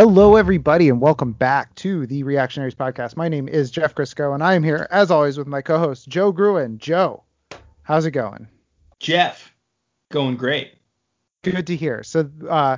Hello, everybody, and welcome back to the Reactionaries Podcast. My name is Jeff Crisco, and I am here, as always, with my co host, Joe Gruen. Joe, how's it going? Jeff, going great. Good to hear. So, uh,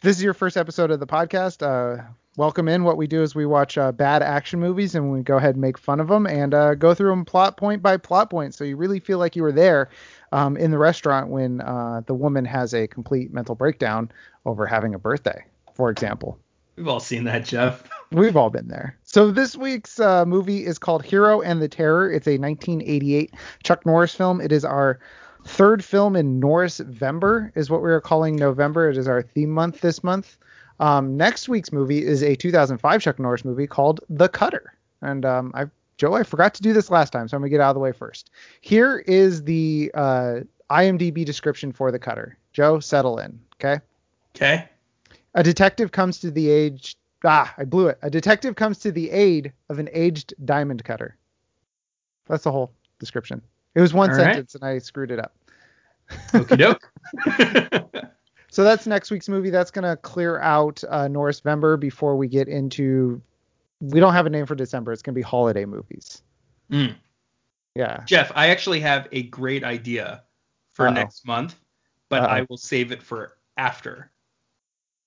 this is your first episode of the podcast. Uh, welcome in. What we do is we watch uh, bad action movies and we go ahead and make fun of them and uh, go through them plot point by plot point. So you really feel like you were there um, in the restaurant when uh, the woman has a complete mental breakdown over having a birthday, for example. We've all seen that, Jeff. We've all been there. So this week's uh, movie is called Hero and the Terror. It's a 1988 Chuck Norris film. It is our third film in Norrisvember, is what we are calling November. It is our theme month this month. Um, next week's movie is a 2005 Chuck Norris movie called The Cutter. And um, I, Joe, I forgot to do this last time, so I'm gonna get out of the way first. Here is the uh, IMDb description for The Cutter. Joe, settle in, okay? Okay. A detective comes to the age. Ah, I blew it. A detective comes to the aid of an aged diamond cutter. That's the whole description. It was one All right. sentence and I screwed it up. Okie doke. So that's next week's movie. That's gonna clear out uh, Norrisvember before we get into. We don't have a name for December. It's gonna be holiday movies. Mm. Yeah. Jeff, I actually have a great idea for Uh-oh. next month, but Uh-oh. I will save it for after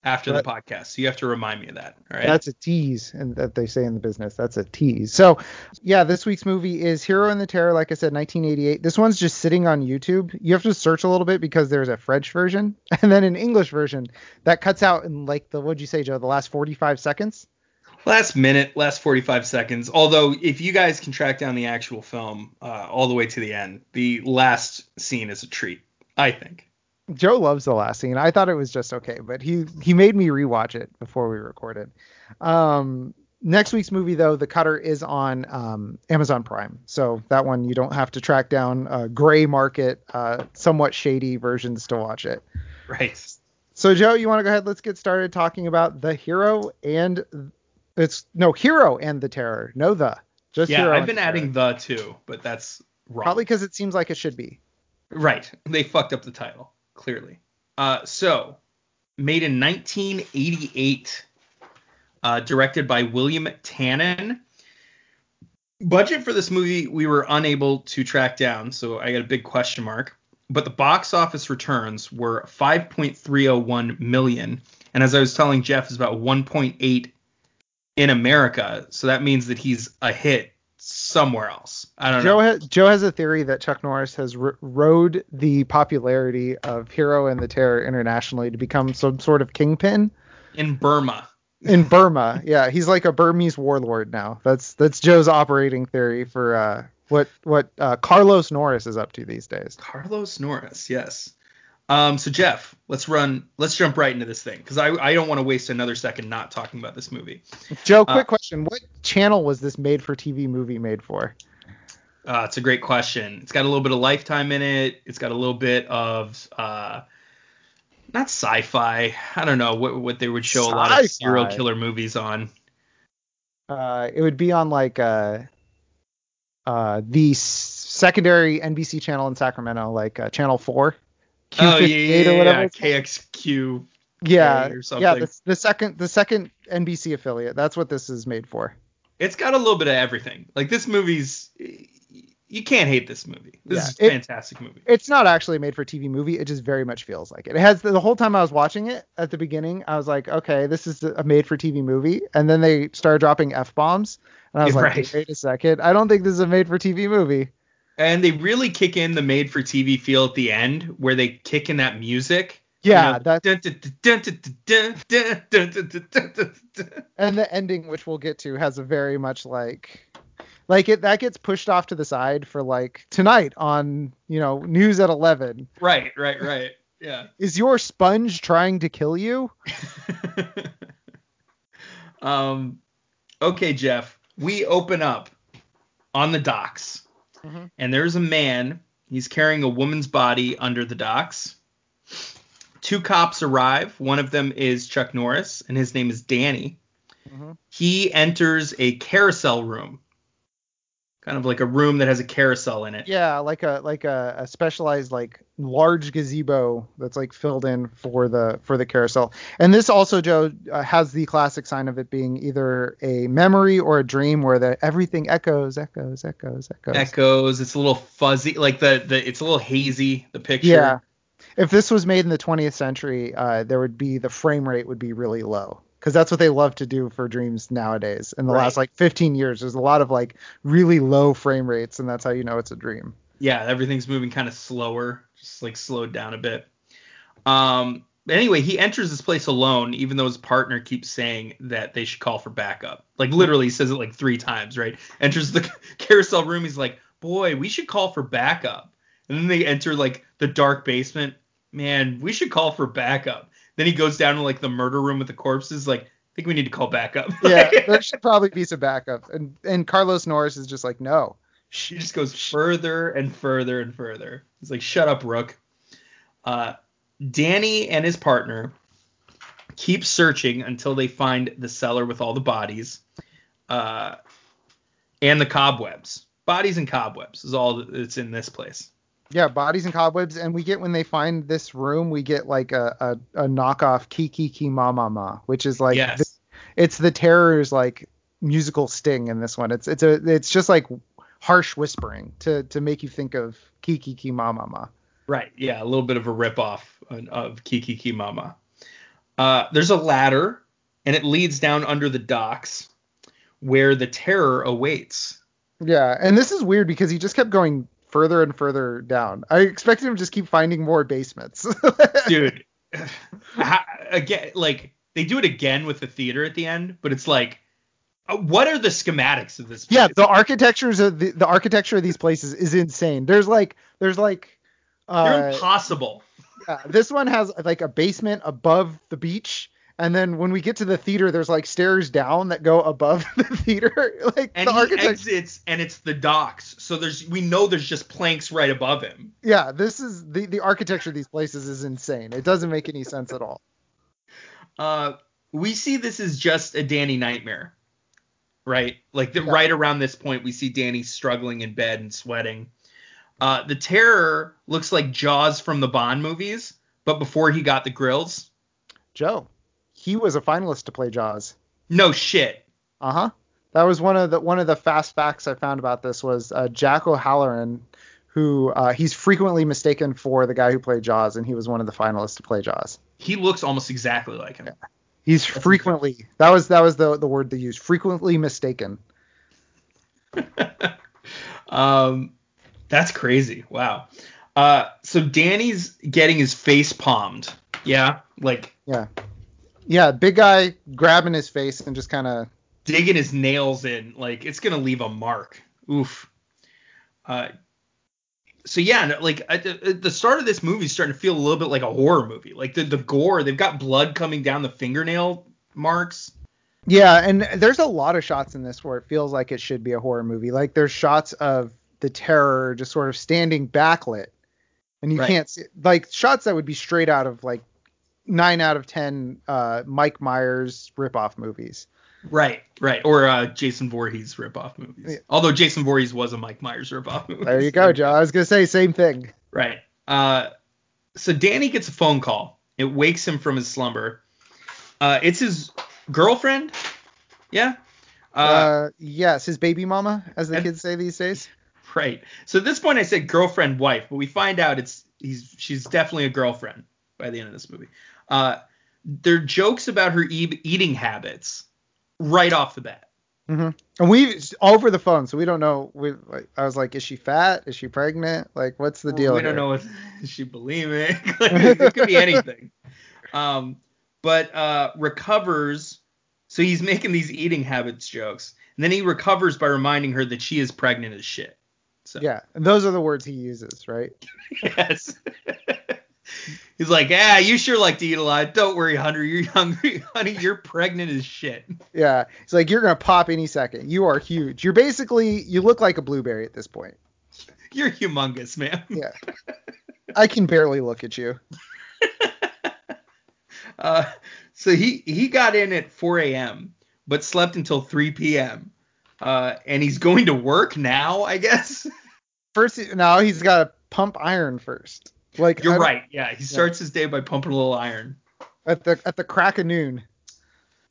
after the podcast. So you have to remind me of that. All right. That's a tease, and that they say in the business. That's a tease. So, yeah, this week's movie is Hero in the Terror. Like I said, 1988. This one's just sitting on YouTube. You have to search a little bit because there's a French version and then an English version that cuts out in like the what'd you say, Joe? The last 45 seconds. last minute, last 45 seconds. Although if you guys can track down the actual film uh, all the way to the end, the last scene is a treat. I think. Joe loves the last scene. I thought it was just okay, but he he made me rewatch it before we recorded. Um, next week's movie though, The Cutter is on um, Amazon Prime, so that one you don't have to track down uh, gray market, uh, somewhat shady versions to watch it. Right. So Joe, you want to go ahead? Let's get started talking about the hero and it's no hero and the terror, no the just Yeah, hero. I've been the adding Terror. the too, but that's wrong. probably because it seems like it should be. Right. They fucked up the title, clearly. Uh, so, made in 1988, uh, directed by William Tannen. Budget for this movie we were unable to track down, so I got a big question mark. But the box office returns were 5.301 million, and as I was telling Jeff, is about 1.8 in America. So that means that he's a hit somewhere else. I don't Joe know. has, Joe has a theory that Chuck Norris has r- rode the popularity of Hero and the Terror internationally to become some sort of kingpin In Burma. in Burma. yeah, he's like a Burmese warlord now. That's that's Joe's operating theory for uh, what what uh, Carlos Norris is up to these days. Carlos Norris, yes. Um, so Jeff, let's run. Let's jump right into this thing because I I don't want to waste another second not talking about this movie. Joe, quick Uh, question: What channel was this made-for-TV movie made for? Uh, it's a great question. It's got a little bit of Lifetime in it. It's got a little bit of uh, not sci-fi. I don't know what what they would show a lot of serial killer movies on. Uh, it would be on like uh, uh, the secondary NBC channel in Sacramento, like uh, Channel Four. Oh yeah, Q58 yeah, or whatever yeah. KXQ. yeah, or yeah, the, the second the second NBC affiliate. That's what this is made for. It's got a little bit of everything. Like this movie's, you can't hate this movie. This Yeah, is a it- fantastic movie. It's not actually a made for TV movie. It just very much feels like it. It has the whole time I was watching it at the beginning, I was like, okay, this is a made for TV movie, and then they started dropping f bombs, and I was like, Right. wait a second, I don't think this is a made for TV movie. And they really kick in the made for TV feel at the end where they kick in that music. Yeah, and the ending, which we'll get to, has a very much like like it that gets pushed off to the side for like tonight on you know news at 11 right right right yeah is your sponge trying to kill you um okay jeff we open up on the docks Mhm. And there's a man, he's carrying a woman's body under the docks. Two cops arrive. One of them is Chuck Norris, and his name is Danny. Mhm. He enters a carousel room kind of like a room that has a carousel in it. Yeah, like a like a, a specialized like large gazebo that's like filled in for the for the carousel. And this also Joe uh, has the classic sign of it being either a memory or a dream where the everything echoes, echoes, echoes, echoes. Echoes. It's a little fuzzy, like the the it's a little hazy. The picture. Yeah. If this was made in the 20th century, uh, there would be the frame rate would be really low because that's what they love to do for dreams nowadays. In the Right. last like 15 years, there's a lot of like really low frame rates, and that's how you know it's a dream. yeah, everything's moving kind of slower, just like slowed down a bit. Um, anyway, he enters this place alone, even though his partner keeps saying that they should call for backup. Like literally he says it like three times, right? Enters the carousel room, he's like, "Boy, we should call for backup." And then they enter like the dark basement. Man, we should call for backup. Then he goes down to like the murder room with the corpses, like, I think we need to call backup. Yeah, there should probably be some backup. And and Carlos Norris is just like, no. She just goes further and further and further. He's like, "Shut up, Rook." Uh, Danny and his partner keep searching until they find the cellar with all the bodies, uh, and the cobwebs. Bodies and cobwebs is all that's in this place. Yeah, bodies and cobwebs, and we get when they find this room, we get like a a, a knockoff Kiki Ki Ma Ma Ma, which is like Yes. the- it's the terror's like musical sting in this one. It's it's a it's just like harsh whispering to to make you think of Kiki Ki Ma Ma Ma. Right. Yeah, a little bit of a ripoff of- of Kiki Ki Mama. Uh, there's a ladder, and it leads down under the docks, where the terror awaits. Yeah, and this is weird because he just kept going further and further down. I expected him to just keep finding more basements. dude again like they do it again with the theater at the end but it's like uh, what are the schematics of this yeah, the architectures of the, the architecture of these places is insane. There's like there's like they're uh, impossible yeah, this one has like a basement above the beach. And then when we get to the theater, there's like stairs down that go above the theater. Like and the he architecture. exits and it's the docks so there's we know there's just planks right above him Yeah, this is the the architecture of these places is insane. It doesn't make any sense at all. uh we see this is just a danny nightmare right like the, Yeah. right around this point we see danny struggling in bed and sweating uh the terror looks like jaws from the bond movies but before he got the grills Joe, he was a finalist to play Jaws. no shit Uh huh. That was one of the one of the fast facts I found about this was uh, Jack O'Halloran, who uh, he's frequently mistaken for the guy who played Jaws, and he was one of the finalists to play Jaws. He looks almost exactly like him. He's frequently that was that was the the word they used frequently mistaken. Um, that's crazy. Wow. Uh, so Danny's getting his face palmed. Yeah, like Yeah. Yeah, big guy grabbing his face and just kind of digging his nails in. Like it's gonna leave a mark. Oof. Uh, so yeah, like at the, at the start of this movie is starting to feel a little bit like a horror movie. Like the the gore, they've got blood coming down the fingernail marks. Yeah, and there's a lot of shots in this where it feels like it should be a horror movie. Like there's shots of the terror just sort of standing backlit, and you Right. can't see like shots that would be straight out of like nine out of ten uh, Mike Myers ripoff movies. Right, right. Or uh, Jason Voorhees ripoff movies. Yeah. Although Jason Voorhees was a Mike Myers ripoff movie. There you go, Joe. I was gonna say same thing. Right. Uh, so Danny gets a phone call. It wakes him from his slumber. Uh, it's his girlfriend. Yeah. Uh, Uh, yes, his baby mama, as the and- kids say these days. right. So at this point, I said girlfriend, wife, but we find out it's he's she's definitely a girlfriend by the end of this movie. Uh, there are jokes about her e- eating habits right off the bat. Mm-hmm. And we over the phone, so we don't know. We, like, I was like, is she fat? Is she pregnant? Like, what's the deal? We don't know if is she bulimic. Like, it could be anything. Um, but uh, recovers. So he's making these eating habits jokes, and then he recovers by reminding her that she is pregnant as shit. So Yeah, and those are the words he uses, right? yes. He's like, ah, you sure like to eat a lot. Don't worry, honey. You're hungry, honey. You're pregnant as shit. Yeah, it's like you're gonna pop any second. You are huge. You're basically you look like a blueberry at this point. You're humongous, man. Yeah, I can barely look at you. Uh, so he he got in at 4 a.m. but slept until 3 p.m. Uh, and he's going to work now, I guess. First, now he's got to pump iron first. Like You're I- right. Yeah, he starts his day by pumping a little iron. at the at the crack of noon.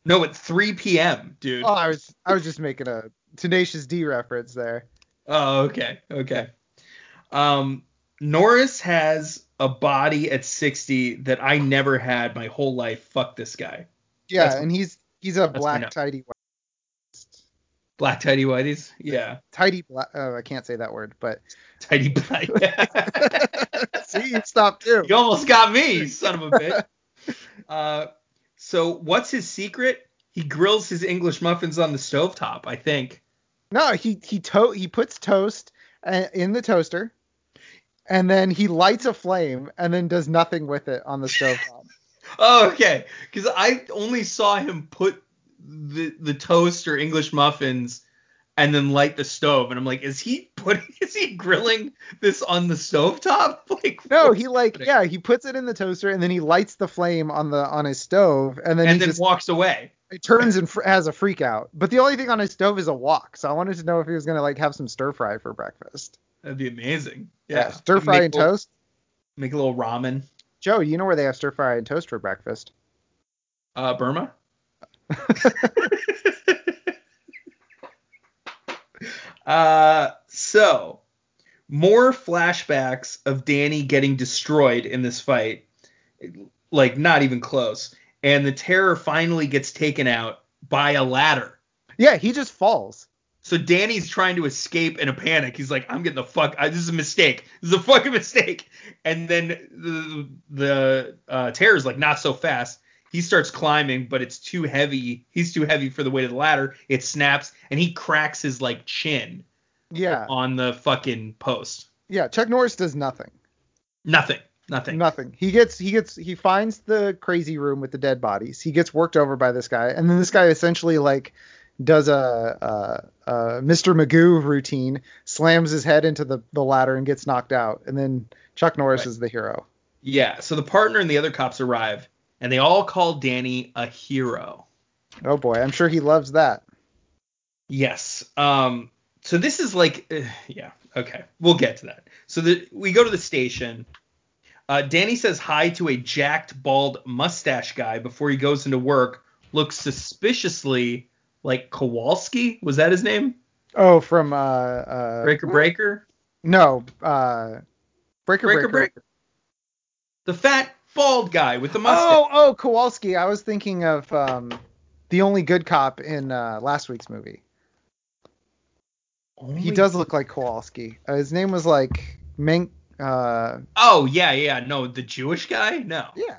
No, at 3 p.m., dude. Oh, I was I was just making a Tenacious D reference there. Oh, okay, okay. Um, Norris has a body at 60 that I never had my whole life. Fuck this guy. Yeah, That's- and he's he's a black tidy white. Black tidy whities. Yeah, Tidy black. Oh, I can't say that word, but tidy black. see, you stopped too. you almost got me, son of a bitch. Uh, so what's his secret? He grills his English muffins on the stovetop, I think. No, he he to- he puts toast uh, in the toaster, and then he lights a flame, and then does nothing with it on the stove top. Oh, okay. Because I only saw him put the the toast or English muffins and then light the stove, and I'm like, is he putting? Is he grilling this on the stovetop? Like No, he like happening? yeah, he puts it in the toaster, and then he lights the flame on the on his stove, and then and he then just walks away. it turns and fr- has a freak out. But the only thing on his stove is a wok, so I wanted to know if he was gonna like have some stir fry for breakfast. That'd be amazing. Yeah, stir fry and little- toast. Make a little ramen. Joe, you know where they have stir fry and toast for breakfast? Uh, Burma. uh, so more flashbacks of Danny getting destroyed in this fight, like not even close. And the terror finally gets taken out by a ladder. Yeah, he just falls. So Danny's trying to escape in a panic. He's like, "I'm getting the fuck. I, this is a mistake. This is a fucking mistake." And then the the uh, terror's like, "Not so fast." He starts climbing, but it's too heavy. He's too heavy for the weight of the ladder. It snaps, and he cracks his like chin Yeah, on the fucking post. yeah. Chuck Norris does nothing. Nothing. Nothing. Nothing. He gets he gets he finds the crazy room with the dead bodies. He gets worked over by this guy, and then this guy essentially like does a, a, a Mr. Magoo routine, slams his head into the, the ladder and gets knocked out, and then Chuck Norris Right. is the hero. Yeah. So the partner and the other cops arrive, and they all call Danny a hero. Oh boy, I'm sure he loves that. Yes. Um. So this is like, uh, yeah. Okay, we'll get to that. So the, we go to the station. Uh, Danny says hi to a jacked, bald mustache guy before he goes into work. Looks suspiciously like Kowalski. Was that his name? Oh, from uh, uh Breaker Breaker. No, uh, Breaker Breaker Breaker. Breaker. The fat, bald guy with the mustache. Oh, oh, Kowalski. I was thinking of um, the only good cop in uh, last week's movie. He does look like Kowalski. Uh, his name was like Menk. Uh, Oh yeah, yeah. No, the Jewish guy. No. yeah,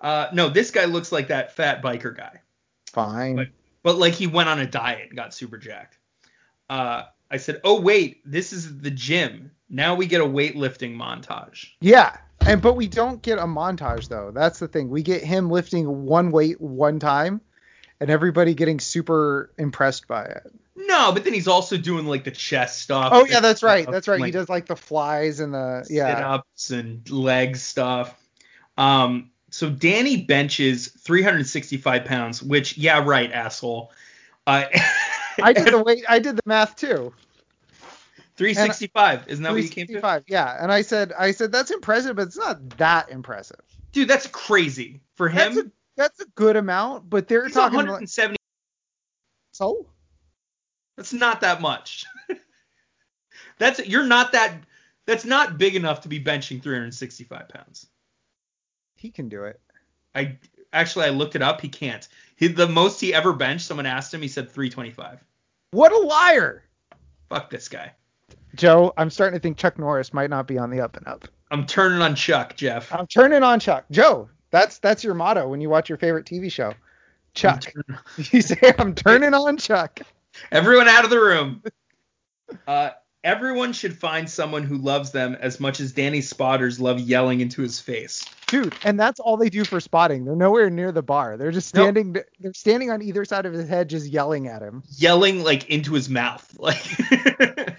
Uh, no, this guy looks like that fat biker guy. fine. But- But like he went on a diet and got super jacked. Uh, I said, "Oh wait, this is the gym. Now we get a weightlifting montage." Yeah, and but we don't get a montage though. That's the thing. We get him lifting one weight one time, and everybody getting super impressed by it. No, but then he's also doing like the chest stuff. Oh yeah, that's right. That's right. he does like the flies and the yeah. sit-ups and leg stuff. Um, so Danny benches 365 pounds, which yeah, right, asshole. Uh, I did the weight. I did the math too. 365. Isn't that what you came to? 365. Yeah, and I said I said that's impressive, but it's not that impressive. Dude, that's crazy for him. That's a that's a good amount, but they're he's talking like 170. so. That's not that much. that's you're not that. That's not big enough to be benching 365 pounds. He can do it. I actually I looked it up. He can't. He, the most he ever benched. Someone asked him. He said 325. What a liar! Fuck this guy. Joe, I'm starting to think Chuck Norris might not be on the up and up. I'm turning on Chuck, Jeff. I'm turning on Chuck. Joe, that's that's your motto when you watch your favorite TV show. Chuck. I'm You say I'm turning on Chuck. Everyone out of the room. Uh, everyone should find someone who loves them as much as Danny spotters love yelling into his face. Dude, and that's all they do for spotting. They're nowhere near the bar. They're just Nope. standing they're standing on either side of his head just yelling at him. Yelling like into his mouth. Like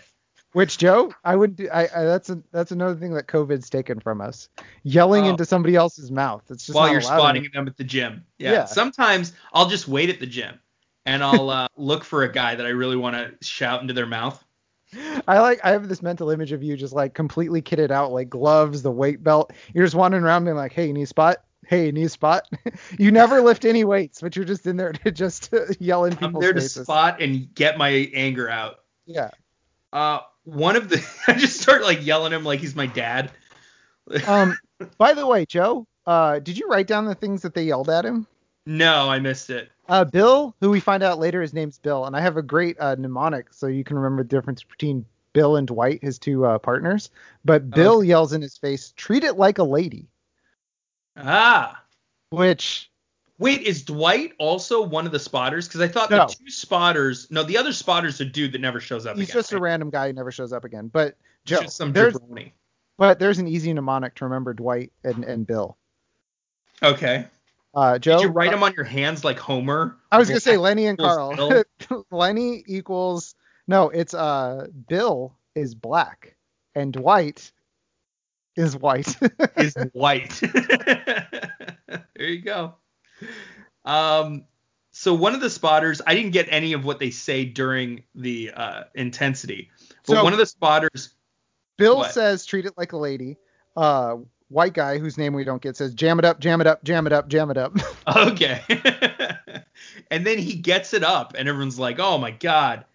Which Joe, I would do I, I that's a, that's another thing that COVID's taken from us. Yelling Oh. into somebody else's mouth. It's just while not you're spotting anymore. them at the gym. Yeah. Yeah. Sometimes I'll just wait at the gym. and I'll uh, look for a guy that I really want to shout into their mouth. I like I have this mental image of you just like completely kitted out, like gloves, the weight belt. You're just wandering around being like, "Hey, a spot? Hey, a spot?" you never lift any weights, but you're just in there to just yell in people's faces. I'm there to spot and get my anger out. Yeah. Uh, one of the I just start like yelling at him like he's my dad. Um. by the way, Joe, uh, did you write down the things that they yelled at him? No, I missed it. Uh, Bill, who we find out later his name's Bill, and I have a great uh, mnemonic so you can remember the difference between Bill and Dwight, his two uh, partners. But Bill yells in his face, "Treat it like a lady," Ah. which Wait, is Dwight also one of the spotters? Because I thought No. the two spotters. No, the other spotter's a dude that never shows up. he's again, just a random guy who never shows up again. But Joe, just some there's jabroni. but there's an easy mnemonic to remember Dwight and, and Bill. Okay. Uh, Joe, Did you write uh, them on your hands like Homer? I was gonna say Lenny and Carl. Lenny equals no, it's uh Bill is black and Dwight is white. is white. there you go. Um, so one of the spotters, I didn't get any of what they say during the uh, intensity, but So- one of the spotters, Bill What? says treat it like a lady. Uh, white guy whose name we don't get says jam it up, jam it up, jam it up, jam it up. okay, and then he gets it up, and everyone's like, "Oh my god!"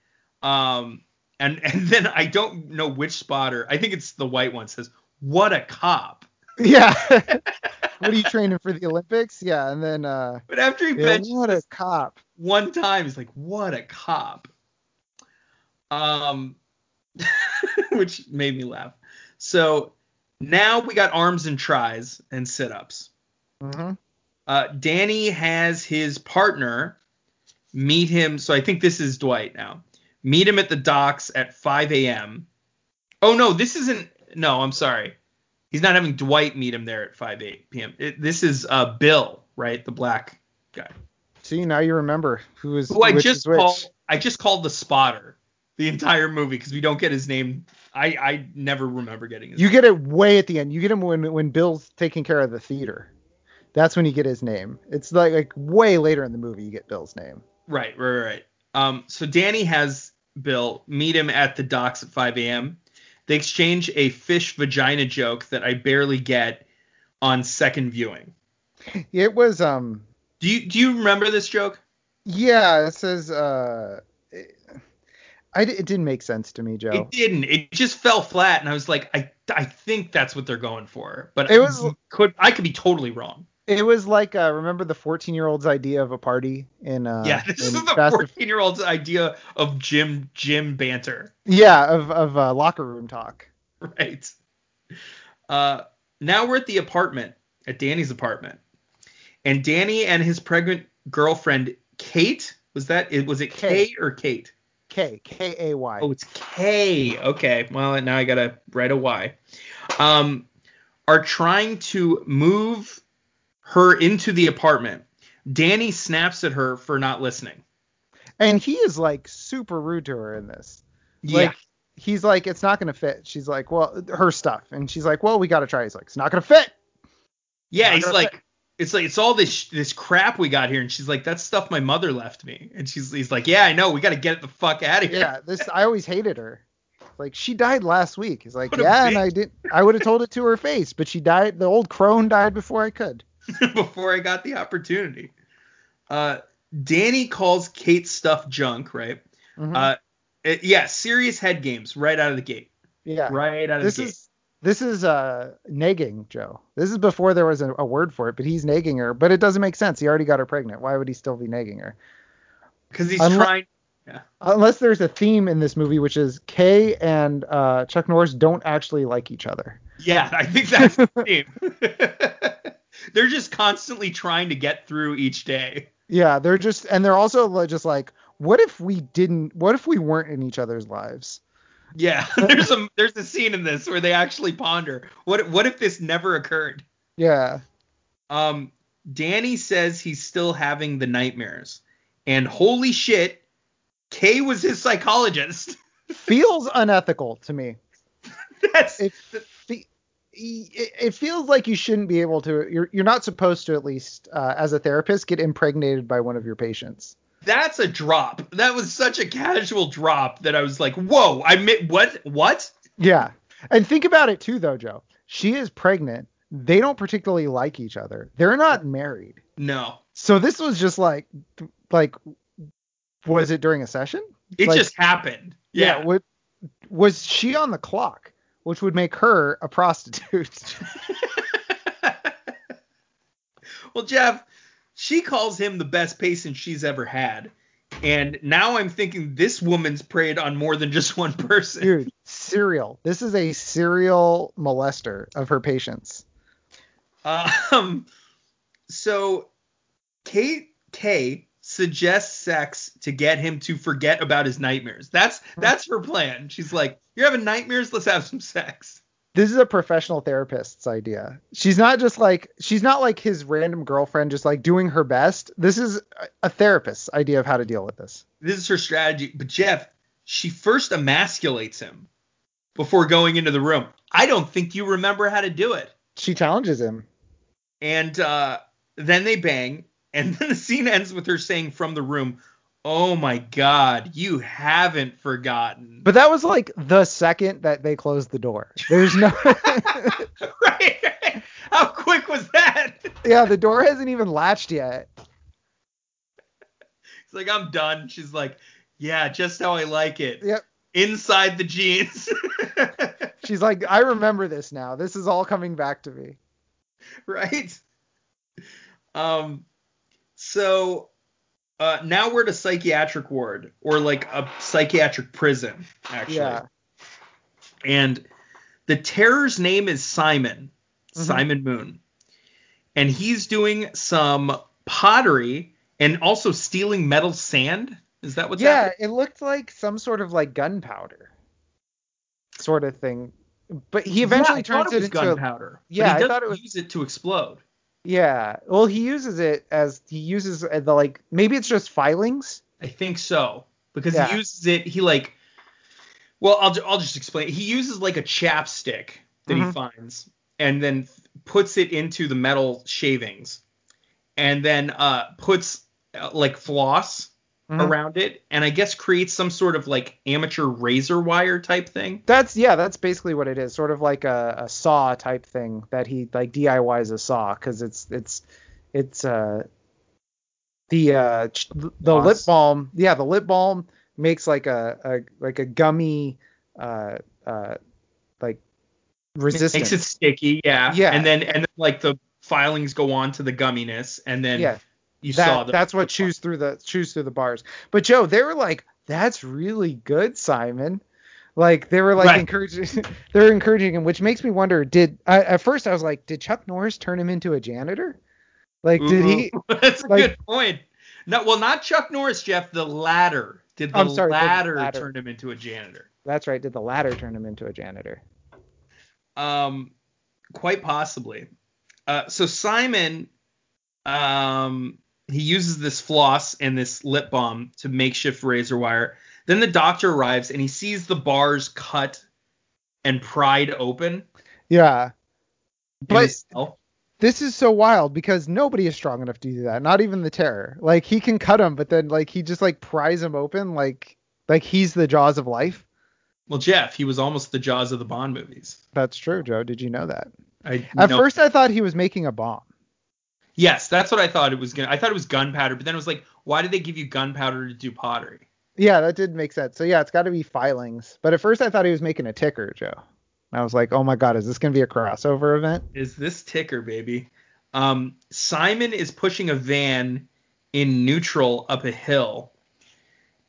Um, and and then I don't know which spotter. I think it's the white one says, "What a cop!" yeah. What are you training for the Olympics? Yeah, and then uh, But after he mentions what a cop. one time he's like what a cop. Um which made me laugh. So now we got arms and tries and sit-ups. Hmm uh danny has his partner meet him so i think this is dwight now meet him at the docks at 5 a.m oh no this isn't no i'm sorry he's not having dwight meet him there at 5 8 p.m it, this is uh bill right the black guy See, now you remember who is who I just called I just called the spotter the entire movie because we don't get his name. I I never remember getting his You get it way at the end. You get him when when Bill's taking care of the theater. That's when you get his name. It's like like way later in the movie you get Bill's name. right right right. right. Um, so Danny has Bill meet him at the docks at 5 a.m. They exchange a fish vagina joke that I barely get on second viewing. It was um Do you do you remember this joke? yeah, it says uh it, I it didn't make sense to me, Joe. It didn't. It just fell flat, and I was like, I I think that's what they're going for, but It was- could I could be totally wrong. It was like uh remember the 14-year-old's idea of a party in uh Yeah, this is the 14 year old's idea of gym gym banter, Yeah, of of uh, locker room talk. right? Uh, now we're at the apartment, at Danny's apartment, and Danny and his pregnant girlfriend Kate was that it was it K Kay. or Kate? K K A Y. Oh, it's K. Okay, well now I gotta write a Y. Um, are trying to move her into the apartment. Danny snaps at her for not listening. And he is like super rude to her in this. Yeah. Like he's like, it's not gonna fit. She's like, well, her stuff, and she's like, well, we gotta try. He's like, it's not gonna fit. Yeah, he's like, it's like it's all this this crap we got here, and she's like, that's stuff my mother left me, and she's he's like, yeah, I know, we got to get the fuck out of here. Yeah, this I always hated her. Like she died last week. He's like, What yeah, and. I didn't. I would have told it to her face, but she died. The old crone died before I could. before I got the opportunity. Uh, Danny calls Kate's stuff junk, right? Mhm. Uh, it- yeah, serious head games right out of the gate, yeah. right out of This the gate. is this is uh nagging, Joe. This is before there was a, a word for it, but he's nagging her. But it doesn't make sense. He already got her pregnant. Why would he still be nagging her? because he's unle- trying. Unless there's a theme in this movie, which is Kay and uh, Chuck Norris don't actually like each other. Yeah, I think that's the theme. They're just constantly trying to get through each day. Yeah, they're just and they're also just like, what if we didn't? What if we weren't in each other's lives? Yeah, there's a there's a scene in this where they actually ponder what what if this never occurred. Yeah. Um, Danny says he's still having the nightmares, and holy shit, Kay was his psychologist. feels unethical to me. That's It, it it feels like you shouldn't be able to. You're you're not supposed to at least uh, as a therapist get impregnated by one of your patients. That's a drop. That was such a casual drop that I was like, whoa, I mi- what what? Yeah. And think about it too, though, Joe. She is pregnant. They don't particularly like each other. They're not married. No. So this was just like, like, was it during a session? It Like- just happened. Yeah. wa- was she on the clock, which would make her a prostitute? well, Jeff, she calls him the best patient she's ever had. And now I'm thinking this woman's preyed on more than just one person. Dude, serial. This is a serial molester of her patients. Um, so Kate K suggests sex to get him to forget about his nightmares. That's that's her plan. She's like, "You're having nightmares. Let's have some sex." This is a professional therapist's idea. She's not just like she's not like his random girlfriend just like doing her best. This is a- a therapist's idea of how to deal with this. This is her strategy. But Jeff, she first emasculates him before going into the room. I don't think you remember how to do it. She challenges him. And uh, then they bang, and then the scene ends with her saying from the room, "Oh my God, you haven't forgotten." But that was like the second that they closed the door. There's no right? How quick was that? Yeah, the door hasn't even latched yet. It's like I'm done. She's like, "Yeah, just how I like it." Yep. Inside the jeans. She's like, I remember this now. This is all coming back to me. right? Um, so uh, now we're at a psychiatric ward or like a psychiatric prison, actually. Yeah. And the terror's name is Simon, Mhm. Simon Moon, and he's doing some pottery and also stealing metal sand. Is that what's yeah, happening? it looked like some sort of like gunpowder sort of thing. But he eventually yeah, turns it, it into gunpowder. Yeah, I he doesn't thought it was- use it to explode. Yeah. Well, he uses it as he uses uh, the like maybe it's just filings. I think so because Yeah. he uses it. He like, well, I'll I'll just explain. He uses like a chapstick that he Mhm. finds and then puts it into the metal shavings, and then uh puts uh, like floss Mhm. around it, and I guess creates some sort of like amateur razor wire type thing. That's yeah, that's basically what it is. Sort of like a, a saw type thing that he like DIYs a saw because it's it's it's uh the uh the lip balm yeah the lip balm makes like a, a like a gummy uh uh like resistant Makes it sticky, yeah. Yeah. And then and then like the filings go on to the gumminess, and then yeah you that, saw the that's what chews through the chews through the bars. But Joe, they were like, "That's really good, Simon." Like they were like Right. encouraging, they're encouraging him, which makes me wonder. Did I, at first I was like, did Chuck Norris turn him into a janitor? Like, did he? That's a like- good point. No, well, not Chuck Norris, Jeff. The ladder. Did the I'm sorry, the ladder, ladder. turn him into a janitor? That's right. Did the latter turn him into a janitor? Um, quite possibly. Uh, so Simon, um, he uses this floss and this lip balm to makeshift razor wire. Then the doctor arrives and he sees the bars cut and pried open. Yeah. But- This is so wild because nobody is strong enough to do that. Not even the terror. Like he can cut him, but then like he just like pries him open, like like he's the jaws of life. well, Jeff, he was almost the Jaws of the Bond movies. That's true, Joe. Did you know that? I, At no- first, I thought he was making a bomb. Yes, that's what I thought it was gonna. I thought it was gunpowder, but then it was like, why did they give you gunpowder to do pottery? Yeah, that did make sense. So yeah, it's got to be filings. But at first, I thought he was making a ticker, Joe. I was like, oh my god, is this gonna be a crossover event? Is this ticker, baby? Um, Simon is pushing a van in neutral up a hill,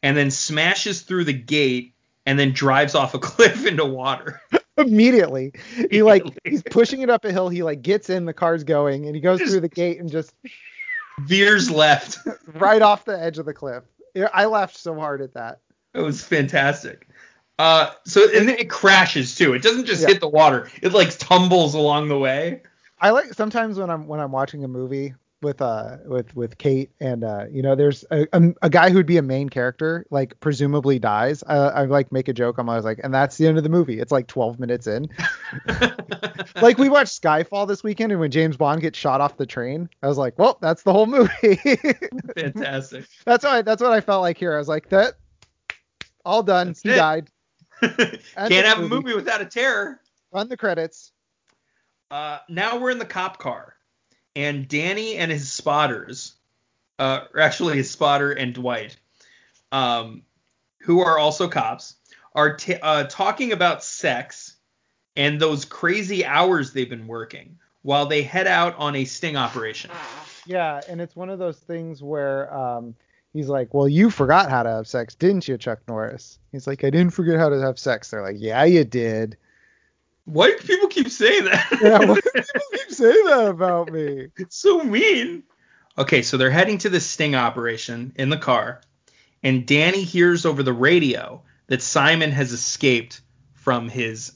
and then smashes through the gate, and then drives off a cliff into water. Immediately, he like he's pushing it up a hill. He like gets in, the car's going, and he goes through the gate and just Veers left. right off the edge of the cliff. I laughed so hard at that. It was fantastic. Uh, so and then it crashes too. It doesn't just Yeah. hit the water. It like tumbles along the way. I like sometimes when I'm when I'm watching a movie with uh with with Kate and uh you know there's a, a, a guy who'd be a main character like presumably dies. I, I like make a joke. I'm always like, and that's the end of the movie. It's like 12 minutes in. like we watched Skyfall this weekend, and when James Bond gets shot off the train, I was like, well, that's the whole movie. Fantastic. that's what I, that's what I felt like here. I was like, that all done. That's he it. died. Can't have a movie without a terror. Run the credits. Uh, now we're in the cop car, and Danny and his spotters, uh, or actually his spotter and Dwight, um, who are also cops, are t- uh, talking about sex and those crazy hours they've been working while they head out on a sting operation. Yeah, and it's one of those things where um, he's like, "Well, you forgot how to have sex, didn't you, Chuck Norris?" He's like, "I didn't forget how to have sex." They're like, "Yeah, you did." Why do people keep saying that? Yeah, why do people keep saying that about me? It's so mean. Okay, so they're heading to the sting operation in the car, and Danny hears over the radio that Simon has escaped from his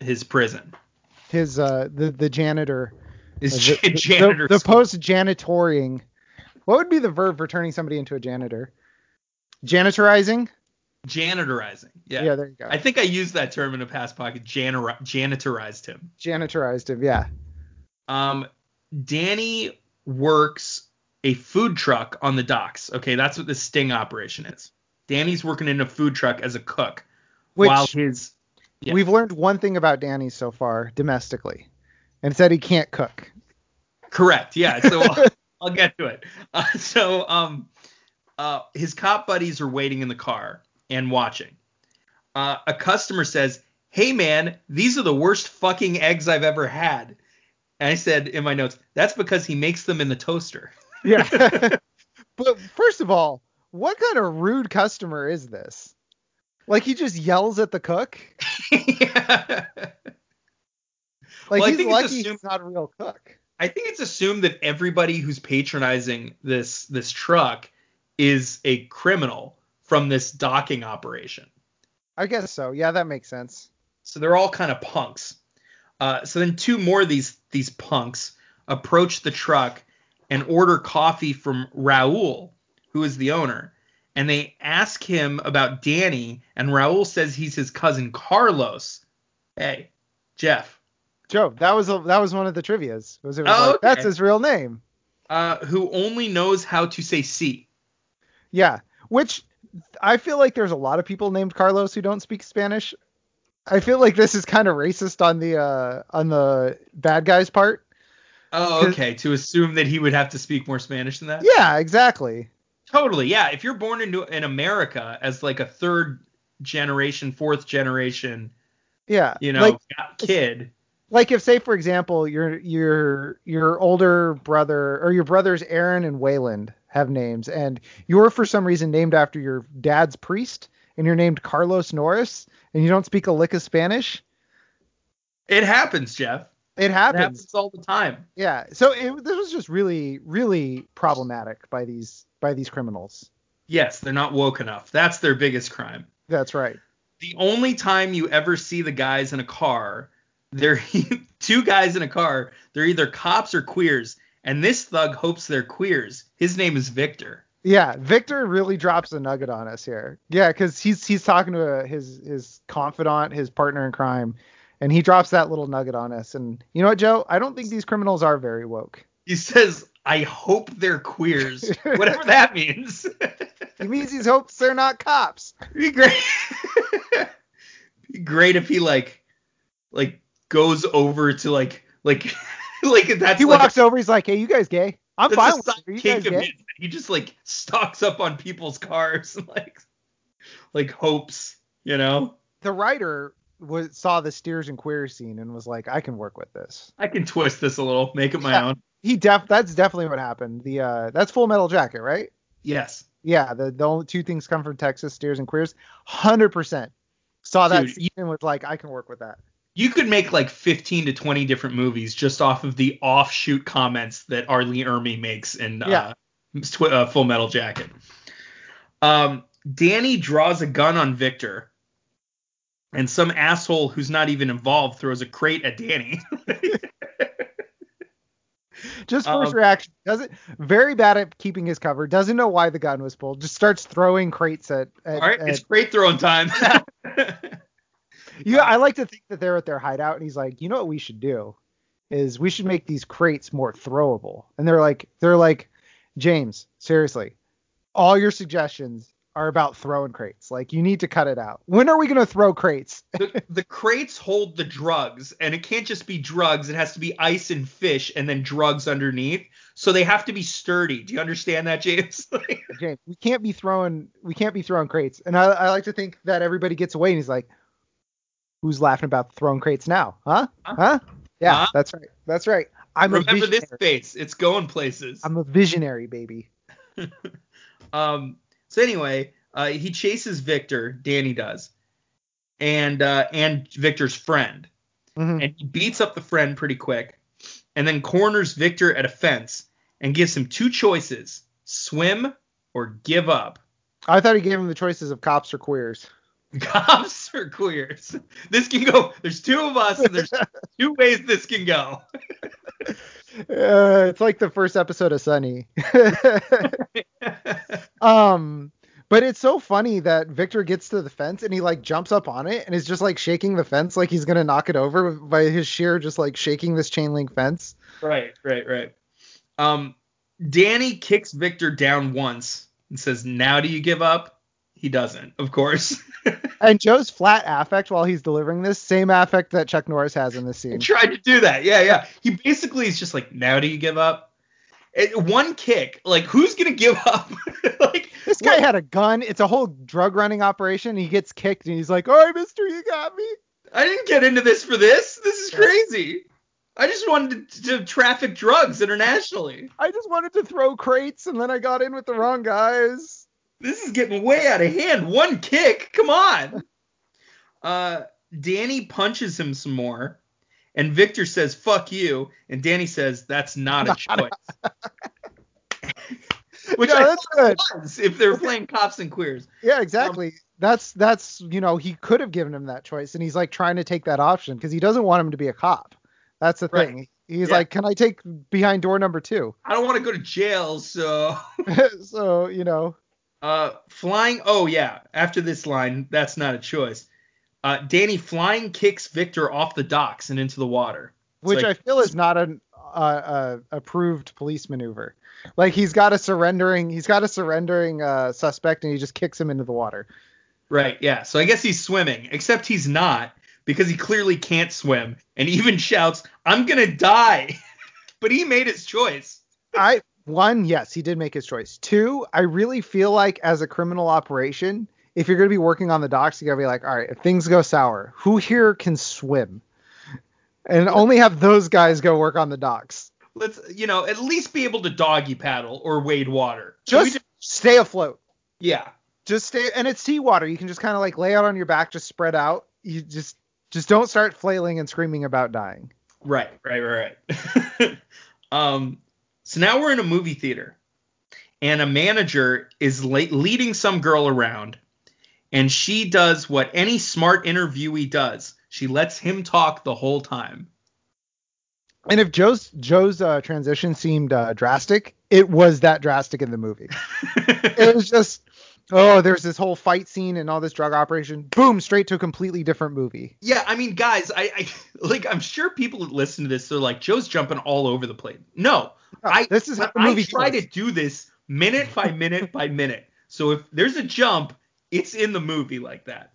his prison. His uh, the the janitor, His uh, the, the- janitor. the, post janitoring. What would be the verb for turning somebody into a janitor? Janitorizing. Janitorizing. Yeah. Yeah, there you go. I think I used that term in a past pocket. Janor- janitorized him. Janitorized him. Yeah. Um, Danny works a food truck on the docks. Okay, that's what the sting operation is. Danny's working in a food truck as a cook Which while his yeah. we've learned one thing about Danny so far domestically, and it's that he can't cook. Correct. Yeah. So I'll, I'll get to it. Uh, so um, uh, his cop buddies are waiting in the car and watching. Uh, a customer says, "Hey man, these are the worst fucking eggs I've ever had." And I said in my notes, "That's because he makes them in the toaster." Yeah. but first of all, what kind of rude customer is this? Like he just yells at the cook? yeah. Like Well, he's lucky assumed- he's not a real cook. I think it's assumed that everybody who's patronizing this this truck is a criminal from this docking operation. I guess so. Yeah, that makes sense. So they're all kind of punks. Uh, so then two more of these these punks approach the truck and order coffee from Raul, who is the owner, and they ask him about Danny, and Raul says he's his cousin Carlos. Hey, Jeff, Joe, that was a, that was one of the trivia's. Was it was Oh, like, okay. that's his real name. uh, who only knows how to say C. Yeah, which I feel like there's a lot of people named Carlos who don't speak Spanish. I feel like this is kind of racist on the uh on the bad guy's part. Oh, okay. To assume that he would have to speak more Spanish than that. Yeah, exactly. Totally, yeah. If you're born into in America as like a third generation, fourth generation, Yeah. you know, like kid, like if say for example your your your older brother or your brothers Aaron and Wieland have names and you're for some reason named after your dad's priest and you're named Carlos Norris and you don't speak a lick of Spanish, it happens, Jeff. it It happens. happens all the time. Yeah. So it, this was just really really problematic by these by these criminals. Yes, they're not woke enough. That's their biggest crime. That's right. The only time you ever see the guys in a car, they're two guys in a car. They're either cops or queers, and this thug hopes they're queers. His name is Victor. Yeah, Victor really drops a nugget on us here. Yeah, because he's he's talking to a, his his confidant, his partner in crime, and he drops that little nugget on us. And you know what, Joe? I don't think these criminals are very woke. He says, "I hope they're queers," whatever that means. He means he hopes they're not cops. be great. be great if he like like goes over to like like like that's He like walks over, he's like, "Hey, you guys gay? I'm fine with it. You guys. He just like stalks up on people's cars and like like hopes, you know. The writer was saw the steers and queers scene and was like, "I can work with this." I can twist this a little, make it my Yeah. own. He def that's definitely what happened. The uh that's Full Metal Jacket, right? Yes. Yeah, the the only two things come from Texas, steers and queers. Hundred percent saw that Dude, scene and was like, "I can work with that." You could make like 15 to 20 different movies just off of the offshoot comments that R. Lee Ermey makes in Yeah. uh, Twi- uh, Full Metal Jacket. Um, Danny draws a gun on Victor, and some asshole who's not even involved throws a crate at Danny. Just first Um, reaction. Doesn't very bad at keeping his cover. Doesn't know why the gun was pulled. Just starts throwing crates at. at, All right, at- it's great throwing time. you. I um, like to think that they're at their hideout, and he's like, you know what we should do is we should make these crates more throwable. And they're like, they're like, James, seriously, all your suggestions are about throwing crates. Like you need to cut it out. When are we gonna throw crates? the, the crates hold the drugs, and it can't just be drugs. It has to be ice and fish, and then drugs underneath. So they have to be sturdy. Do you understand that, James? James, we can't be throwing we can't be throwing crates. And I, I like to think that everybody gets away and he's like, Who's laughing about throwing crates now? Huh? Huh? Huh? Yeah, Huh? that's right. That's right. I'm a Remember this face. It's going places. I'm a visionary, baby. Um. So anyway, uh, he chases Victor. Danny does, and uh, and Victor's friend, Mhm. and he beats up the friend pretty quick, and then corners Victor at a fence and gives him two choices: swim or give up. I thought he gave him the choices of cops or queers. Cops or queers. This can go. There's two of us, and there's two ways this can go. Uh, it's like the first episode of Sunny. um, but it's so funny that Victor gets to the fence and he like jumps up on it and is just like shaking the fence like he's gonna knock it over by his sheer just like shaking this chain link fence. right, right, right. Um, Danny kicks Victor down once and says, "Now do you give up?" He doesn't, of course. And Joe's flat affect while he's delivering this, same affect that Chuck Norris has in this scene. He tried to do that. Yeah, yeah. He basically is just like, "Now do you give up?" It, one kick, like who's gonna give up? like This guy what- had a gun. It's a whole drug running operation. He gets kicked and he's like, "All right, Mister, you got me." I didn't get into this for this. This is crazy. I just wanted to, to traffic drugs internationally. I just wanted to throw crates and then I got in with the wrong guys. This is getting way out of hand. One kick, come on. Uh, Danny punches him some more, and Victor says "fuck you," and Danny says that's not a choice. Which Yeah, I that's good. was if they're playing cops and queers. Yeah, exactly. that's that's you know he could have given him that choice, and he's like trying to take that option because he doesn't want him to be a cop. That's the Right. thing. He's Yeah. like, can I take behind door number two? I don't want to go to jail, so so you know, uh, flying. Oh yeah, after this line, that's not a choice. Uh, Danny flying kicks Victor off the docks and into the water. It's which like- I feel is not an uh, uh, approved police maneuver. Like he's got a surrendering, he's got a surrendering uh, suspect, and he just kicks him into the water. Right, yeah. So I guess he's swimming, except he's not because he clearly can't swim and even shouts, "I'm to die." but he made his choice. I one, yes, he did make his choice. Two, I really feel like as a criminal operation, if you're going to be working on the docks, you got to be like, all right, if things go sour, who here can swim? And only have those guys go work on the docks. Let's, you know, at least be able to doggy paddle or wade water. Just We stay afloat. yeah. Just stay, and it's seawater. You can just kind of like lay out on your back, just spread out. You just, just don't start flailing and screaming about dying. Right, right, right, right. um, so now we're in a movie theater, and a manager is la- leading some girl around, and she does what any smart interviewee does. She lets him talk the whole time. And if Joe's Joe's uh, transition seemed uh, drastic, it was that drastic in the movie. it was just oh there's this whole fight scene and all this drug operation boom straight to a completely different movie Yeah, I mean, guys, I, I like. I'm sure people that listen to this, they're like, Joe's jumping all over the place. No, No, I this is how the I movie try goes. to do this minute by minute by minute. So if there's a jump, it's in the movie like that.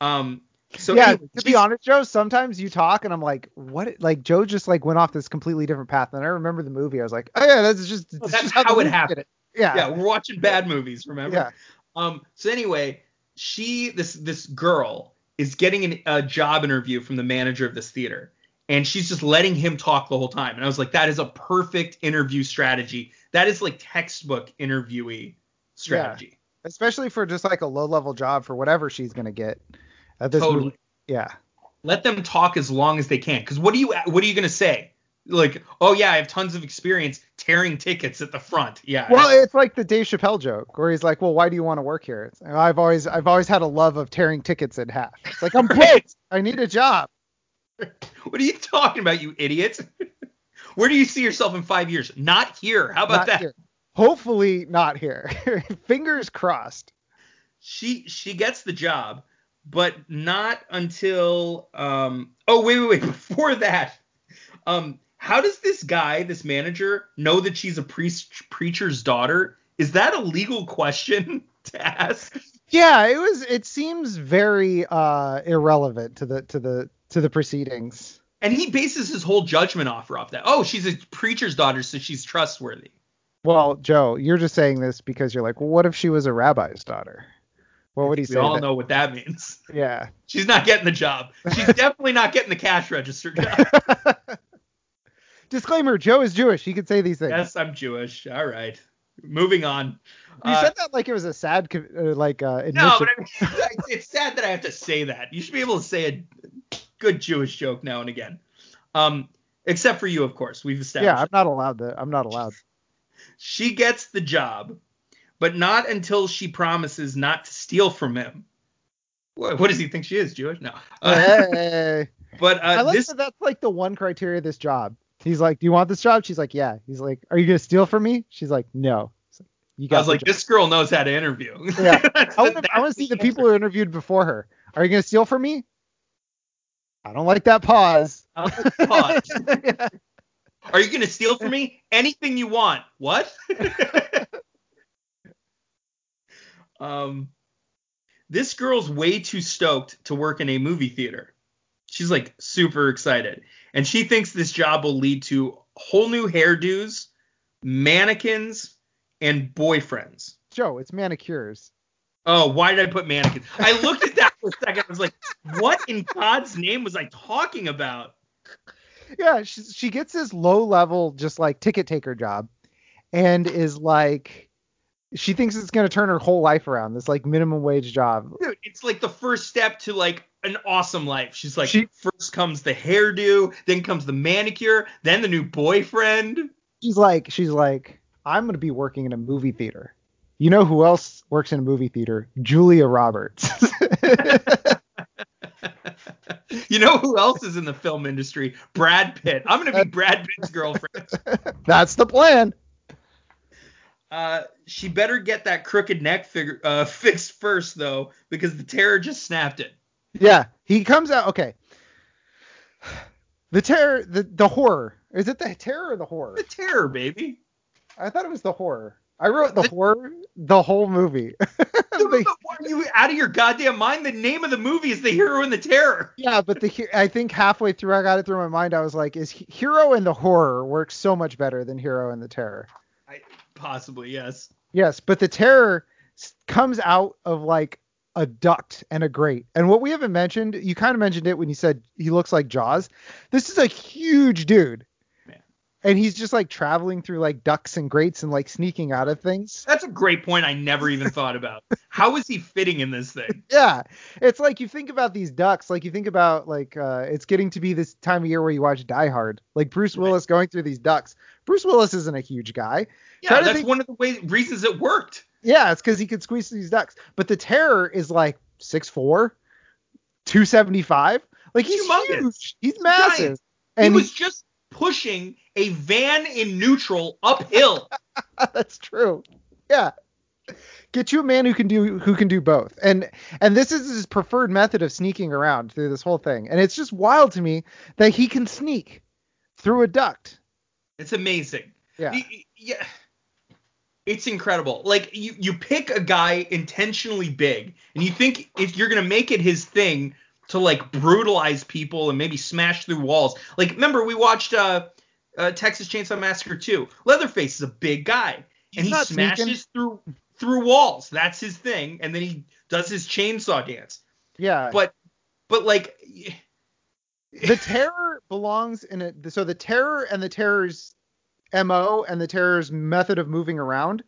Um. So yeah anyway, to be honest joe sometimes you talk and i'm like what like joe just like went off this completely different path and i remember the movie i was like oh yeah that's just, Well, that's just the how it happened. it. Yeah yeah, we're watching bad movies, remember? yeah Um. So anyway, she this this girl is getting an, a job interview from the manager of this theater, and she's just letting him talk the whole time. And I was like, that is a perfect interview strategy. That is like textbook interviewee strategy. yeah. especially for just like a low level job for whatever she's gonna get at this Totally. movie yeah Let them talk as long as they can. Because what do you what are you gonna say? Like, oh yeah, I have tons of experience tearing tickets at the front. Yeah. well it's like the dave chappelle joke where he's like well why do you want to work here it's, i've always i've always had a love of tearing tickets in half it's like i'm broke i need a job what are you talking about, you idiot? Where do you see yourself in five years? Not here. How about Not that? here. Hopefully not here. Fingers crossed. She she gets the job, but not until um. Oh wait wait wait. Before that, um, how does this guy, this manager, know that she's a priest preacher's daughter? Is that a legal question to ask? Yeah, it was. It seems very uh, irrelevant to the to the to the proceedings. And he bases his whole judgment offer off that. Oh, she's a preacher's daughter, so she's trustworthy. Well, Joe, you're just saying this because you're like, well, what if she was a rabbi's daughter? What would he We say? We all that- know what that means. Yeah. She's not getting the job. She's definitely not getting the cash register job. Disclaimer: Joe is Jewish. He could say these things. yes, I'm Jewish. All right. Moving on. You Uh, said that like it was a sad, uh, like uh, admission. No, but I mean, it's sad that I have to say that. You should be able to say a good Jewish joke now and again. Um, except for you, of course. We've established. yeah, I'm not allowed to. I'm not allowed. She gets the job, but not until she promises not to steal from him. What, what does he think she is, Jewish? No. Uh, Hey. but I uh, like this that that's like the one criteria of this job. He's like, "Do you want this job?" She's like, "Yeah." He's like, "Are you gonna steal from me?" She's like, "No." Like, you I was like, job." this girl knows how to interview. Yeah. I want to. I that's want to see the people who interviewed before her. Are you gonna steal from me? I don't like that pause. I'll pause. Yeah. Are you gonna steal from me? Anything you want. What? um, this girl's way too stoked to work in a movie theater. She's like super excited, and she thinks this job will lead to whole new hairdos, mannequins, and boyfriends. Joe, it's manicures. Oh, why did I put mannequins? I looked at that for a second. I was like, what in God's name was I talking about? Yeah, she, she gets this low level, just like ticket taker job, and is like, she thinks it's gonna turn her whole life around. This like minimum wage job. Dude, it's like the first step to like an awesome life. She's like, She- first comes the hairdo, then comes the manicure, then the new boyfriend. She's like, she's like, I'm gonna be working in a movie theater. You know who else works in a movie theater? Julia Roberts. you know who else is in the film industry? Brad Pitt. I'm gonna be Brad Pitt's girlfriend. That's the plan. Uh, she better get that crooked neck figure, uh, fixed first though, because the terror just snapped it. Yeah, he comes out. Okay. The terror, the the horror. Is it the terror or the horror? The terror, baby. I thought it was the horror. I wrote the The- horror, the whole movie. The- Are you out of your goddamn mind? The name of the movie is The Hero and the Terror. yeah, but the I think halfway through I got it through my mind. I was like, is hero and the horror works so much better than hero and the terror? Possibly, yes. Yes, but the terror comes out of like a duct and a grate. And what we haven't mentioned, you kind of mentioned it when you said he looks like Jaws. This is a huge dude. Man. And he's just like traveling through like ducts and grates and like sneaking out of things. That's a great point I never even thought about. How is he fitting in this thing? Yeah. It's like you think about these ducks, like you think about like uh it's getting to be this time of year where you watch Die Hard. Like Bruce Right. Willis going through these ducks. Bruce Willis isn't a huge guy. Yeah, Try that's think- one of the ways, reasons it worked. Yeah, it's because he could squeeze these ducks. But the terror is like 6'4, 275. Like he's Humongous. huge. He's massive. Giant. And he was just pushing a van in neutral uphill. that's true. Yeah. Get you a man who can do who can do both. And and this is his preferred method of sneaking around through this whole thing. And it's just wild to me that he can sneak through a duct. It's amazing. Yeah. Yeah. It's incredible. Like you, you pick a guy intentionally big, and you think if you're gonna make it his thing to like brutalize people and maybe smash through walls. Like remember we watched uh, uh Texas Chainsaw Massacre 2. Leatherface is a big guy, and He's he smashes sneaking. through through walls. That's his thing, and then he does his chainsaw dance. Yeah. But but like the terror belongs in a so the terror and the terror's mo and the terror's method of moving around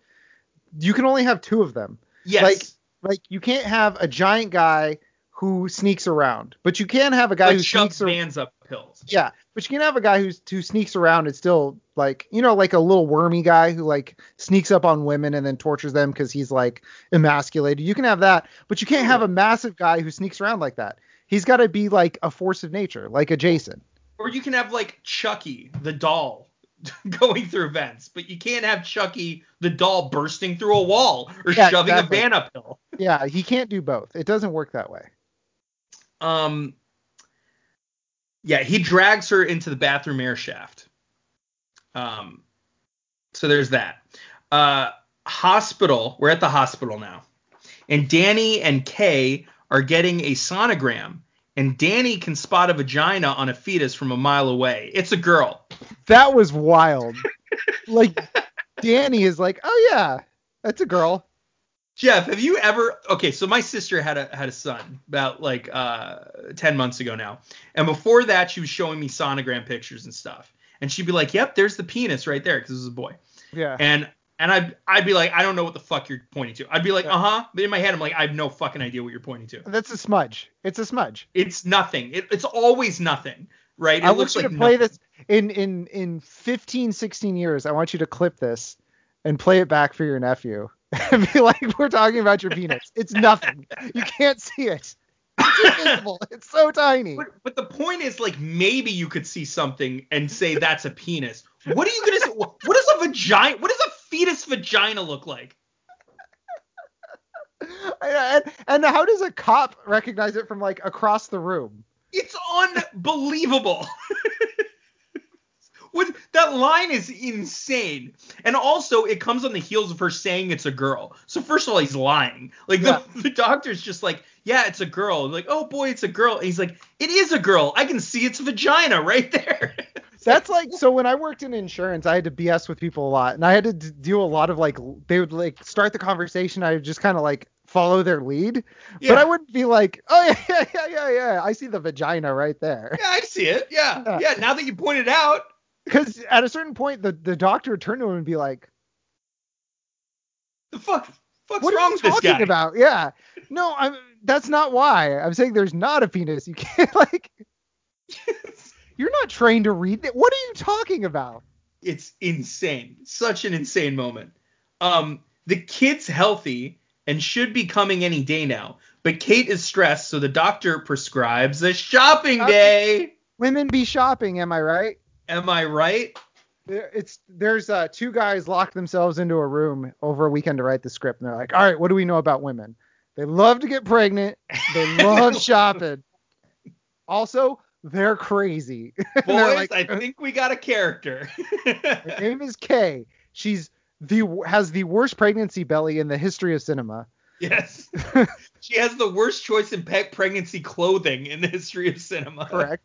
you can only have two of them yes. Like, like you can't have a giant guy who sneaks around but you can have a guy like who sneaks vans up hills. yeah but you can have a guy who's who sneaks around and still like you know like a little wormy guy who like sneaks up on women and then tortures them because he's like emasculated you can have that but you can't have a massive guy who sneaks around like that he's got to be like a force of nature like a jason Or you can have like Chucky, the doll, going through vents, but you can't have Chucky the doll bursting through a wall or Yeah, shoving exactly. a van uphill. Yeah, he can't do both. It doesn't work that way. Um, yeah, he drags her into the bathroom air shaft. Um, so there's that. Uh, hospital. We're at the hospital now, and Danny and Kay are getting a sonogram, and Danny can spot a vagina on a fetus from a mile away. It's a girl. That was wild. like Danny is like, oh yeah, that's a girl. Jeff, have you ever? Okay, so my sister had a had a son about like uh 10 months ago now, and before that she was showing me sonogram pictures and stuff, and she'd be like, "Yep, there's the penis right there," because it was a boy, Yeah. and and I'd I'd be like, I don't know what the fuck you're pointing to. I'd be like, Yeah. uh huh, but in my head I'm like, I have no fucking idea what you're pointing to. That's a smudge. It's a smudge. It's nothing. It, it's always nothing, right? It I want you like to play nothing. this in in in 15, 16 years. I want you to clip this and play it back for your nephew and be like, we're talking about your penis. It's nothing. You can't see it. It's invisible. It's so tiny. But, but the point is, like, maybe you could see something and say that's a penis. What are you gonna say? What what a vagina? What is a fetus vagina look like? And, and how does a cop recognize it from like across the room? It's unbelievable. what that line is insane. And also, it comes on the heels of her saying it's a girl. So first of all, he's lying. Like Yeah. the, the doctor's just like, yeah, it's a girl. Like, oh boy, it's a girl. And he's like, it is a girl. I can see its vagina right there. That's like so when I worked in insurance, I had to BS with people a lot, and I had to d- do a lot of like they would like start the conversation, I would just kind of like follow their lead, but I wouldn't be like, oh yeah yeah yeah yeah yeah, I see the vagina right there, yeah, I see it. Yeah, Yeah. yeah. Now that you point it out, because at a certain point the the doctor would turn to him and be like, the fuck, fuck's what wrong are you with talking about? Yeah, no, I'm that's not why. I'm saying there's not a penis. You can't like. You're not trained to read that. What are you talking about? it's insane. Such an insane moment. Um, the kid's healthy and should be coming any day now, but Kate is stressed, so the doctor prescribes a shopping day. Women be shopping, am I right? Am I right? It's there's uh, two guys locked themselves into a room over a weekend to write the script, and they're like, "All right, what do we know about women? They love to get pregnant. They love shopping. Also, they're crazy. And they're Boys, like, I think we got a character. Her name is Kay. She's the has the worst pregnancy belly in the history of cinema. yes. She has the worst choice in pe- pregnancy clothing in the history of cinema. Correct.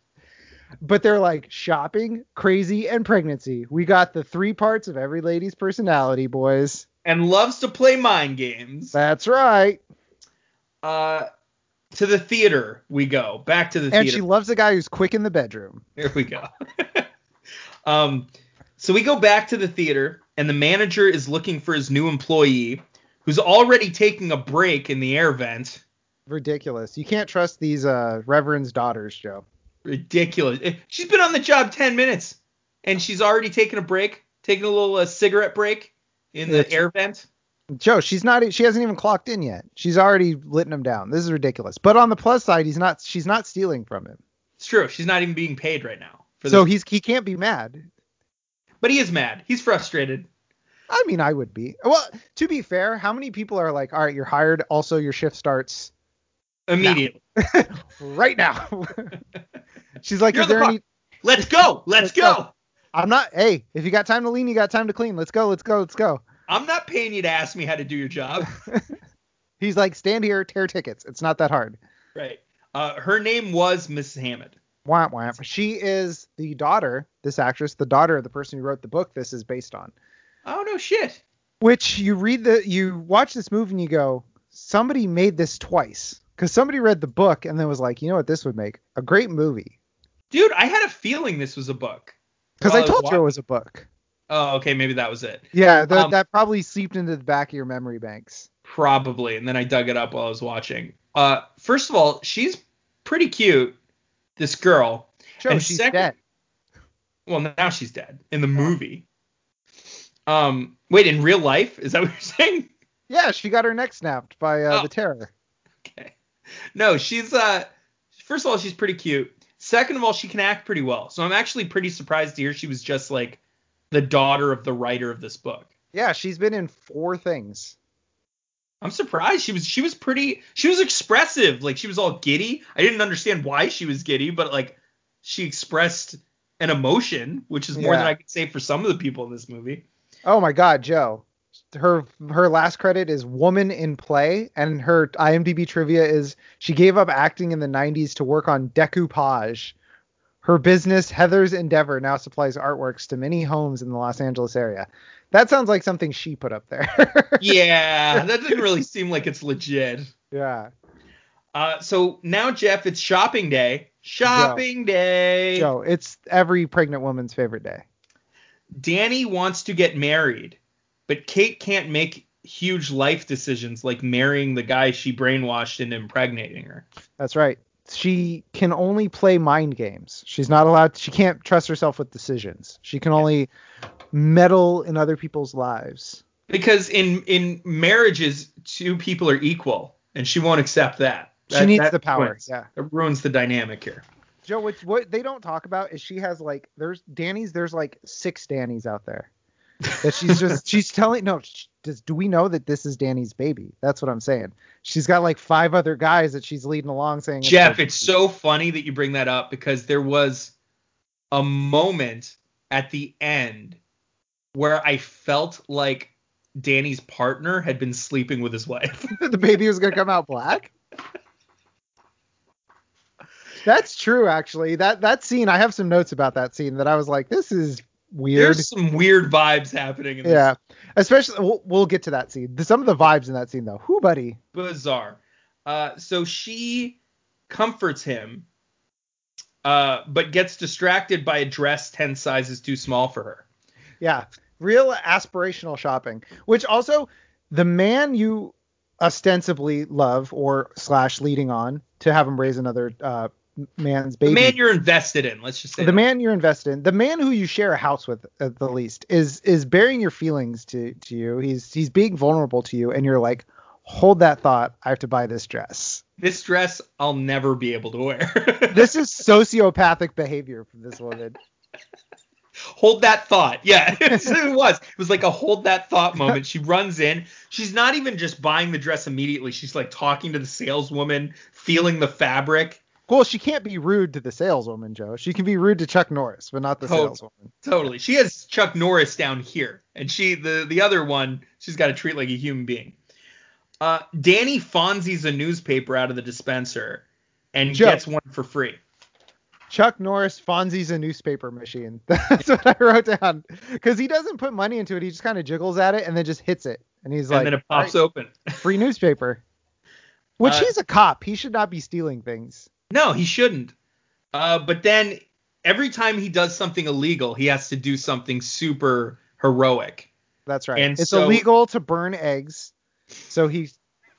But they're like shopping, crazy, and pregnancy. We got the three parts of every lady's personality, boys. And loves to play mind games. That's right. Uh, to the theater we go. Back to the And theater. And she loves a guy who's quick in the bedroom. Here we go. um, so we go back to the theater, and the manager is looking for his new employee, who's already taking a break in the air vent. Ridiculous. You can't trust these uh reverend's daughters, Joe. Ridiculous. Eh, She's been on the job 10 minutes, and she's already taken a break, taking a little uh, cigarette break in the air vent. Joe, she's not she hasn't even clocked in yet. She's already letting him down. This is ridiculous. But on the plus side, he's not she's not stealing from him. It's true. She's not even being paid right now. So this. he's he can't be mad. but he is mad. He's frustrated. I mean, I would be. Well, to be fair, how many people are like, all right, you're hired. Also, your shift starts Immediately. right now. She's like, You're is the there any? Let's go. Let's Let's go. go. I'm not. Hey, if you got time to lean, you got time to clean. Let's go. Let's go. Let's go. I'm not paying you to ask me how to do your job. He's like, stand here, tear tickets. It's not that hard. right. Uh, her name was Mrs. Hammond. Wamp wamp. She is the daughter, this actress, the daughter of the person who wrote the book this is based on. Oh no shit. Which you read the, you watch this movie and you go, somebody made this twice. Because somebody read the book and then was like, you know what this would make? A great movie. Dude, I had a feeling this was a book. Because I told you it was a book. Oh, okay, maybe that was it. Yeah, that, Um, that probably seeped into the back of your memory banks. Probably. And then I dug it up while I was watching. Uh, first of all, she's pretty cute. This girl. Joe, And she's second- dead. Well, now she's dead in the movie. Um, wait, in real life? Is that what you're saying? Yeah, she got her neck snapped by uh, Oh. the terror. Okay. No, she's uh first of all, she's pretty cute. Second of all, she can act pretty well. So I'm actually pretty surprised to hear she was just like the daughter of the writer of this book. Yeah, she's been in four things. I'm surprised she was she was pretty she was expressive like she was all giddy. I didn't understand why she was giddy, but like she expressed an emotion, which is more Yeah. than I could say for some of the people in this movie. Oh my God, Joe. Her her last credit is Woman in Play, and her IMDb trivia is she gave up acting in the 90s to work on decoupage. Her business, Heather's Endeavor, now supplies artworks to many homes in the Los Angeles area. That sounds like something she put up there. Yeah, that doesn't really seem like it's legit. yeah. Uh, so now Jeff, it's shopping day. Shopping day. Joe, it's every pregnant woman's favorite day. Danny wants to get married, but Kate can't make huge life decisions like marrying the guy she brainwashed into impregnating her. That's right. She can only play mind games. She's not allowed. She can't trust herself with decisions. She can only meddle in other people's lives. Because in in marriages, two people are equal, and she won't accept that. She needs that the power. ruins- Yeah. It ruins the dynamic here. Joe, what what they don't talk about is she has like there's Danny's. There's like six Danny's out there. That she's just she's telling no. sh- Does do we know that this is Danny's baby? That's what I'm saying. She's got like five other guys that she's leading along saying. Jeff, her it's so funny that you bring that up because there was a moment at the end where I felt like Danny's partner had been sleeping with his wife. the baby was gonna come out black. That's true, actually. That that scene, I have some notes about that scene that I was like, this is weird. There's some weird vibes happening in this Yeah, especially we'll, we'll get to that scene. Some of the vibes in that scene, though. Who, buddy? bizarre. Uh, so she comforts him, uh, but gets distracted by a dress 10 sizes too small for her. Yeah, real aspirational shopping. Which also, the man you ostensibly love or slash leading on to have him raise another uh, man's The baby. man you're invested in, let's just say. the that. man you're invested in, the man who you share a house with at the least, is is bearing your feelings to to you. He's he's being vulnerable to you, and you're like, hold that thought. I have to buy this dress. This dress I'll never be able to wear. This is sociopathic behavior from this woman. hold that thought. Yeah, it was. It was like a hold that thought moment. She runs in. She's not even just buying the dress immediately. She's like talking to the saleswoman, feeling the fabric. Well, she can't be rude to the saleswoman, Joe. She can be rude to Chuck Norris, but not the saleswoman. Totally. She has Chuck Norris down here, and she the the other one she's got to treat like a human being. Uh, Danny Fonzie's a newspaper out of the dispenser and Joe. gets one for free. Chuck Norris Fonzie's a newspaper machine. That's what I wrote down. Because he doesn't put money into it. He just kind of jiggles at it and then just hits it. And he's like, and then it pops right, open. free newspaper. Which Uh, he's a cop. He should not be stealing things. No, he shouldn't. Uh, but then every time he does something illegal, he has to do something super heroic. That's right. And it's so- illegal to burn eggs. So he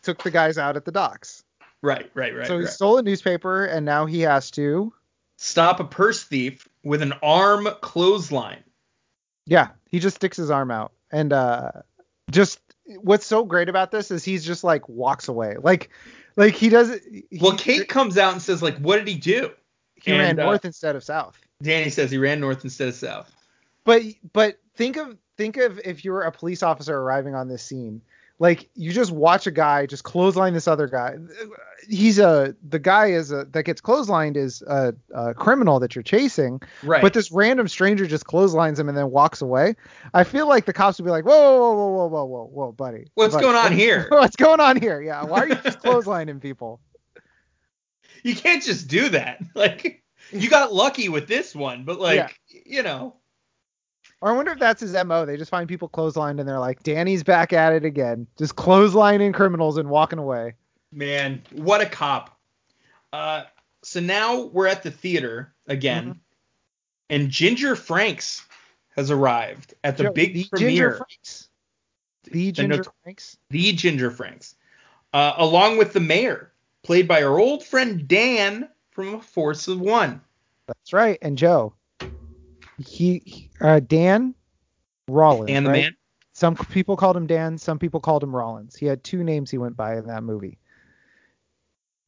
took the guys out at the docks. Right, right, right. so he right. stole a newspaper and now he has to. Stop a purse thief with an arm clothesline. Yeah, he just sticks his arm out. And uh just what's so great about this is he's just like walks away. Like like he does he, Well, Kate comes out and says, like, what did he do? he ran and, uh, north instead of south. Danny says he ran north instead of south. But but think of think of if you were a police officer arriving on this scene. Like you just watch a guy just clothesline this other guy. He's a the guy is a that gets clotheslined is a, a criminal that you're chasing. Right. But this random stranger just clotheslines him and then walks away. I feel like the cops would be like, whoa, whoa, whoa, whoa, whoa, whoa, whoa, buddy. What's Buddy, going on here? What's going on here? Yeah. Why are you just clotheslining people? you can't just do that. Like, you got lucky with this one, but like, Yeah. you know, Or I wonder if that's his MO. They just find people clotheslined and they're like, Danny's back at it again. Just clotheslining criminals and walking away. man, what a cop. Uh, so now we're at the theater again, Mm-hmm. and Ginger Franks has arrived at the Joe, big the premiere. Ginger Franks. The Ginger not- Franks. the Ginger Franks, uh, along with the mayor, played by our old friend Dan from Force of One. That's right. And Joe. He, uh, Dan Rollins. And the right? man. Some people called him Dan. Some people called him Rollins. He had two names he went by in that movie.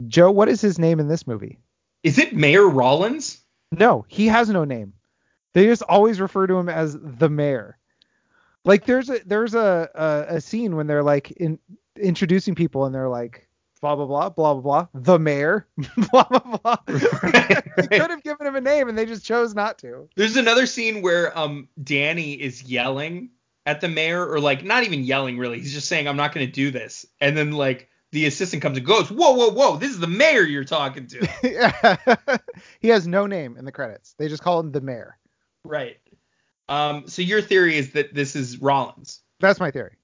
Joe, what is his name in this movie? Is it Mayor Rollins? No, he has no name. They just always refer to him as the mayor. Like there's a there's a a, a scene when they're like in introducing people and they're like blah blah blah blah blah blah the mayor blah blah blah. Right, they right. could have given him a name and they just chose not to. There's another scene where um Danny is yelling at the mayor, or like not even yelling really. He's just saying, "I'm not going to do this," and then like the assistant comes and goes, "Whoa, whoa, whoa! This is the mayor you're talking to." yeah. he has no name in the credits. They just call him the mayor. right. Um. So your theory is that this is Rollins, That's my theory.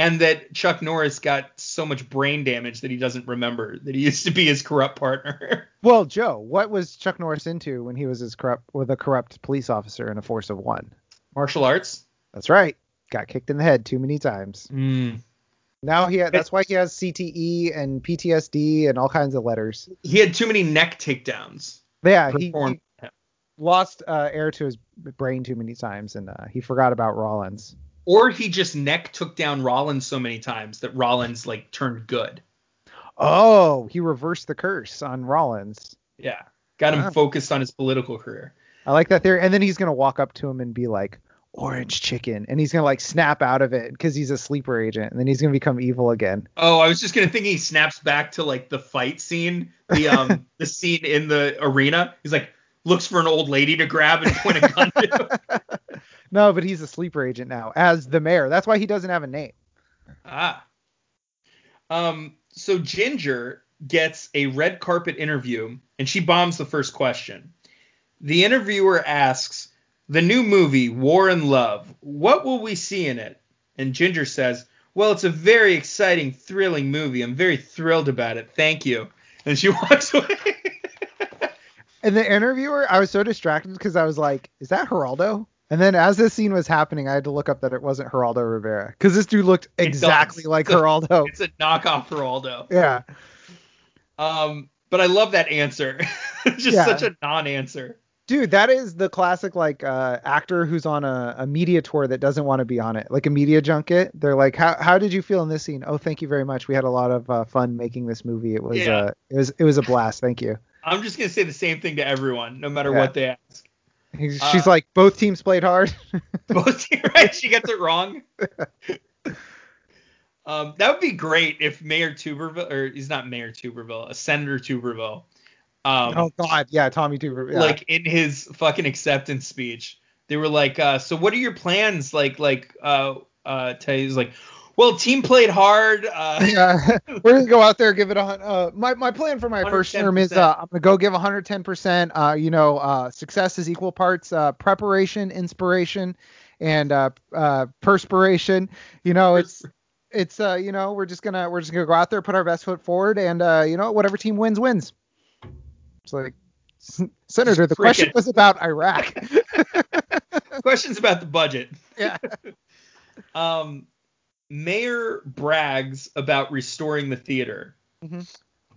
And that Chuck Norris got so much brain damage that he doesn't remember that he used to be his corrupt partner. Well, Joe, what was Chuck Norris into when he was his corrupt with a corrupt police officer in a force of one? Martial arts. That's right. Got kicked in the head too many times. Mm. Now he ha- that's why he has CTE and PTSD and all kinds of letters. He had too many neck takedowns. Yeah, he, he lost uh, air to his brain too many times and uh, he forgot about Rollins. Or he just neck took down Rollins so many times that Rollins like turned good. Oh, he reversed the curse on Rollins. Yeah. Got him Wow. focused on his political career. I like that theory. And then he's gonna walk up to him and be like, "Orange chicken," and he's gonna like snap out of it because he's a sleeper agent, and then he's gonna become evil again. Oh, I was just gonna think he snaps back to like the fight scene, the um the scene in the arena. He's like looks for an old lady to grab and point a gun to. No, but he's a sleeper agent now as the mayor. That's why he doesn't have a name. ah. Um. So Ginger gets a red carpet interview and she bombs the first question. The interviewer asks, "The new movie War and Love. What will we see in it?" And Ginger says, "Well, it's a very exciting, thrilling movie. I'm very thrilled about it. Thank you." And she walks away. And the interviewer, I was so distracted because I was like, "Is that Geraldo?" And then as this scene was happening, I had to look up that it wasn't Geraldo Rivera because this dude looked exactly like It's a- Geraldo. it's a knockoff Geraldo. Yeah. Um, but I love that answer. Just Yeah. such a non-answer. Dude, that is the classic like uh, actor who's on a, a media tour that doesn't want to be on it, like a media junket. They're like, "How how did you feel in this scene?" "Oh, thank you very much. We had a lot of uh, fun making this movie. It was Yeah. uh, it was it was a blast. Thank you." I'm just gonna say the same thing to everyone, no matter Yeah. what they ask. He's, Uh, she's like, "Both teams played hard." Both right? She gets it wrong. Um, that would be great if Mayor Tuberville, or he's not Mayor Tuberville, a Senator Tuberville, um, oh God, yeah, Tommy Tuberville. Yeah. like in his fucking acceptance speech, they were like, uh, "So what are your plans?" Like, like, uh, uh, Teddy's like, "Well, team played hard." Uh, yeah, we're gonna go out there, give it a uh, my my plan for my first term is uh, I'm gonna go give 110 percent. Uh, you know, uh, success is equal parts uh, preparation, inspiration, and uh, uh, perspiration. You know, it's it's uh, you know, we're just gonna we're just gonna go out there, put our best foot forward, and uh, you know, whatever team wins wins. It's like, Senator, the question was about Iraq. questions about the budget. yeah. Um, Mayor brags about restoring the theater. Mhm.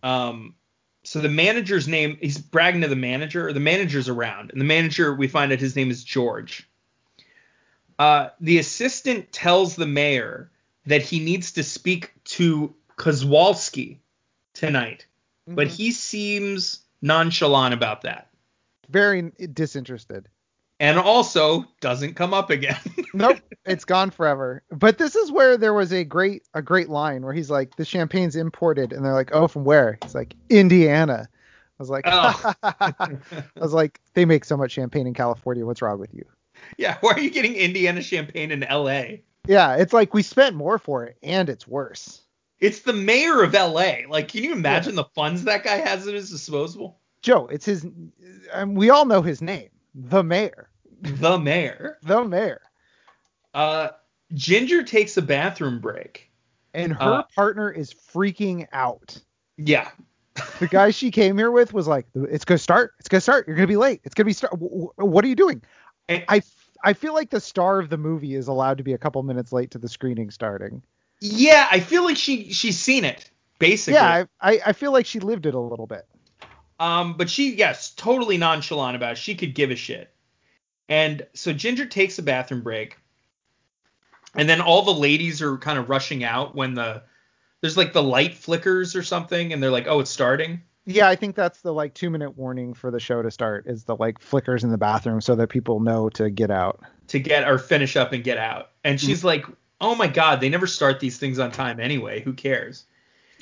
Um, so the manager's name, he's bragging to the manager, or the manager's around, and the manager, we find out his name is George. Uh, the assistant tells the mayor that he needs to speak to Kozwalski tonight, but Mhm. he seems nonchalant about that, very disinterested. And also doesn't come up again. nope, it's gone forever. But this is where there was a great a great line where he's like, "The champagne's imported," and they're like, "Oh, from where?" He's like, "Indiana." I was like, Oh. I was like, they make so much champagne in California. What's wrong with you? yeah, why are you getting Indiana champagne in L.A.? Yeah, it's like we spent more for it, and it's worse. It's the mayor of LA. Like, can you imagine the funds that guy has at his disposal? Joe, it's his. Um, we all know his name, the mayor, The mayor. the mayor, Uh, Ginger takes a bathroom break. and her Uh, partner is freaking out. Yeah. The guy she came here with was like, "It's gonna start. It's gonna start. You're gonna be late. It's gonna be start. w- w- What are you doing?" And- I, f- I feel like the star of the movie is allowed to be a couple minutes late to the screening starting. Yeah, I feel like she she's seen it basically. Yeah, I, I, I feel like she lived it a little bit. Um, but she, yes, totally nonchalant about it. She could give a shit. And so Ginger takes a bathroom break, and then all the ladies are kind of rushing out when the there's like the light flickers or something, and they're like, "Oh, it's starting." Yeah, I think that's the like two minute warning for the show to start is the like flickers in the bathroom so that people know to get out. To get or finish up and get out. And she's mm-hmm. like, oh my god, they never start these things on time anyway. Who cares?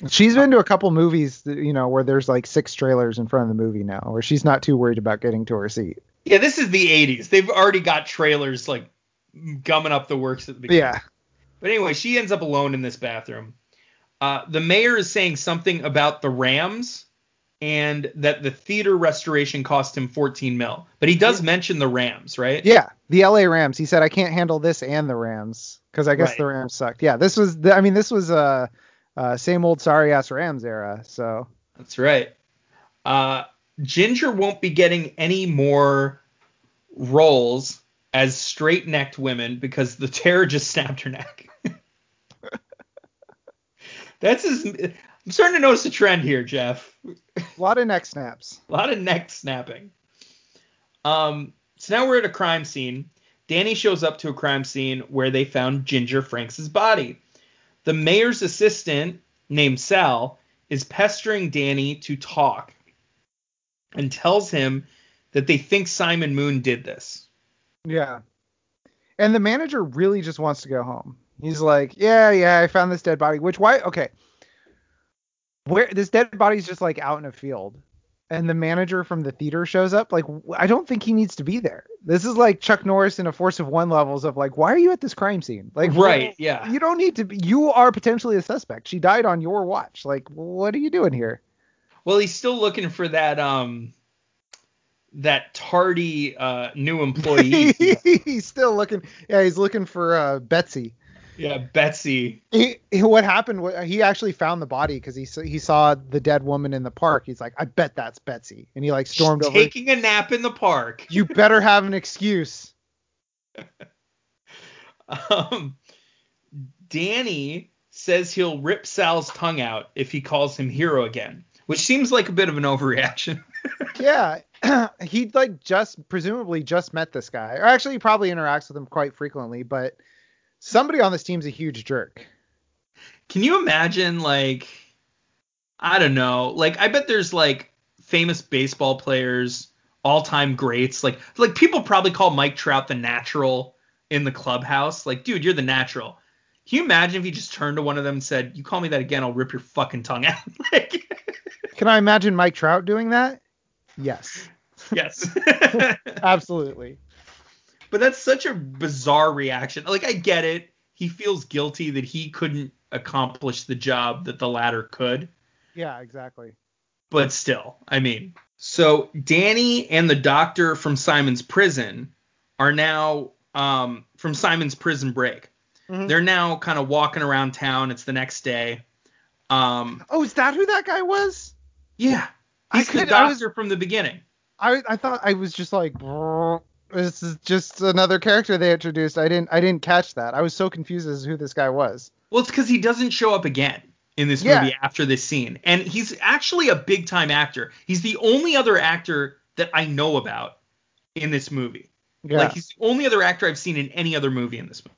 She's been to a couple movies, you know, where there's like six trailers in front of the movie now, where she's not too worried about getting to her seat. Yeah, this is the 80s. They've already got trailers like gumming up the works at the beginning. Yeah. But anyway, she ends up alone in this bathroom. Uh, the mayor is saying something about the Rams and that the theater restoration cost him 14 mil. But he does mention the Rams, right? Yeah, the LA Rams. He said I can't handle this and the Rams because I guess right. the Rams sucked. Yeah, this was. The, I mean, this was uh, uh same old sorry ass Rams era. So that's right. Uh, Ginger won't be getting any more roles as straight necked women because the terror just snapped her neck. That's his. I'm starting to notice a trend here, Jeff. A lot of neck snaps. A lot of neck snapping. Um, so now we're at a crime scene. Danny shows up to a crime scene where they found Ginger Franks' body. The mayor's assistant, named Sal, is pestering Danny to talk and tells him that they think Simon Moon did this. Yeah. And the manager really just wants to go home. He's like, "Yeah, yeah, I found this dead body." Which why? Okay. Where this dead body's just like out in a field and the manager from the theater shows up, like I don't think he needs to be there. This is like Chuck Norris in a Force of One levels of like, why are you at this crime scene? Like, right, yeah. You don't need to be. You are potentially a suspect. She died on your watch. Like, what are you doing here? Well, he's still looking for that um that tardy uh, new employee. he's still looking. Yeah, he's looking for uh, Betsy. Yeah, Betsy. He, what happened? He actually found the body because he he saw the dead woman in the park. He's like, I bet that's Betsy, and he like stormed She's over. Taking a nap in the park. You better have an excuse. um, Danny says he'll rip Sal's tongue out if he calls him hero again, which seems like a bit of an overreaction. yeah, he'd like just presumably just met this guy, or actually he probably interacts with him quite frequently, but somebody on this team's a huge jerk. Can you imagine like I don't know, like I bet there's like famous baseball players, all-time greats, like like people probably call Mike Trout the natural in the clubhouse. Like, dude, you're the natural. Can you imagine if you just turned to one of them and said, "You call me that again, I'll rip your fucking tongue out." like, Can I imagine Mike Trout doing that? Yes. Yes. Absolutely. But that's such a bizarre reaction. Like I get it. He feels guilty that he couldn't accomplish the job that the latter could. Yeah, exactly. But still, I mean, so Danny and the doctor from Simon's prison are now um, from Simon's prison break. Mm-hmm. They're now kind of walking around town. It's the next day. Um, oh, is that who that guy was? Yeah, he's I could, the doctor was, from the beginning. I I thought I was just like, this is just another character they introduced. I didn't I didn't catch that. I was so confused as to who this guy was. Well, it's because he doesn't show up again in this movie after this scene, and he's actually a big time actor. He's the only other actor that I know about in this movie. Yeah. Like he's the only other actor I've seen in any other movie in this movie.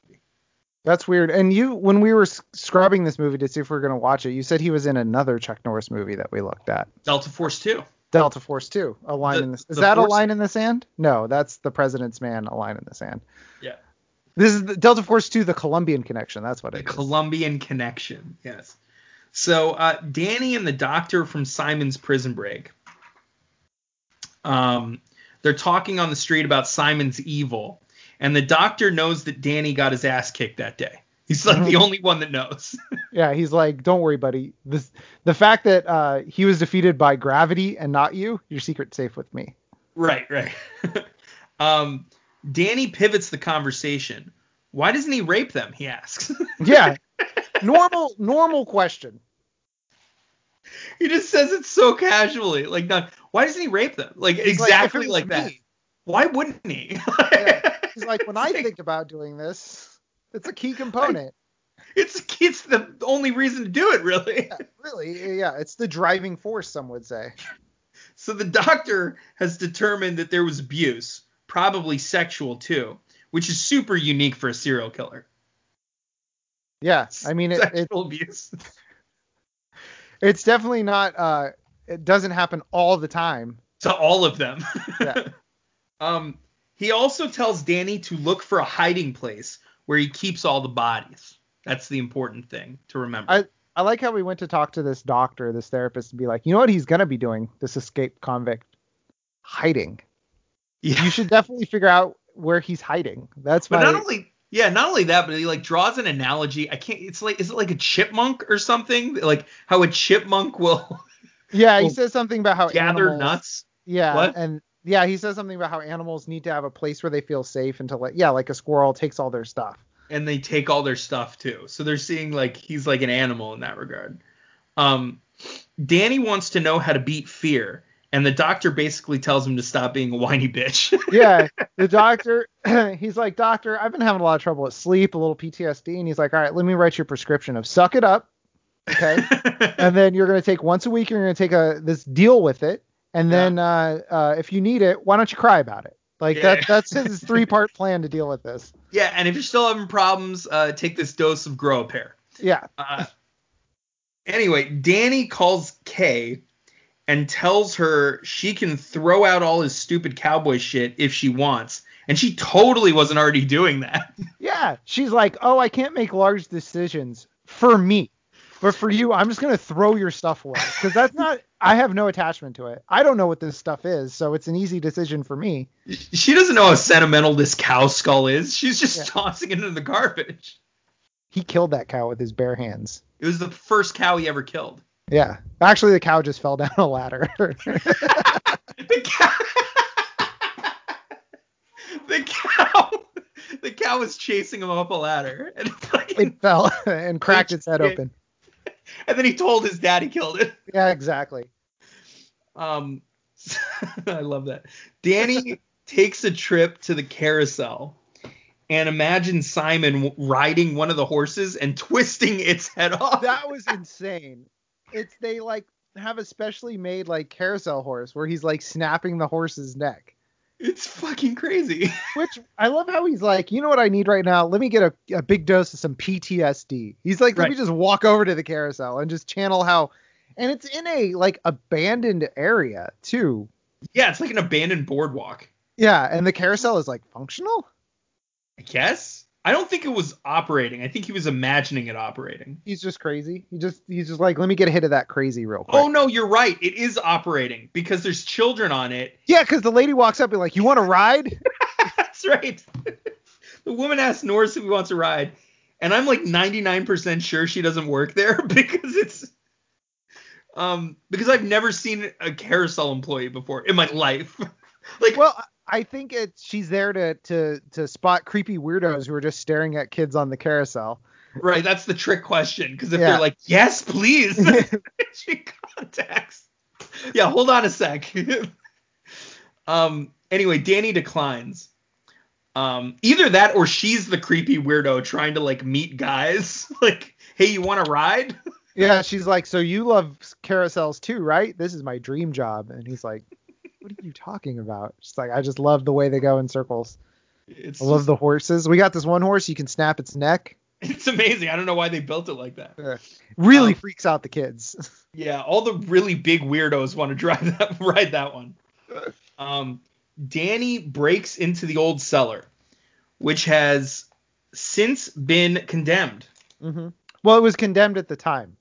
That's weird. And you, when we were scrubbing this movie to see if we are gonna watch it, you said he was in another Chuck Norris movie that we looked at. Delta Force Two. Delta Force 2, a line the, in the is the that Force? a line in the sand? No, that's the President's Man, a line in the sand. Yeah. This is the Delta Force 2, the Colombian connection. That's what the it is. Colombian connection. Yes. So uh, Danny and the doctor from Simon's Prison Break. Um, they're talking on the street about Simon's evil, and the doctor knows that Danny got his ass kicked that day. He's like the mm-hmm. only one that knows. yeah, he's like, don't worry, buddy. This the fact that uh, he was defeated by gravity and not you, your secret's safe with me. Right, right. um, Danny pivots the conversation. Why doesn't he rape them? He asks. yeah, normal, normal question. He just says it so casually, like, not, why doesn't he rape them? Like he's exactly like, like that. Why wouldn't he? yeah. He's like, when I think about doing this. It's a key component. It's it's the only reason to do it, really. Yeah, really, yeah. It's the driving force, some would say. So the doctor has determined that there was abuse, probably sexual too, which is super unique for a serial killer. Yeah, I mean, it, sexual it, abuse. It's definitely not. Uh, it doesn't happen all the time. To all of them. Yeah. um, he also tells Danny to look for a hiding place where he keeps all the bodies. That's the important thing to remember. I I like how we went to talk to this doctor, this therapist, and be like, you know what he's gonna be doing, this escaped convict, hiding. yeah. You should definitely figure out where he's hiding. That's But my not only yeah, not only that, but he like draws an analogy. I can't. It's like is it like a chipmunk or something? Like how a chipmunk will yeah. He says something about how gather animals, nuts. Yeah, What? and yeah, he says something about how animals need to have a place where they feel safe and to let yeah, like a squirrel takes all their stuff. and they take all their stuff too. So they're seeing like he's like an animal in that regard. Um, Danny wants to know how to beat fear, and the doctor basically tells him to stop being a whiny bitch. yeah, the doctor, he's like, Doctor, I've been having a lot of trouble with sleep, a little PTSD. And he's like, All right, let me write you a prescription of suck it up. Okay. and then you're going to take once a week, you're going to take a this deal with it. And Yeah. then uh, uh, if you need it, why don't you cry about it? Like Yeah. that, that's his three part plan to deal with this. yeah, and if you're still having problems, uh, take this dose of grow a pair. Yeah. Uh, anyway, Danny calls Kay and tells her she can throw out all his stupid cowboy shit if she wants. And she totally wasn't already doing that. Yeah. She's like, Oh, I can't make large decisions for me. But for you, I'm just going to throw your stuff away. Because that's not, I have no attachment to it. I don't know what this stuff is. So it's an easy decision for me. She doesn't know how sentimental this cow skull is. She's just Yeah. tossing it into the garbage. He killed that cow with his bare hands. It was the first cow he ever killed. Yeah. Actually, the cow just fell down a ladder. The cow. the cow. The cow was chasing him up a ladder, and it fell and cracked its head It- open. and then he told his dad he killed it. Yeah, exactly. Um, I love that. Danny takes a trip to the carousel and imagines Simon riding one of the horses and twisting its head off. That was insane. It's they like have a specially made like carousel horse where he's like snapping the horse's neck. It's fucking crazy. Which I love how he's like, you know what I need right now? Let me get a, a big dose of some PTSD. He's like, let me just walk over to the carousel and just channel how and it's in a like abandoned area too. Yeah, it's like an abandoned boardwalk. Yeah, and the carousel is like functional. I guess. I don't think it was operating. I think he was imagining it operating. He's just crazy. He just he's just like, let me get a hit of that crazy real quick. Oh no, you're right. It is operating because there's children on it. Yeah, because the lady walks up and be like, you want to ride? That's right. the woman asks Norris if he wants a ride, and I'm like 99% sure she doesn't work there because it's um because I've never seen a carousel employee before in my life. like well, I think it's she's there to to to spot creepy weirdos who are just staring at kids on the carousel. right, that's the trick question because if Yeah. they're like, "Yes, please." she contacts. Yeah, hold on a sec. um. Anyway, Danny declines. Um. Either that or she's the creepy weirdo trying to like meet guys. like, hey, you want to ride? yeah, she's like, so you love carousels too, right? This is my dream job. And he's like, what are you talking about? She's like, I just love the way they go in circles. It's I love just- the horses. We got this one horse you can snap its neck. it's amazing. I don't know why they built it like that. Really Um, freaks out the kids. Yeah, all the really big weirdos want to drive that ride that one. Um, Danny breaks into the old cellar, which has since been condemned. hmm Well, it was condemned at the time,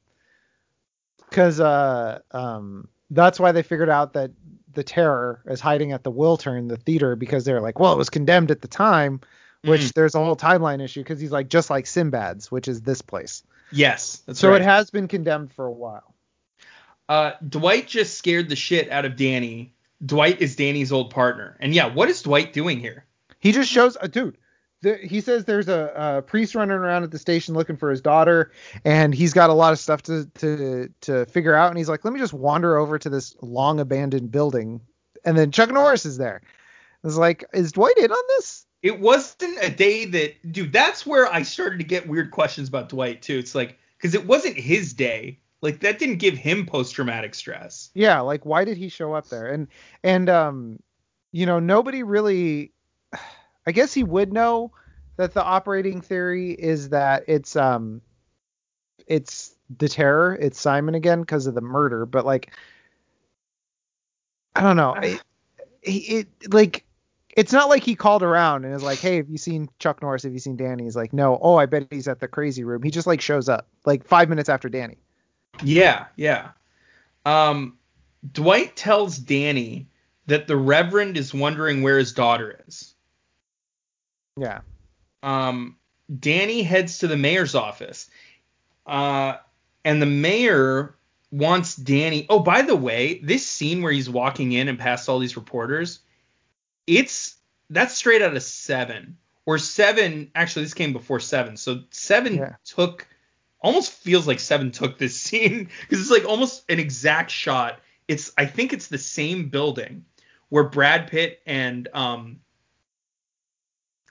because uh, um, that's why they figured out that the terror is hiding at the Wiltern, the theater, because they're like, well, it was condemned at the time, which Mhm. there's a whole timeline issue because he's like just like Sinbad's, which is this place. Yes, that's so right. it has been condemned for a while. uh, Dwight just scared the shit out of Danny. Dwight is Danny's old partner, and yeah, what is Dwight doing here? He just shows a dude. The, he says there's a, a priest running around at the station looking for his daughter, and he's got a lot of stuff to to to figure out. And he's like, let me just wander over to this long abandoned building, and then Chuck Norris is there. It's like, is Dwight in on this? It wasn't a day that, dude. That's where I started to get weird questions about Dwight too. It's like because it wasn't his day. Like that didn't give him post traumatic stress. Yeah, like why did he show up there? And and um, you know, nobody really. I guess he would know that the operating theory is that it's um, it's the terror, it's Simon again because of the murder. But like, I don't know. It, it, it like it's not like he called around and is like, "Hey, have you seen Chuck Norris? Have you seen Danny?" He's like, "No." Oh, I bet he's at the crazy room. He just like shows up like five minutes after Danny. Yeah, yeah. Um, Dwight tells Danny that the Reverend is wondering where his daughter is. Yeah. Um, Danny heads to the mayor's office. Uh, and the mayor wants Danny. Oh, by the way, this scene where he's walking in and past all these reporters, it's that's straight out of seven. Or seven, actually, this came before seven. So seven Yeah. took almost feels like seven took this scene because it's like almost an exact shot. It's I think it's the same building where Brad Pitt and um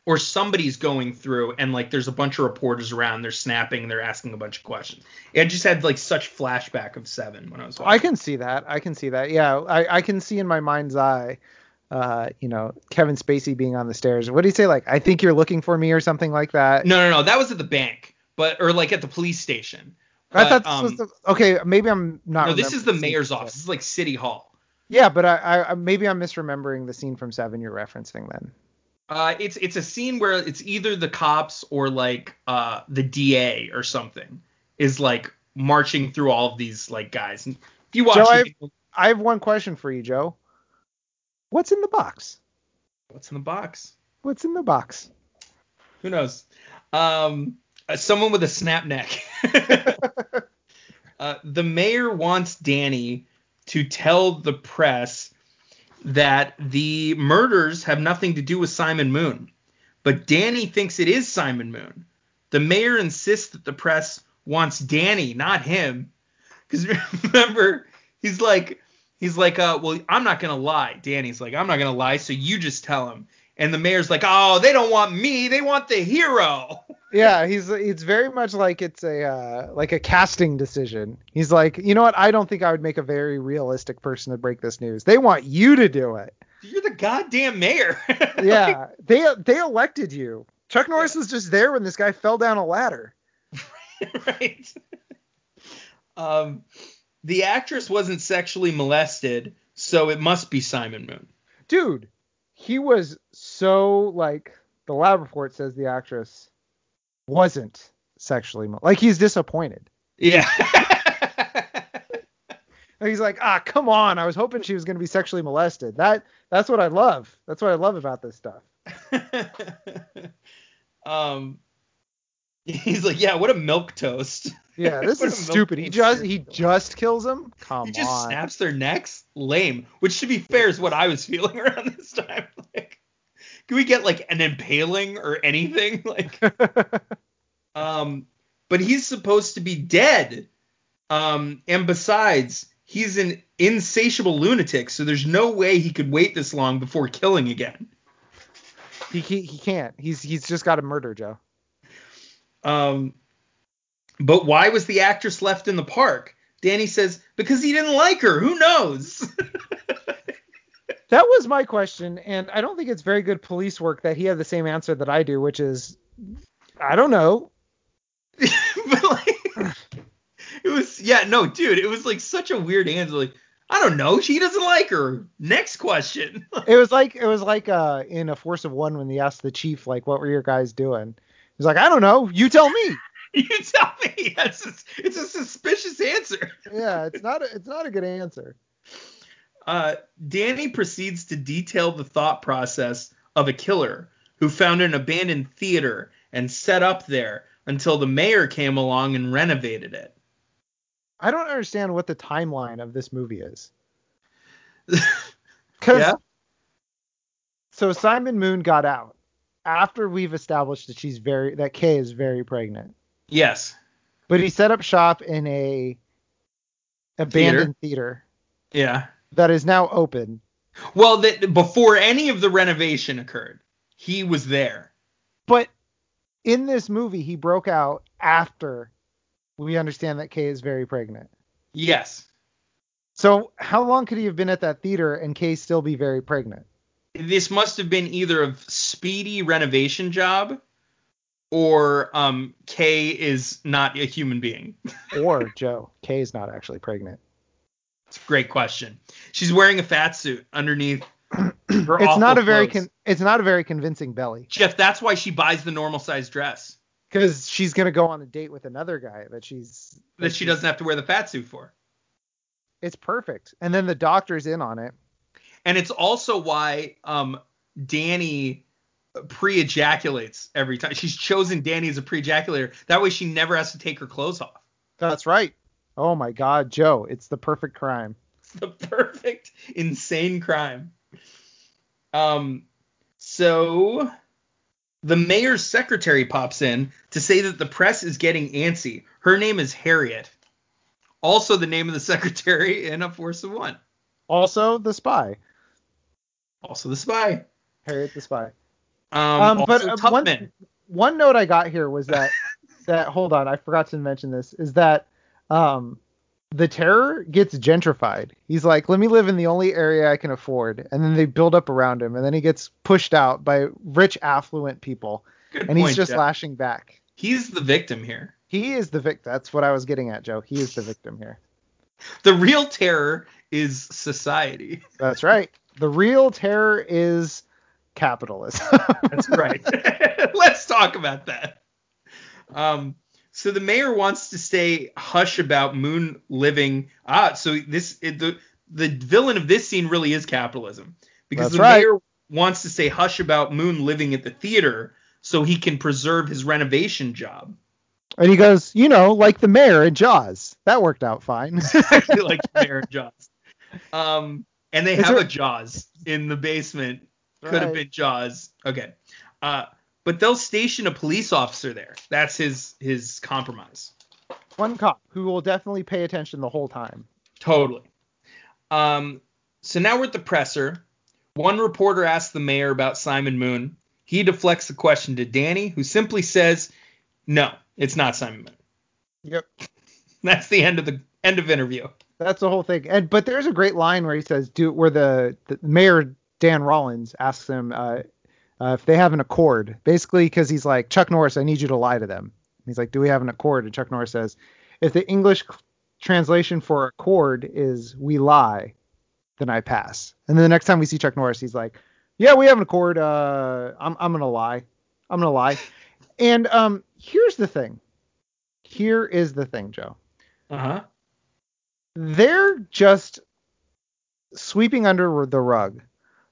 or somebody's going through and like there's a bunch of reporters around they're snapping they're asking a bunch of questions it just had like such flashback of seven when i was watching. I can see that. I can see that. Yeah, I, I can see in my mind's eye, uh, you know, Kevin Spacey being on the stairs. What do you say? Like, I think you're looking for me or something like that. no no no that was at the bank but or like at the police station I thought this um, was the, okay. Maybe I'm not. no this is the mayor's office this is like city hall Yeah, but I I- maybe I'm misremembering the scene from Seven you're referencing then. Uh it's it's a scene where it's either the cops or like uh the da or something is like marching through all of these like guys and if you watch Joe, it, I have one question for you, Joe. What's in the box? what's in the box What's in the box? Who knows? Um, uh, someone with a snap neck. uh, the mayor wants Danny to tell the press that the murders have nothing to do with Simon Moon, but Danny thinks it is Simon Moon. The mayor insists that the press wants Danny, not him, because remember he's like he's like uh well I'm not gonna lie. Danny's like I'm not gonna lie, so you just tell him. And the mayor's like, oh, they don't want me, they want the hero. Yeah, he's it's very much like it's a uh, like a casting decision. He's like, you know what? I don't think I would make a very realistic person to break this news. They want you to do it. You're the goddamn mayor. Yeah, they they elected you. Chuck Norris was just there when this guy fell down a ladder. right. Um, the actress wasn't sexually molested, so it must be Simon Moon. Dude, he was so like the lab report says the actress wasn't sexually mo- like he's disappointed. Yeah. He's like, ah, come on. I was hoping she was going to be sexually molested. That that's what I love. That's what I love about this stuff. um, he's like, yeah, what a milk toast. Yeah, this is stupid. He just he just kills him. Come he just on. snaps their necks. Lame. Which, to be fair, is what I was feeling around this time. Like, can we get like an impaling or anything? Like, um, but he's supposed to be dead. Um, and besides, he's an insatiable lunatic, so there's no way he could wait this long before killing again. he, he he can't. He's he's just got to murder Joe. Um, but why was the actress left in the park? Danny says because he didn't like her. Who knows? That was my question, and I don't think it's very good police work that he had the same answer that I do, which is I don't know. but like, it was yeah no dude it was like such a weird answer like I don't know she doesn't like her. Next question. It was like it was like uh in a Force of One when they asked the chief like what were your guys doing? He's like I don't know. You tell me. you tell me. It's a, it's a suspicious answer. Yeah, it's not a, it's not a good answer. Uh, Danny proceeds to detail the thought process of a killer who found an abandoned theater and set up there until the mayor came along and renovated it. I don't understand what the timeline of this movie is. Yeah. so Simon Moon got out after we've established that she's very that Kay is very pregnant. Yes. But he set up shop in a abandoned theater, Yeah. That is now open. Well, that before any of the renovation occurred, he was there. But in this movie, he broke out after we understand that Kay is very pregnant. Yes. So how long could he have been at that theater and Kay still be very pregnant? This must have been either a speedy renovation job or um Kay is not a human being. Or Joe, Kay is not actually pregnant. It's a great question. She's wearing a fat suit underneath. Her It's not a very con- it's not a very convincing belly Jeff. That's why she buys the normal size dress because she's gonna go on a date with another guy that she's that she doesn't have to wear the fat suit for. It's perfect. And then the doctor's in on it. And it's also why um, Danny pre-ejaculates every time. She's chosen Danny as a pre-ejaculator. That way she never has to take her clothes off. That's right. Oh my God, Joe, it's the perfect crime. It's the perfect insane crime. Um, so the mayor's secretary pops in to say that the press is getting antsy. Her name is Harriet. Also the name of the secretary in A Force of One. Also, the spy, Also the spy. Harriet the spy. Um, Um, but, uh, one- One note I got here was that that hold on, I forgot to mention this is that um the terror gets gentrified. He's like, let me live in the only area I can afford, and then they build up around him, and then he gets pushed out by rich, affluent people, Good and he's just Jeff. lashing back. He's the victim here. He is the victim. That's what I was getting at, Joe. He is the victim here. The real terror is society. That's right. The real terror is capitalism. That's right. Let's talk about that. Um, so the mayor wants to stay hush about Moon living. Ah, so this it, the the villain of this scene really is capitalism because That's the right. mayor wants to say hush about Moon living at the theater so he can preserve his renovation job. and he goes, you know, like the mayor in Jaws. That worked out fine. like the Mayor in Jaws. Um, and they Is have there- a Jaws in the basement. Could have been Jaws. Okay. Uh, but they'll station a police officer there. That's his his compromise. One cop who will definitely pay attention the whole time. Totally. Um, so now we're at the presser. One reporter asks the mayor about Simon Moon. He deflects the question to Danny, who simply says, "No, it's not Simon Moon." Yep. That's the end of the end of interview. That's the whole thing. And but there's a great line where he says, "Do where the, the mayor Dan Rollins asks him uh, uh, if they have an accord, basically because he's like Chuck Norris, I need you to lie to them. He's like, do we have an accord? And Chuck Norris says, if the English translation for accord is we lie, then I pass. And then the next time we see Chuck Norris, he's like, yeah, we have an accord. Uh, I'm I'm gonna lie. I'm gonna lie. And um, here's the thing. Here is the thing, Joe Uh huh. they're just sweeping under the rug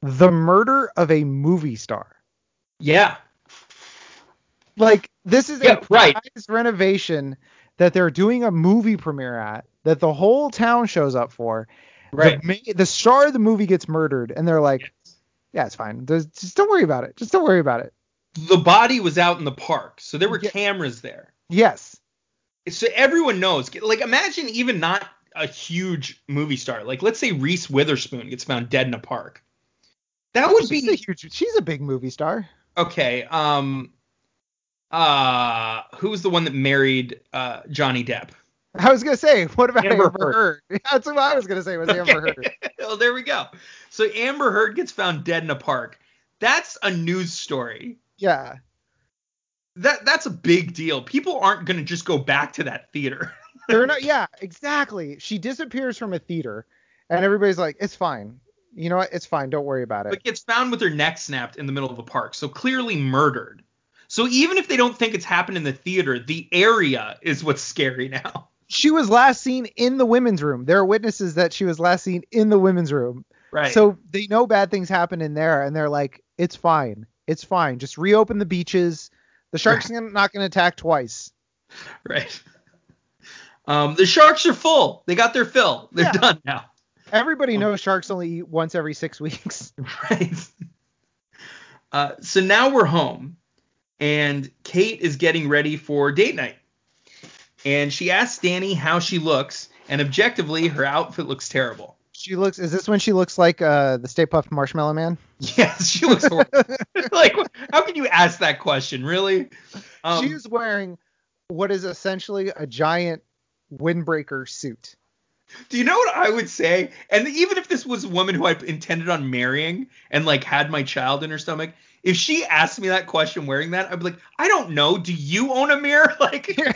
the murder of a movie star. Yeah. Like this is Yeah, a right. renovation that they're doing a movie premiere at that the whole town shows up for. Right. The, the star of the movie gets murdered, and they're like, "Yeah, it's fine. There's, just don't worry about it. Just don't worry about it." the body was out in the park, so there were Yeah. cameras there. Yes, So everyone knows. Like imagine even not a huge movie star. Like let's say Reese Witherspoon gets found dead in a park. That would she's a huge. She's a big movie star. okay. Um uh who's the one that married uh Johnny Depp? I was gonna say, what about Amber Amber, Heard? That's what I was gonna say was Amber Heard. well, there we go. So Amber Heard gets found dead in a park. That's a news story. Yeah. That that's a big deal. People aren't going to just go back to that theater. They're not. Yeah, exactly. She disappears from a theater, and everybody's like, "It's fine. You know what? It's fine. Don't worry about it." but gets found with her neck snapped in the middle of a park. So clearly murdered. So even if they don't think it's happened in the theater, the area is what's scary now. she was last seen in the women's room. There are witnesses that she was last seen in the women's room. Right. So they know bad things happen in there, and they're like, "It's fine. It's fine. Just reopen the beaches. The sharks are not going to attack twice." right. Um, the sharks are full. They got their fill. They're Yeah. done now. Everybody knows sharks only eat once every six weeks. Right. Uh, so now we're home, and Kate is getting ready for date night. And she asks Danny how she looks, and objectively, her outfit looks terrible. She looks. Is this when she looks like uh, the Stay Puft Marshmallow Man? Yes, she looks horrible. like, how can you ask that question? Really? Um, She's wearing what is essentially a giant windbreaker suit. Do you know what I would say? And even if this was a woman who I intended on marrying and like had my child in her stomach, if she asked me that question wearing that, I'd be like, I don't know. Do you own a mirror? Like,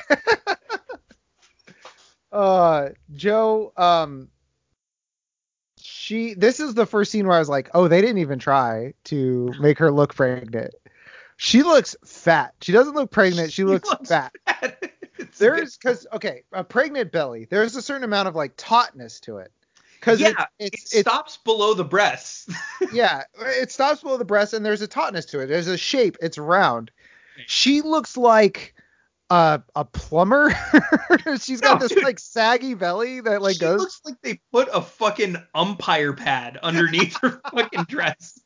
Uh, Joe, um, she this is the first scene where I was like, oh, they didn't even try to make her look pregnant. She looks fat. She doesn't look pregnant. She, looks, fat. fat. There's because okay, a pregnant belly. There's a certain amount of like tautness to it. Because yeah, it's it it's stops below the breasts. yeah, it stops below the breast and there's a tautness to it. There's a shape. It's round. She looks like a a plumber. She's got No, this dude. like saggy belly that like she goes. looks like they put a fucking umpire pad underneath her fucking dress.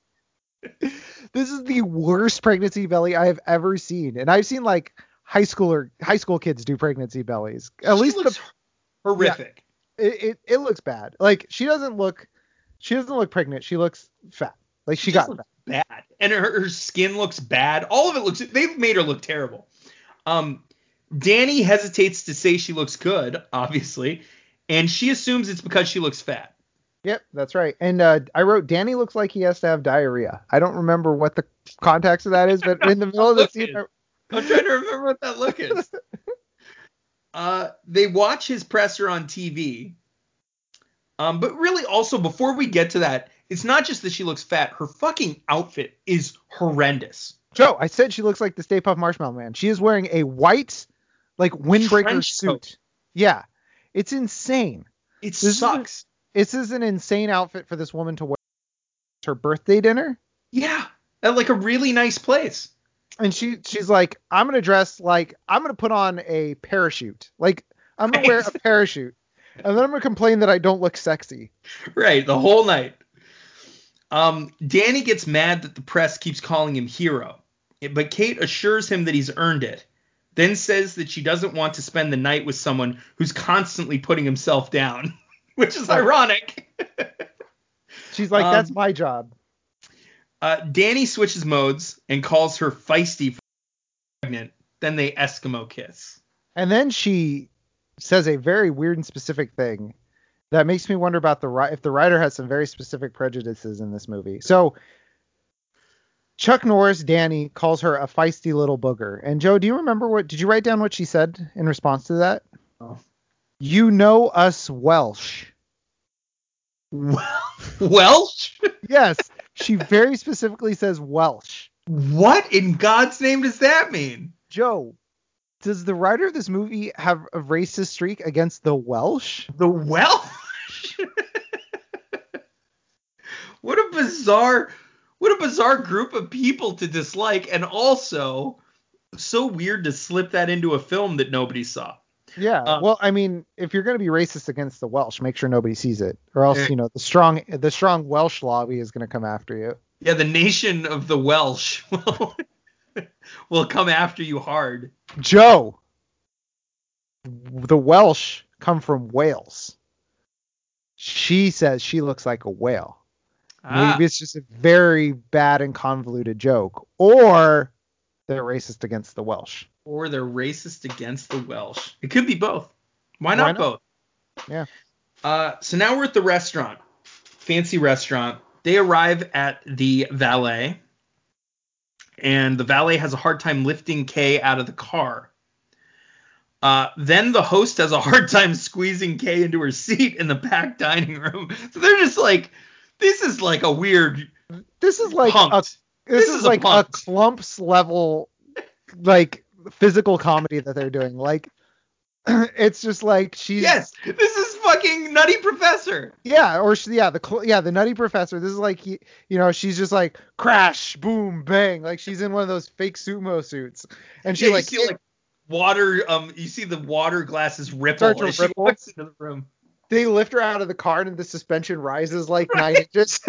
This is the worst pregnancy belly I have ever seen, and I've seen like high schooler high school kids do pregnancy bellies. At She least looks the, horrific. it, it it looks bad. Like she doesn't look she doesn't look pregnant. She looks fat. Like she, just got looks bad, and her, her skin looks bad. All of it looks. They've made her look terrible. Um, Danny hesitates to say she looks good, obviously, and she assumes it's because she looks fat. Yep, that's right. And uh, I wrote Danny looks like he has to have diarrhea. I don't remember what the context of that is, but in the middle of the scene, is. I'm trying to remember what that look is. Uh, they watch his presser on TV. Um, but really, also before we get to that, it's not just that she looks fat. Her fucking outfit is horrendous. Joe, I said she looks like the Stay Puft Marshmallow Man. She is wearing a white, like windbreaker Trench coat. suit. Yeah, it's insane. It This is- sucks. This is an insane outfit for this woman to wear her birthday dinner. Yeah, at like a really nice place. And she she's like, I'm gonna dress like I'm gonna put on a parachute. Like I'm gonna wear a parachute. And then I'm gonna complain that I don't look sexy. Right, the whole night. Um, Danny gets mad that the press keeps calling him hero, but Kate assures him that he's earned it. Then says that she doesn't want to spend the night with someone who's constantly putting himself down, which is ironic. She's like, Um, that's my job. Uh, Danny switches modes and calls her feisty for pregnant. Then they Eskimo kiss. And then she says a very weird and specific thing that makes me wonder about the if the writer has some very specific prejudices in this movie. So Chuck Norris, Danny calls her a feisty little booger. And Joe, do you remember what? Did you write down what she said in response to that? Oh. You know us Welsh. Welsh? Yes, she very specifically says Welsh. What in God's name does that mean? Joe, does the writer of this movie have a racist streak against the Welsh? The Welsh? what a bizarre what a bizarre group of people to dislike and also so weird to slip that into a film that nobody saw. Yeah. Um, well, I mean, if you're going to be racist against the Welsh, make sure nobody sees it, or else Yeah. you know the strong the strong Welsh lobby is going to come after you. Yeah, the nation of the Welsh will, will come after you hard. Joe, the Welsh come from Wales. She says she looks like a whale. Ah, Maybe it's just a very bad and convoluted joke, or they're racist against the Welsh. Or they're racist against the Welsh. It could be both. Why Why not, not? both? Yeah. Uh, so now we're at the restaurant, fancy restaurant. They arrive at the valet, and the valet has a hard time lifting Kay out of the car. Uh, then the host has a hard time squeezing Kay into her seat in the back dining room. So they're just like, this is like a weird This is like a this, This is, is like a, punt. clumps level like physical comedy that they're doing like it's just like she's Yes, this is fucking Nutty Professor. yeah or she, yeah the yeah the nutty professor this is like you, you know she's just like crash boom bang like she's in one of those fake sumo suits and she Yeah, like, you see like water um you see the water glasses ripple as she ripple. walks into the room. they lift her out of the car and the suspension rises like nine inches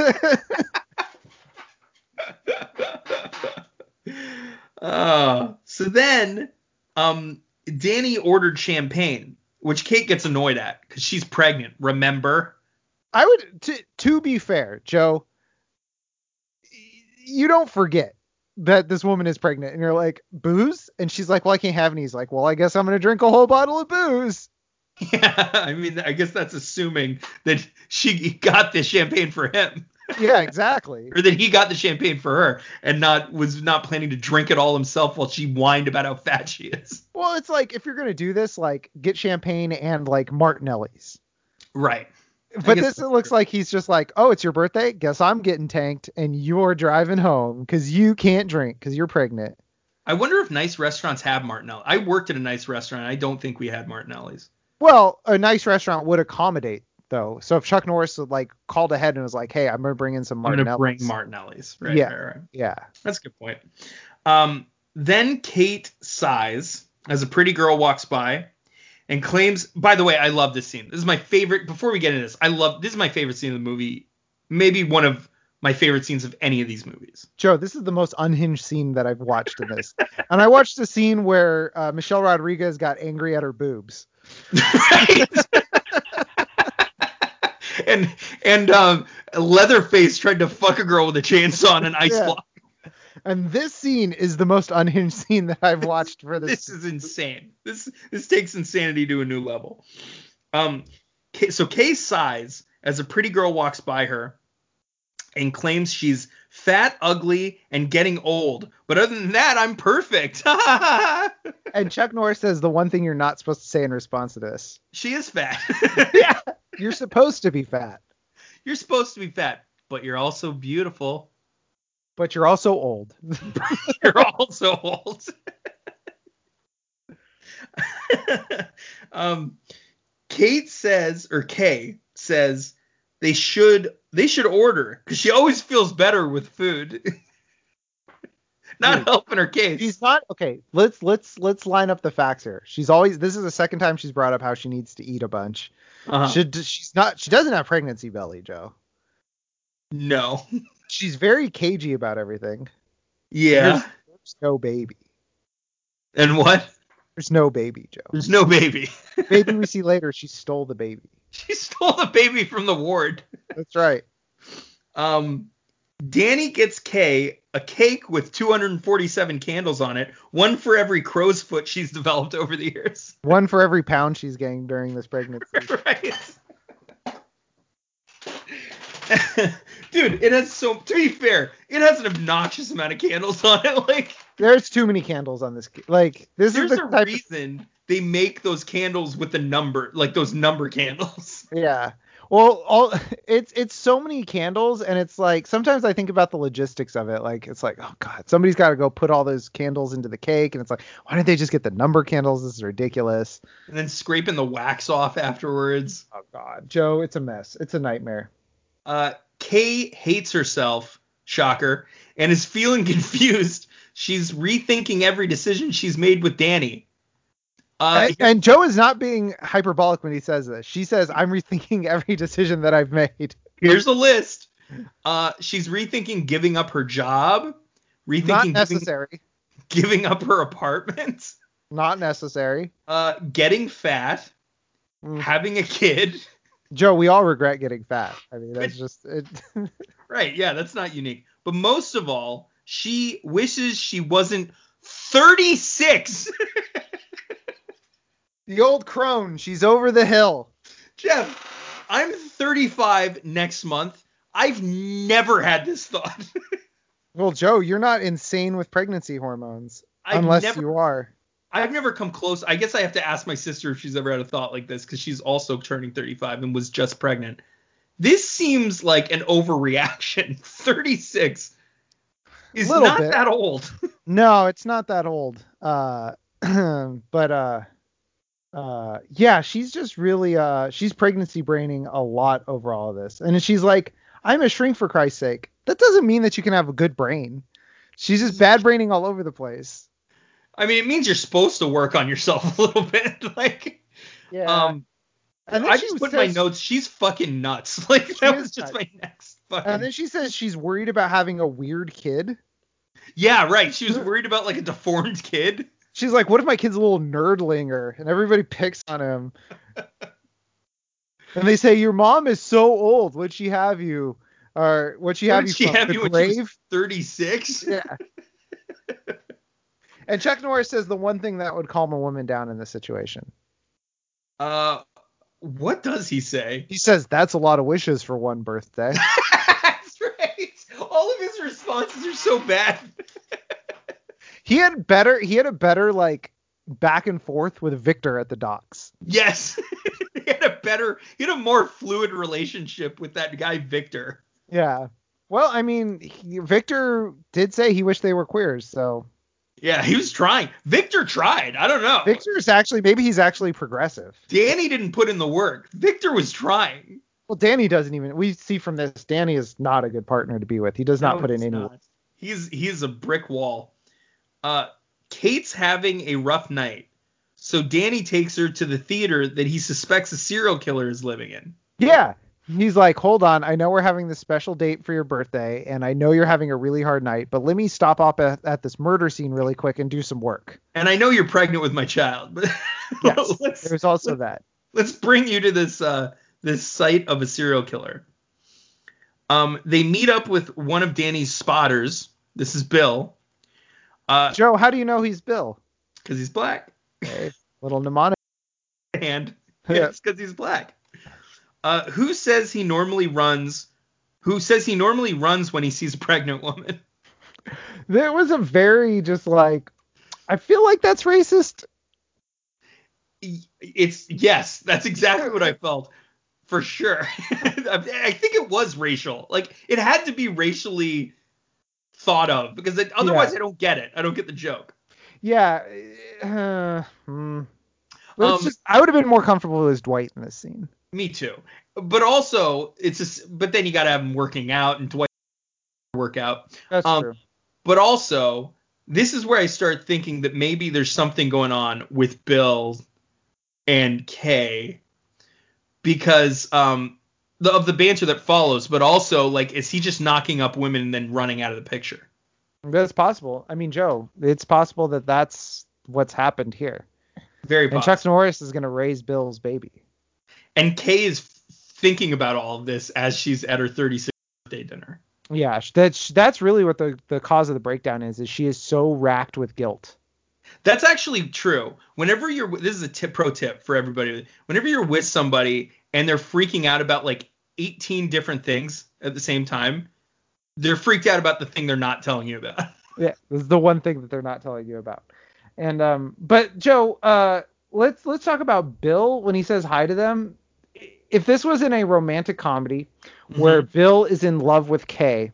uh, so then um Danny ordered champagne, which Kate gets annoyed at because she's pregnant, remember? I would to to be fair, Joe, you don't forget that this woman is pregnant and you're like, booze? And she's like, Well, I can't have any. He's like, Well, I guess I'm gonna drink a whole bottle of booze. Yeah, I mean, I guess that's assuming that she got the champagne for him, Yeah, exactly. or that he got the champagne for her, and not was not planning to drink it all himself while she whined about how fat she is. well, it's like if you're gonna do this, like get champagne and like Martinelli's. Right. But this that's looks true. like he's just like, oh, it's your birthday. Guess I'm getting tanked, and you're driving home because you can't drink because you're pregnant. I wonder if nice restaurants have Martinelli. I worked at a nice restaurant. I don't think we had Martinelli's. Well, a nice restaurant would accommodate though. So if Chuck Norris had, like called ahead and was like, hey, I'm gonna bring in some I'm gonna bring Martinelli's. Martinelli's. Right, Yeah. right, right. yeah. That's a good point. Um, then Kate sighs as a pretty girl walks by and claims. By the way, I love this scene. This is my favorite. Before we get into this, I love this is my favorite scene of the movie. Maybe one of my favorite scenes of any of these movies. Joe, this is the most unhinged scene that I've watched in this. and I watched a scene where uh, Michelle Rodriguez got angry at her boobs. right? And and um, Leatherface tried to fuck a girl with a chainsaw and an ice Yeah. block. And this scene is the most unhinged scene that I've watched for this. This is insane. This this takes insanity to a new level. Um, so Kay sighs as a pretty girl walks by her and claims she's fat, ugly, and getting old. But other than that, I'm perfect. And Chuck Norris says the one thing you're not supposed to say in response to this. she is fat. Yeah. You're supposed to be fat, You're supposed to be fat, but you're also beautiful. but you're also old. You're also old. um, Kate says, or Kay says, they should they should order because she always feels better with food. Not Dude, helping her case. She's not okay. Let's let's let's line up the facts here. She's always this is the second time she's brought up how she needs to eat a bunch. Uh-huh. Should she's not she doesn't have pregnancy belly, Joe. no. She's very cagey about everything. Yeah. There's, there's no baby. And what? There's no baby, Joe. There's no baby. baby we see later, she stole the baby. she stole the baby from the ward. That's right. Um, Danny gets Kay a cake with 247 candles on it, one for every crow's foot she's developed over the years. One for every pound she's gained during this pregnancy. right. Dude, it has so to be fair, it has an obnoxious amount of candles on it. Like There's too many candles on this. Like this there's is the a reason they make those candles with the number, like those number candles. Yeah. Well, all it's it's so many candles, and it's like sometimes I think about the logistics of it. Like it's like, oh god, somebody's got to go put all those candles into the cake, and it's like, why didn't they just get the number candles? This is ridiculous. And then scraping the wax off afterwards. Oh god, Joe, it's a mess. It's a nightmare. Uh, Kay hates herself, shocker, and is feeling confused. She's rethinking every decision she's made with Danny. Uh, and, and Joe is not being hyperbolic when he says this. She says, "I'm rethinking every decision that I've made." here's a list. Uh, she's rethinking giving up her job, Not rethinking giving, necessary. giving up her apartment, Not necessary. uh, getting fat, Mm. having a kid. Joe, we all regret getting fat. I mean, that's just it. Right, yeah, that's not unique. But most of all, she wishes she wasn't 36. the old crone. She's over the hill. Jeff, I'm 35 next month. I've never had this thought. Well, Joe, you're not insane with pregnancy hormones, I've unless never, you are. I've never come close. I guess I have to ask my sister if she's ever had a thought like this because she's also turning 35 and was just pregnant. This seems like an overreaction. 36 is not bit. that old. No, it's not that old. Uh, but uh, uh, yeah, she's just really uh, she's pregnancy braining a lot over all of this, and she's like, I'm a shrink for Christ's sake. That doesn't mean that you can have a good brain. She's just bad braining all over the place. I mean, it means you're supposed to work on yourself a little bit. like, Yeah. um, and then I just put in my notes. She's fucking nuts. Like that was just nuts. my next fucking. And then she says she's worried about having a weird kid. yeah, right. She was worried about like a deformed kid. She's like, what if my kid's a little nerdlinger and everybody picks on him? and they say, your mom is so old. What'd she have you? Or would she What have did you she from have the you when grave? 36? yeah. and Chuck Norris says the one thing that would calm a woman down in this situation. Uh, what does he say? He says that's a lot of wishes for one birthday. That's right. All of his responses are so bad. He had better. He had a better like back and forth with Victor at the docks. yes. he had a better, he had a more fluid relationship with that guy Victor. Yeah. Well, I mean, he, Victor did say he wished they were queers, so Yeah, he was trying. Victor tried. I don't know. Victor's actually maybe he's actually progressive. Danny didn't put in the work. Victor was trying. Well, Danny doesn't even. We see from this, Danny is not a good partner to be with. He does not No, put in any. not. He's he's a brick wall. Uh, Kate's having a rough night, so Danny takes her to the theater that he suspects a serial killer is living in. Yeah. He's like, hold on, I know we're having this special date for your birthday, and I know you're having a really hard night, but let me stop up at, at this murder scene really quick and do some work. And I know you're pregnant with my child, but Yes. There's also that. let's bring you to this uh this site of a serial killer. Um, they meet up with one of Danny's spotters. This is Bill, uh, Joe, how do you know he's Bill? because he's black, Okay. Little mnemonic. and it's because he's black. Uh, who says he normally runs? Who says he normally runs when he sees a pregnant woman? There was a very just like, I feel like that's racist. It's yes, that's exactly what I felt for sure. I think it was racial. Like it had to be racially thought of because it, otherwise Yeah. I don't get it. I don't get the joke. Yeah. Uh, hmm. Um, just, I would have been more comfortable as Dwight in this scene. Me too. But also it's just but then you got to have him working out and Dwight work out. That's Um, true. But also this is where I start thinking that maybe there's something going on with Bill and Kay because um the, of the banter that follows, but also like is he just knocking up women and then running out of the picture? That's possible. I mean, Joe, it's possible that that's what's happened here. Very And possible. Chuck Norris is going to raise Bill's baby. And Kay is thinking about all of this as she's at her 36th birthday dinner. Yeah, that's that's really what the the cause of the breakdown is. Is she is so racked with guilt. That's actually true. Whenever you're this is a tip pro tip for everybody. Whenever you're with somebody and they're freaking out about like 18 different things at the same time, they're freaked out about the thing they're not telling you about. Yeah, this is the one thing that they're not telling you about. And um, but Joe, uh, let's let's talk about Bill when he says hi to them. If this was in a romantic comedy where Bill is in love with Kay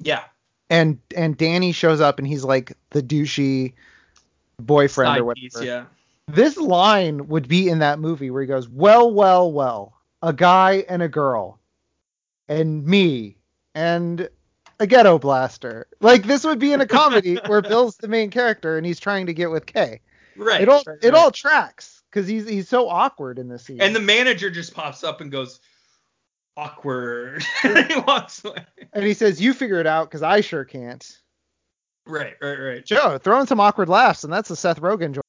Yeah. and and Danny shows up and he's like the douchey boyfriend Side or whatever. piece, yeah. This line would be in that movie where he goes, "Well, well, well, a guy and a girl, and me, and a ghetto blaster." Like this would be in a comedy where Bill's the main character and he's trying to get with Kay. Right. It all right, it right. all tracks because he's he's so awkward in this scene. And the manager just pops up and goes, awkward. and he walks away. and he says, "You figure it out because I sure can't." Right, right, right. Joe throwing some awkward laughs, and that's a Seth Rogen joke.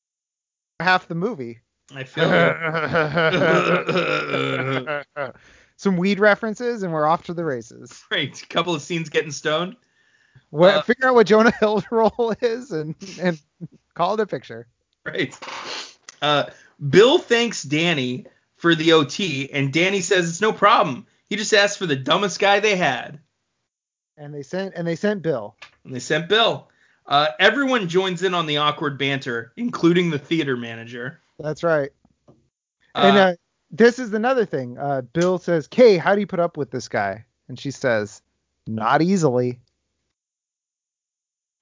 Half the movie. I feel it. some weed references, and we're off to the races. Right. A couple of scenes getting stoned. What, Uh, figure out what Jonah Hill's role is and and call it a picture. Right. Uh, Bill thanks Danny for the OT, and Danny says it's no problem. He just asked for the dumbest guy they had, And they sent and they sent Bill. and they sent Bill. Uh, everyone joins in on the awkward banter, including the theater manager. That's right. and Uh, uh, this is another thing. Uh, Bill says, "Kay, how do you put up with this guy?" And she says, "Not easily."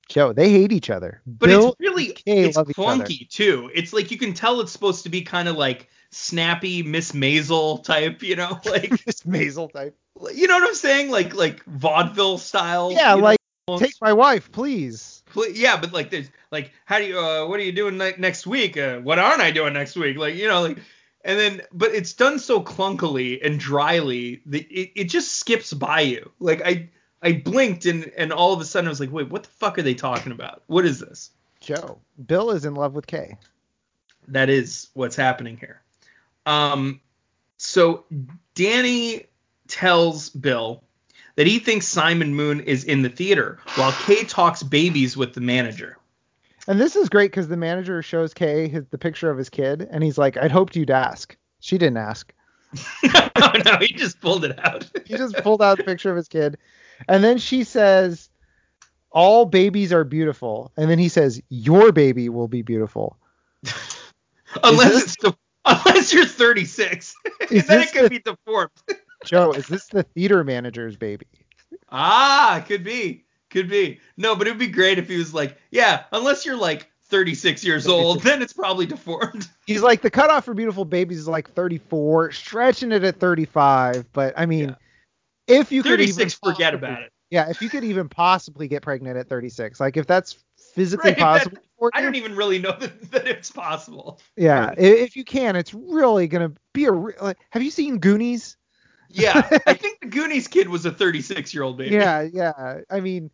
Joe, they hate each other. but Bill it's really it's clunky too. It's like you can tell it's supposed to be kind of like snappy Miss Maisel type, you know, like Miss Maisel type. you know what I'm saying, like like vaudeville style. Yeah, know, like almost. take my wife, please. Pl- Yeah, but like there's like how do you uh what are you doing ne- next week? Uh, what aren't I doing next week? Like you know like and then but it's done so clunkily and dryly that it, it just skips by you. Like I I blinked and and all of a sudden I was like, wait, what the fuck are they talking about? What is this? Joe, Bill is in love with Kay. That is what's happening here. Um so Danny tells Bill that he thinks Simon Moon is in the theater while Kay talks babies with the manager. And this is great because the manager shows Kay his, the picture of his kid, and he's like, "I'd hoped you'd ask." She didn't ask. oh no, he just pulled it out. He just pulled out the picture of his kid, and then she says, "All babies are beautiful," and then he says, "Your baby will be beautiful." unless this- it's the Unless you're 36, Is then it could the- be deformed. Joe, is this the theater manager's baby? Ah, could be, could be. No, but it would be great if he was like, yeah, unless you're like 36 years old, then it's probably deformed. He's like the cutoff for beautiful babies is like 34, stretching it at 35. But I mean, if you could even 36, forget possibly- about it. Yeah, if you could even possibly get pregnant at 36, like if that's physically Right, that- possible for I don't even really know that, that it's possible. yeah, if you can, it's really gonna be a. Re- like, have you seen Goonies? Yeah, I think the Goonies kid was a 36 year old baby. Yeah, yeah. I mean,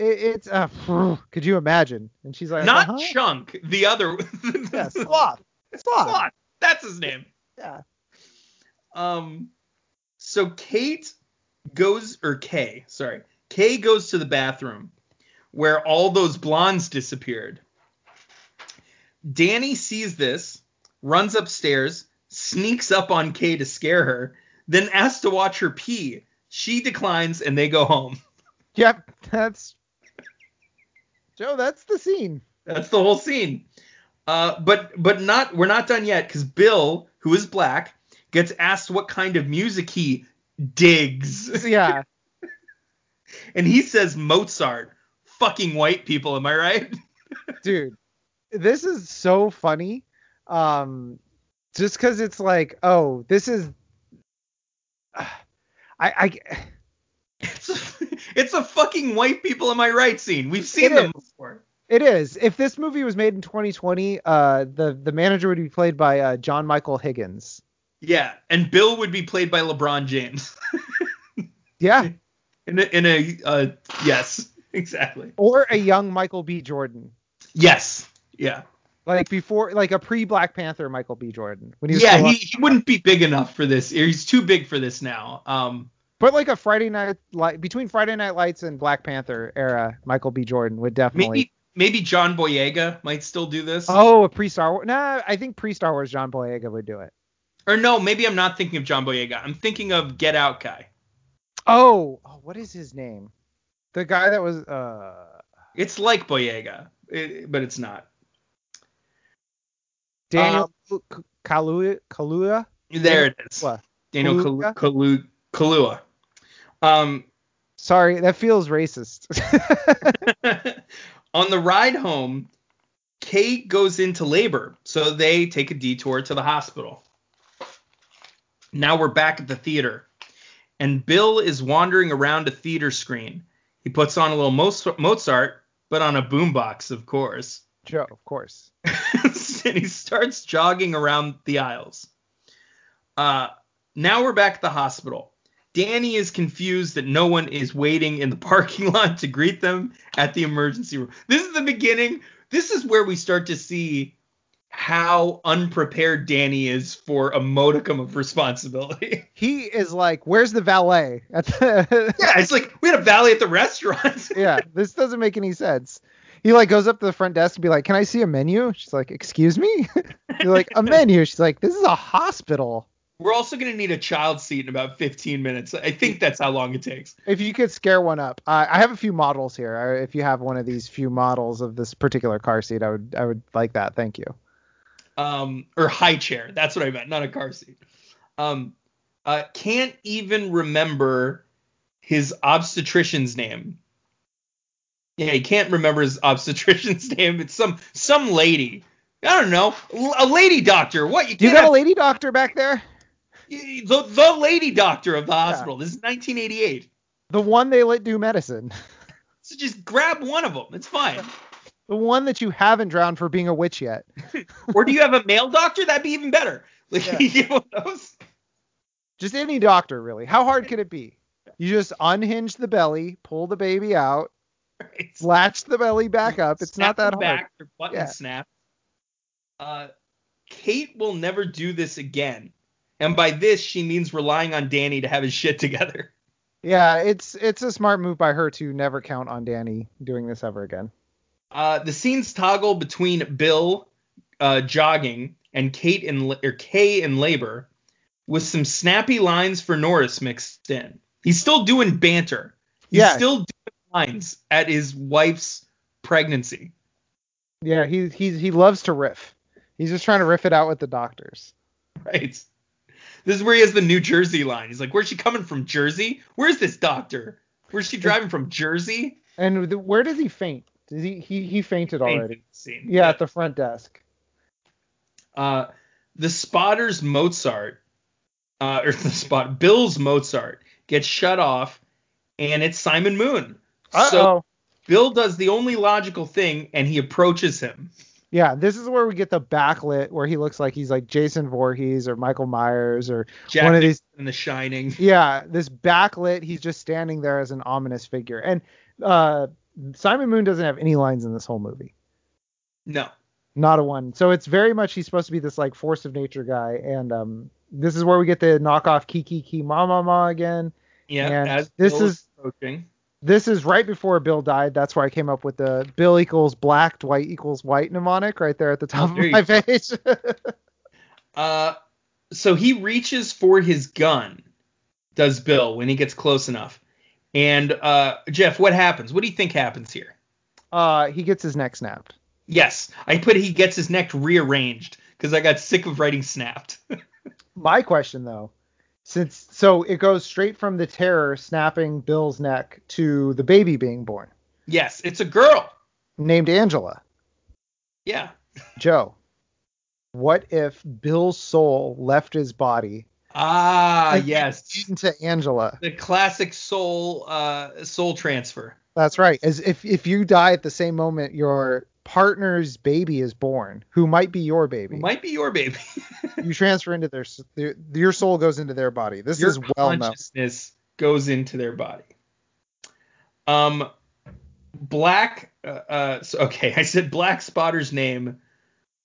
it's uh, could you imagine? And she's like, Not uh-huh. Chunk, the other. yeah, sloth, sloth. Sloth. That's his name. Yeah. Um, so Kate goes, or Kay, sorry, Kay goes to the bathroom where all those blondes disappeared. Danny sees this, runs upstairs, sneaks up on Kay to scare her, then asks to watch her pee. She declines, and they go home. Yep, that's Joe. That's the scene. That's the whole scene. Uh, but but not we're not done yet because Bill, who is black, gets asked what kind of music he digs, Yeah. and he says Mozart. Fucking white people, am I right? dude this is so funny um just because it's like oh this is i i It's a, it's a fucking white people, am I right scene. We've seen It them is. before. it is if this movie was made in 2020 uh the the manager would be played by uh john michael higgins Yeah, and Bill would be played by LeBron James. yeah in a, in a uh, yes, exactly. or a young michael b jordan Yes, yeah, like before like a pre black panther michael b jordan when he yeah. He, he wouldn't be big enough for this. He's too big for this now. Um, but like a friday night light between friday night lights and black panther era michael b jordan would definitely maybe maybe John Boyega might still do this. Oh, a pre Star Wars. Nah, I think pre Star Wars John Boyega would do it. Or no, maybe I'm not thinking of John Boyega. I'm thinking of Get Out guy. Oh, oh, what is his name? The guy that was uh It's like Boyega, it- but it's not. Daniel Kaluuya. Kaluuya. There it is. What? Daniel Kaluuya? Kalu- Kalua. Um, Sorry, that feels racist. on the ride home, Kate goes into labor, so they take a detour to the hospital. Now we're back at the theater, and Bill is wandering around a theater screen. He puts on a little Mozart, but on a boombox, of course. Joe, of course. and he starts jogging around the aisles. Uh, now we're back at the hospital. Danny is confused that no one is waiting in the parking lot to greet them at the emergency room. This is the beginning. This is where we start to see how unprepared Danny is for a modicum of responsibility. He is like, "Where's the valet?" At the yeah, it's like we had a valet at the restaurant. yeah, this doesn't make any sense. He like goes up to the front desk and be like, "Can I see a menu?" She's like, "Excuse me." You're like, "A menu?" She's like, "This is a hospital." We're also going to need a child seat in about 15 minutes. I think that's how long it takes. If you could scare one up, uh, I have a few models here. I- If you have one of these few models of this particular car seat, I would I would like that. Thank you. um, or high chair. That's what I meant, not a car seat. Um, uh, can't even remember his obstetrician's name. Yeah, he can't remember his obstetrician's name. It's some some lady. I don't know, a lady doctor. What you You got a lady doctor back there? The the lady doctor of the hospital. This is 1988. The one they let do medicine. So just grab one of them. It's fine. The one that you haven't drowned for being a witch yet. or do you have a male doctor? That'd be even better. Like Yeah. you get one of those. Just any doctor, really. How hard could it be? You just unhinge the belly, pull the baby out, Right. latch the belly back up. It's Snap not that hard. Back, button Yeah. snap. Uh, Kate will never do this again, and by this she means relying on Danny to have his shit together. Yeah, it's it's a smart move by her to never count on Danny doing this ever again. Uh, the scenes toggle between Bill uh, jogging and Kate in or Kay in labor, with some snappy lines for Norris mixed in. He's still doing banter. He's Yeah. still doing lines at his wife's pregnancy. Yeah, he he he loves to riff. He's just trying to riff it out with the doctors. Right. This is where he has the New Jersey line. He's like, "Where's she coming from? Jersey? Where's this doctor? Where's she driving from? Jersey?" And the, where does he faint? Does he he he fainted already? Scene. Yeah, at the front desk. Uh, the spotters Mozart, uh, or the spot Bill's Mozart gets shut off, and it's Simon Moon. Uh So. Bill does the only logical thing, and he approaches him. Yeah, this is where we get the backlit where he looks like he's like Jason Voorhees or Michael Myers or Jack one of these. in The Shining. Yeah, this backlit. He's just standing there as an ominous figure. And uh, Simon Moon doesn't have any lines in this whole movie. No. Not a one. So it's very much he's supposed to be this like force of nature guy. And um, this is where we get the knockoff Kiki Ki Ma Ma Ma again. Yeah. And as this is- approaching. This is right before Bill died. That's where I came up with the Bill equals black, Dwight equals white mnemonic right there at the top Oh, of my page. Uh, so he reaches for his gun, does Bill when he gets close enough. And uh, Jeff, what happens? What do you think happens here? uh, he gets his neck snapped. Yes, I put he gets his neck rearranged because I got sick of writing snapped. My question though, since so it goes straight from the terror snapping Bill's neck to the baby being born, yes, it's a girl. named Angela. Yeah. Joe, what if Bill's soul left his body Ah, yes. into Angela? The classic soul uh soul transfer. That's right. As if if you die at the same moment your partner's baby is born, who might be your baby, Might be your baby. you transfer into their, their your soul goes into their body. This your is well known. consciousness goes into their body. Um, Black. Uh, uh, so, okay, I said Black Spotter's name.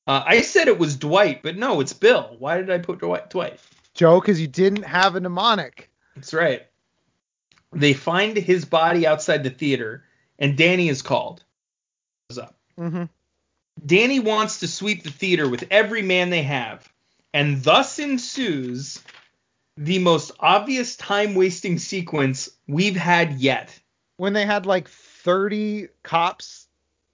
Uh, I said it was Dwight, but no, it's Bill. Why did I put Dwight? Dwight. Joe, because you didn't have a mnemonic. That's right. They find his body outside the theater, and Danny is called. What's up? Mm-hmm. Danny wants to sweep the theater with every man they have, and thus ensues the most obvious time wasting sequence we've had yet. when they had like 30 cops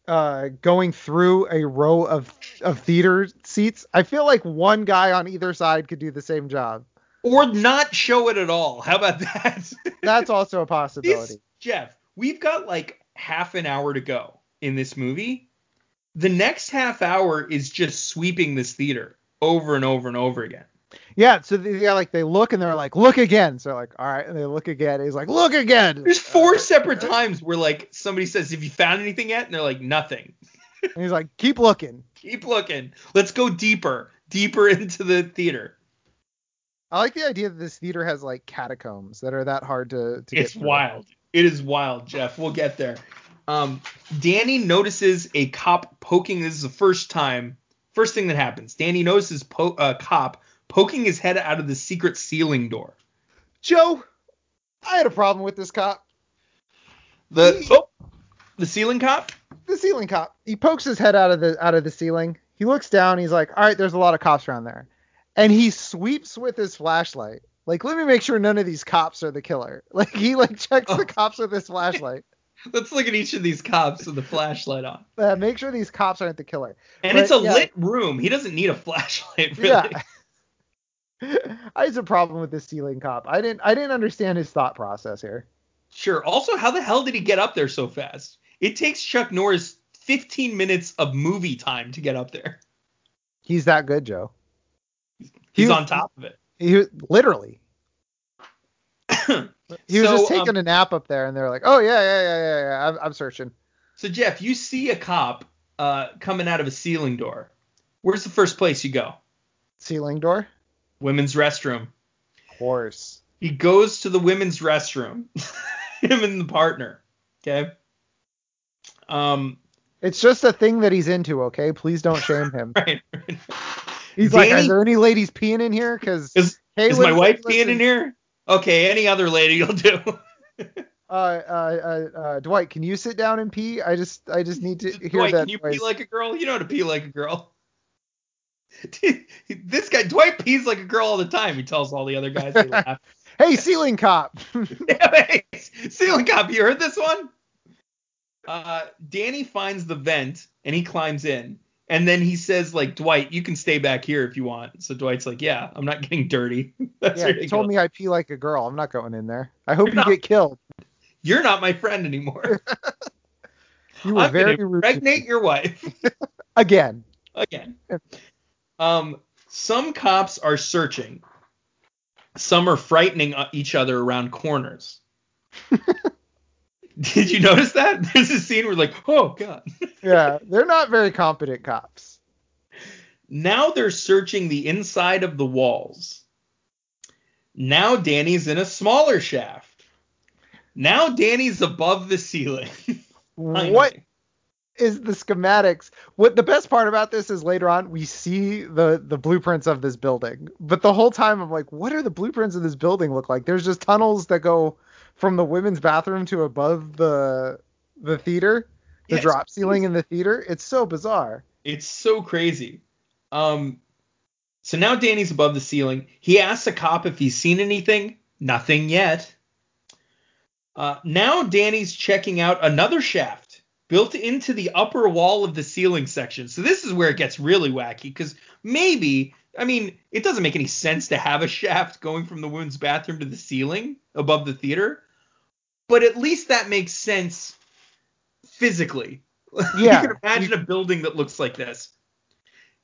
uh, going through a row of of theater seats, I feel like one guy on either side could do the same job. Or not show it at all. How about that? That's also a possibility. Jeff, we've got like half an hour to go in this movie. The next half hour is just sweeping this theater over and over and over again. Yeah, so they, yeah, like they look and they're like, look again. So they're like, all right, and they look again. He's like, look again. There's four separate times where like somebody says, "Have you found anything yet?" And they're like, "Nothing." And he's like, keep looking. Keep looking. Let's go deeper, deeper into the theater. I like the idea that this theater has like catacombs that are that hard to, to get It's wild. It is wild, Jeff. We'll get there. Um, Danny notices a cop poking. This is the first time. First thing that happens. Danny notices po- a cop poking his head out of the secret ceiling door. Joe, I had a problem with this cop. The oh, the ceiling cop. the ceiling cop. He pokes his head out of the out of the ceiling. He looks down. He's like, "All right, there's a lot of cops around there," and he sweeps with his flashlight. Like, let me make sure none of these cops are the killer. Like, he like checks Oh. the cops with his flashlight. Let's look at each of these cops with the flashlight on. Uh, make sure these cops aren't the killer. And But, it's a yeah. lit room. He doesn't need a flashlight, really. Yeah. I had a problem with this ceiling cop. I didn't I didn't understand his thought process here. Sure. Also, how the hell did he get up there so fast? It takes Chuck Norris 15 minutes of movie time to get up there. He's that good, Joe. He's He- on top of it. He literally. He was So, just taking um, a nap up there, and they're like, "Oh yeah, yeah, yeah, yeah, yeah. I'm, I'm searching." So Jeff, you see a cop uh, coming out of a ceiling door. Where's the first place you go? Ceiling door. Women's restroom. Horse. He goes to the women's restroom. Him and the partner. Okay. Um. It's just a thing that he's into, okay? Please don't shame him. Right. right. He's like, are there any ladies peeing in here? Because Is, hey, is my wife listen, being in here? Okay. Any other lady you'll do. Uh, uh, uh, uh, Dwight, can you sit down and pee? I just, I just need to hear Dwight, that can you pee like a girl? You know how to pee like a girl. this guy Dwight pees like a girl all the time. He tells all the other guys they laugh. hey, ceiling cop. Hey, Ceiling cop, you heard this one? Uh, Danny finds the vent and he climbs in, And then he says like Dwight, you can stay back here if you want. So Dwight's like, yeah, I'm not getting dirty. That's yeah, ridiculous. you told me I pee like a girl. I'm not going in there. I hope You're you not- get killed. You're not my friend anymore. You were I'm very impregnate your wife Again. again. Um, some cops are searching. Some are frightening uh, each other around corners. Did you notice that? There's a scene where like, oh god. Yeah, they're not very competent cops. Now they're searching the inside of the walls. Now Danny's in a smaller shaft. Now Danny's above the ceiling. What is the schematics? What the best part about this is later on we see the the blueprints of this building. But the whole time I'm like, what are the blueprints of this building look like? There's just tunnels that go from the women's bathroom to above the the theater, the drop ceiling in the theater. It's so bizarre. It's so crazy. Um, so now Danny's above the ceiling. He asks a cop if he's seen anything. Nothing yet. Uh, now Danny's checking out another shaft built into the upper wall of the ceiling section. So this is where it gets really wacky because maybe, I mean, it doesn't make any sense to have a shaft going from the women's bathroom to the ceiling above the theater, but at least that makes sense physically. Yeah. you can imagine a building that looks like this.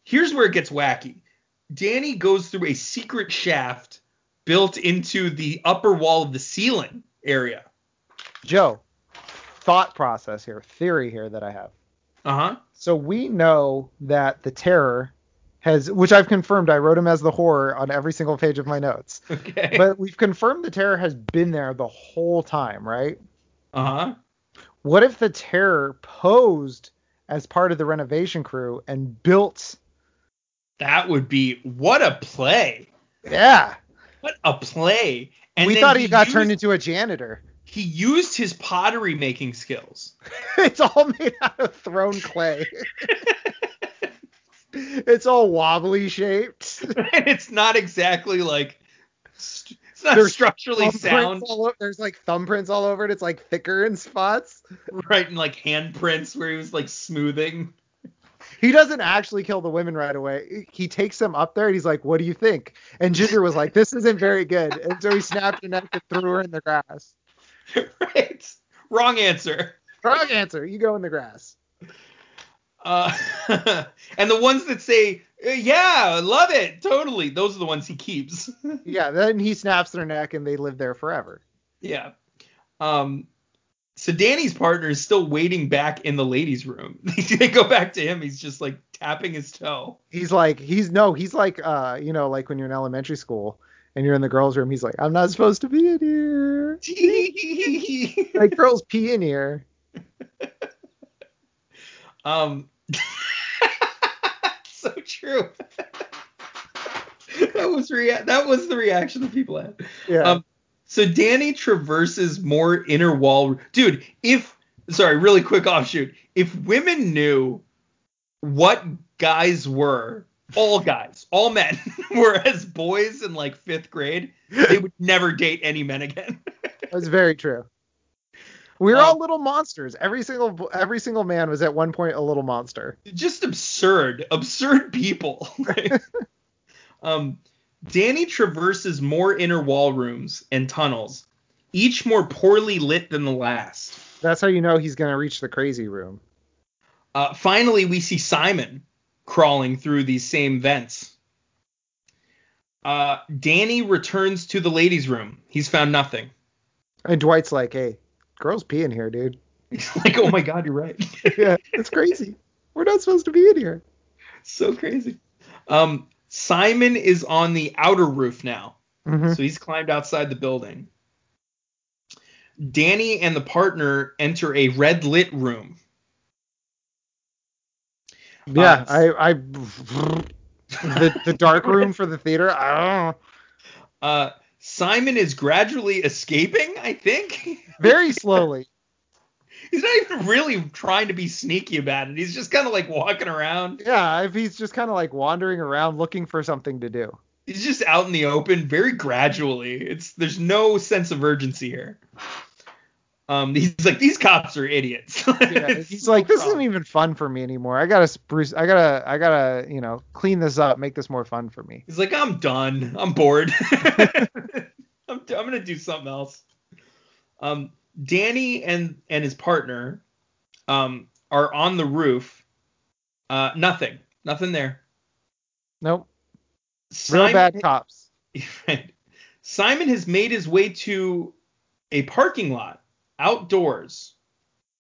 Here's where it gets wacky. Danny goes through a secret shaft built into the upper wall of the ceiling area. Joe, thought process here, theory here that I have. Uh huh. So we know that the terror has, which I've confirmed, I wrote him as the horror on every single page of my notes. Okay. But we've confirmed the terror has been there the whole time, right? uh huh. What if the terror posed as part of the renovation crew and built? That would be what a play. Yeah, What a play. And we thought he, got used, turned into a janitor. He used his pottery making skills. it's all made out of thrown clay. it's all wobbly shaped. and it's not exactly like st- it's not There's structurally sound, all o- there's like thumbprints all over it. It's like thicker in spots. right? And like handprints where he was like smoothing. He doesn't actually kill the women right away. He takes them up there and he's like, "What do you think?" And Ginger was like, "This isn't very good." And so he snapped her neck and threw her in the grass. right. Wrong answer. Wrong answer. You go in the grass. Uh, and the ones that say, "Uh, yeah, love it, totally, those are the ones he keeps. Yeah. Then he snaps their neck and they live there forever. yeah. Um, so Danny's partner is still waiting back in the ladies' room. they go back to him. He's just like tapping his toe. He's like, he's no, he's like, uh, you know, like when you're in elementary school and you're in the girls' room. He's like, I'm not supposed to be in here. Like girls pee in here. um, so true. that was rea- that was the reaction that people had. Yeah. Um, so Danny traverses more inner wall. Dude, if sorry, really quick offshoot. If women knew what guys were, all guys, all men were as boys in like fifth grade, they would never date any men again. That's very true. We're Um, all little monsters. Every single every single man was at one point a little monster. Just absurd, absurd people. um, Danny traverses more inner wall rooms and tunnels, each more poorly lit than the last. That's how you know he's gonna reach the crazy room. Uh, finally, we see Simon crawling through these same vents. Uh, Danny returns to the ladies' room. He's found nothing. And Dwight's like, "Hey, girls pee in here, dude. He's like, oh my god, you're right. yeah, it's crazy. We're not supposed to be in here." so crazy. Um, Simon is on the outer roof now. Mhm. So he's climbed outside the building. Danny and the partner enter a red lit room. Yeah, Uh, I I the the dark room for the theater. I don't know. Uh, Simon is gradually escaping, I think. Very slowly. He's not even really trying to be sneaky about it. He's just kind of like walking around. Yeah, if he's just kind of like wandering around looking for something to do. He's just out in the open very gradually. It's there's no sense of urgency here. Um, he's like, these cops are idiots. Yeah, he's like, this isn't even fun for me anymore. I gotta spruce. I gotta. I gotta. You know, clean this up, make this more fun for me. He's like, I'm done. I'm bored. I'm, I'm gonna do something else. Um, Danny and and his partner, um, are on the roof. Uh, nothing. Nothing there. Nope. Simon, Real bad cops. Simon has made his way to a parking lot outdoors.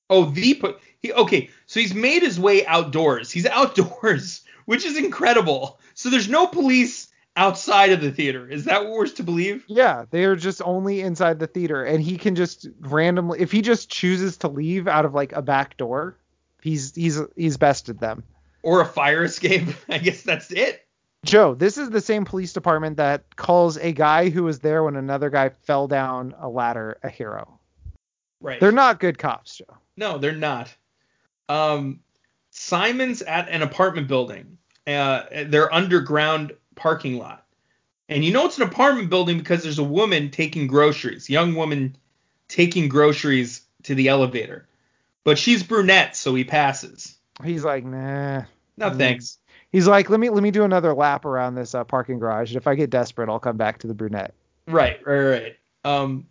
Oh, the put he okay. So he's made his way outdoors. He's outdoors, which is incredible. So there's no police outside of the theater. Is that what we're to believe? Yeah, they are just only inside the theater, and he can just randomly, if he just chooses to leave out of like a back door, he's he's he's bested them. Or a fire escape. I guess that's it. Joe, this is the same police department that calls a guy who was there when another guy fell down a ladder a hero. Right. They're not good cops, Joe. No, they're not. Um, Simon's at an apartment building. Uh, their underground parking lot. And you know it's an apartment building because there's a woman taking groceries, young woman taking groceries to the elevator. But she's brunette, so he passes. He's like, nah. No thanks. He's like, let me let me do another lap around this uh, parking garage. and If I get desperate, I'll come back to the brunette. Right, right, right. Um,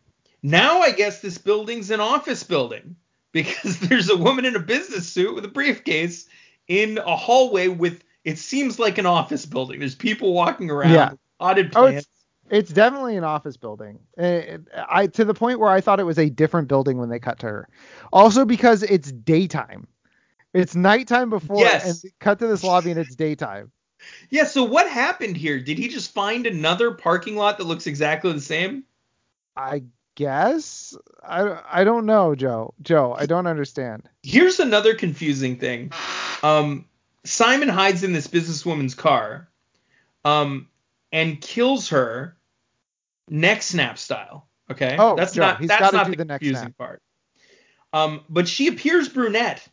now I guess this building's an office building because there's a woman in a business suit with a briefcase in a hallway with it seems like an office building. There's people walking around. Yeah. Potted Oh, plants. it's, it's definitely an office building. Uh, I to the point where I thought it was a different building when they cut to her. Also because it's daytime. It's nighttime before Yes. and cut to this lobby and it's daytime. yeah. So what happened here? Did he just find another parking lot that looks exactly the same? I guess I I don't know, Joe. Joe, I don't understand. Here's another confusing thing. Um, Simon hides in this businesswoman's car, um, and kills her neck snap style. Okay. Oh, that's Joe, not he's that's not the the confusing part. Um, but she appears brunette,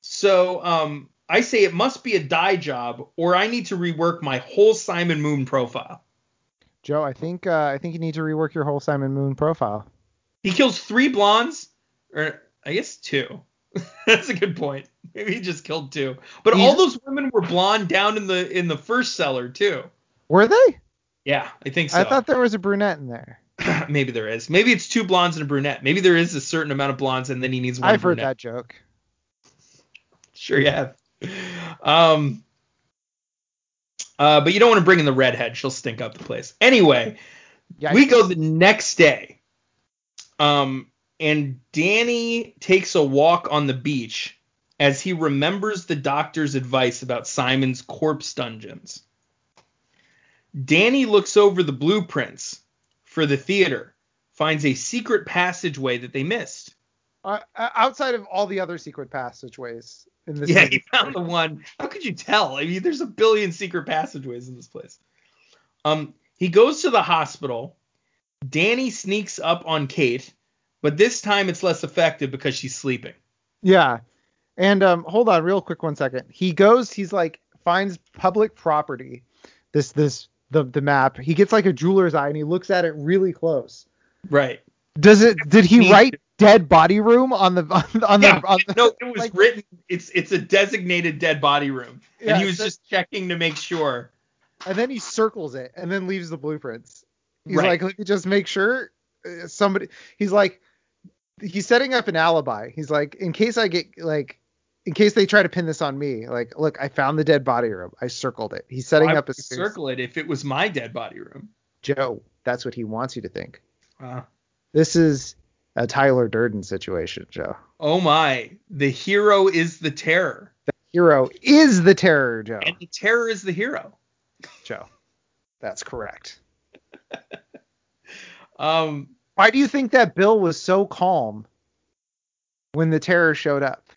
so um, I say it must be a dye job, or I need to rework my whole Simon Moon profile. Joe, I think uh, I think you need to rework your whole Simon Moon profile. He kills three blondes, or I guess two. That's a good point. Maybe he just killed two. But all those women were blonde down in the in the first cellar too. Were they? Yeah, I think so. I thought there was a brunette in there. Maybe there is. Maybe it's two blondes and a brunette. Maybe there is a certain amount of blondes and then he needs one I've heard that joke. Sure you have. Um uh, but you don't want to bring in the redhead. She'll stink up the place. Anyway, Yeah, we go the next day. Um, and Danny takes a walk on the beach as he remembers the doctor's advice about Simon's corpse dungeons. Danny looks over the blueprints for the theater, finds a secret passageway that they missed. Uh, uh, outside of all the other secret passageways in this. yeah, he found the one. How could you tell? I mean, there's a billion secret passageways in this place. Um, he goes to the hospital. Danny sneaks up on Kate, but this time it's less effective because she's sleeping. Yeah. And um, hold on, real quick, one second. He goes. He's like finds public property. This this the the map. He gets like a jeweler's eye and he looks at it really close. Right. Does it? Did he write. Dead body room on the on, on Yeah. the on the, No, it was like- written. It's it's a designated dead body room, Yeah, and he was so- just checking to make sure. and then he circles it and then leaves the blueprints. He's Right. like, let me just make sure uh, somebody. He's like, he's setting up an alibi. He's like, in case I get like, in case they try to pin this on me, like, look, I found the dead body room. I circled it. He's setting Why up a circle it if it was my dead body room. Joe. That's what he wants you to think. Uh, This is a Tyler Durden situation, Joe. oh my, the hero is the terror, The Hero is the terror, Joe. and the terror is the hero. Joe. That's correct. Um, Why do you think that Bill was so calm when the terror showed up?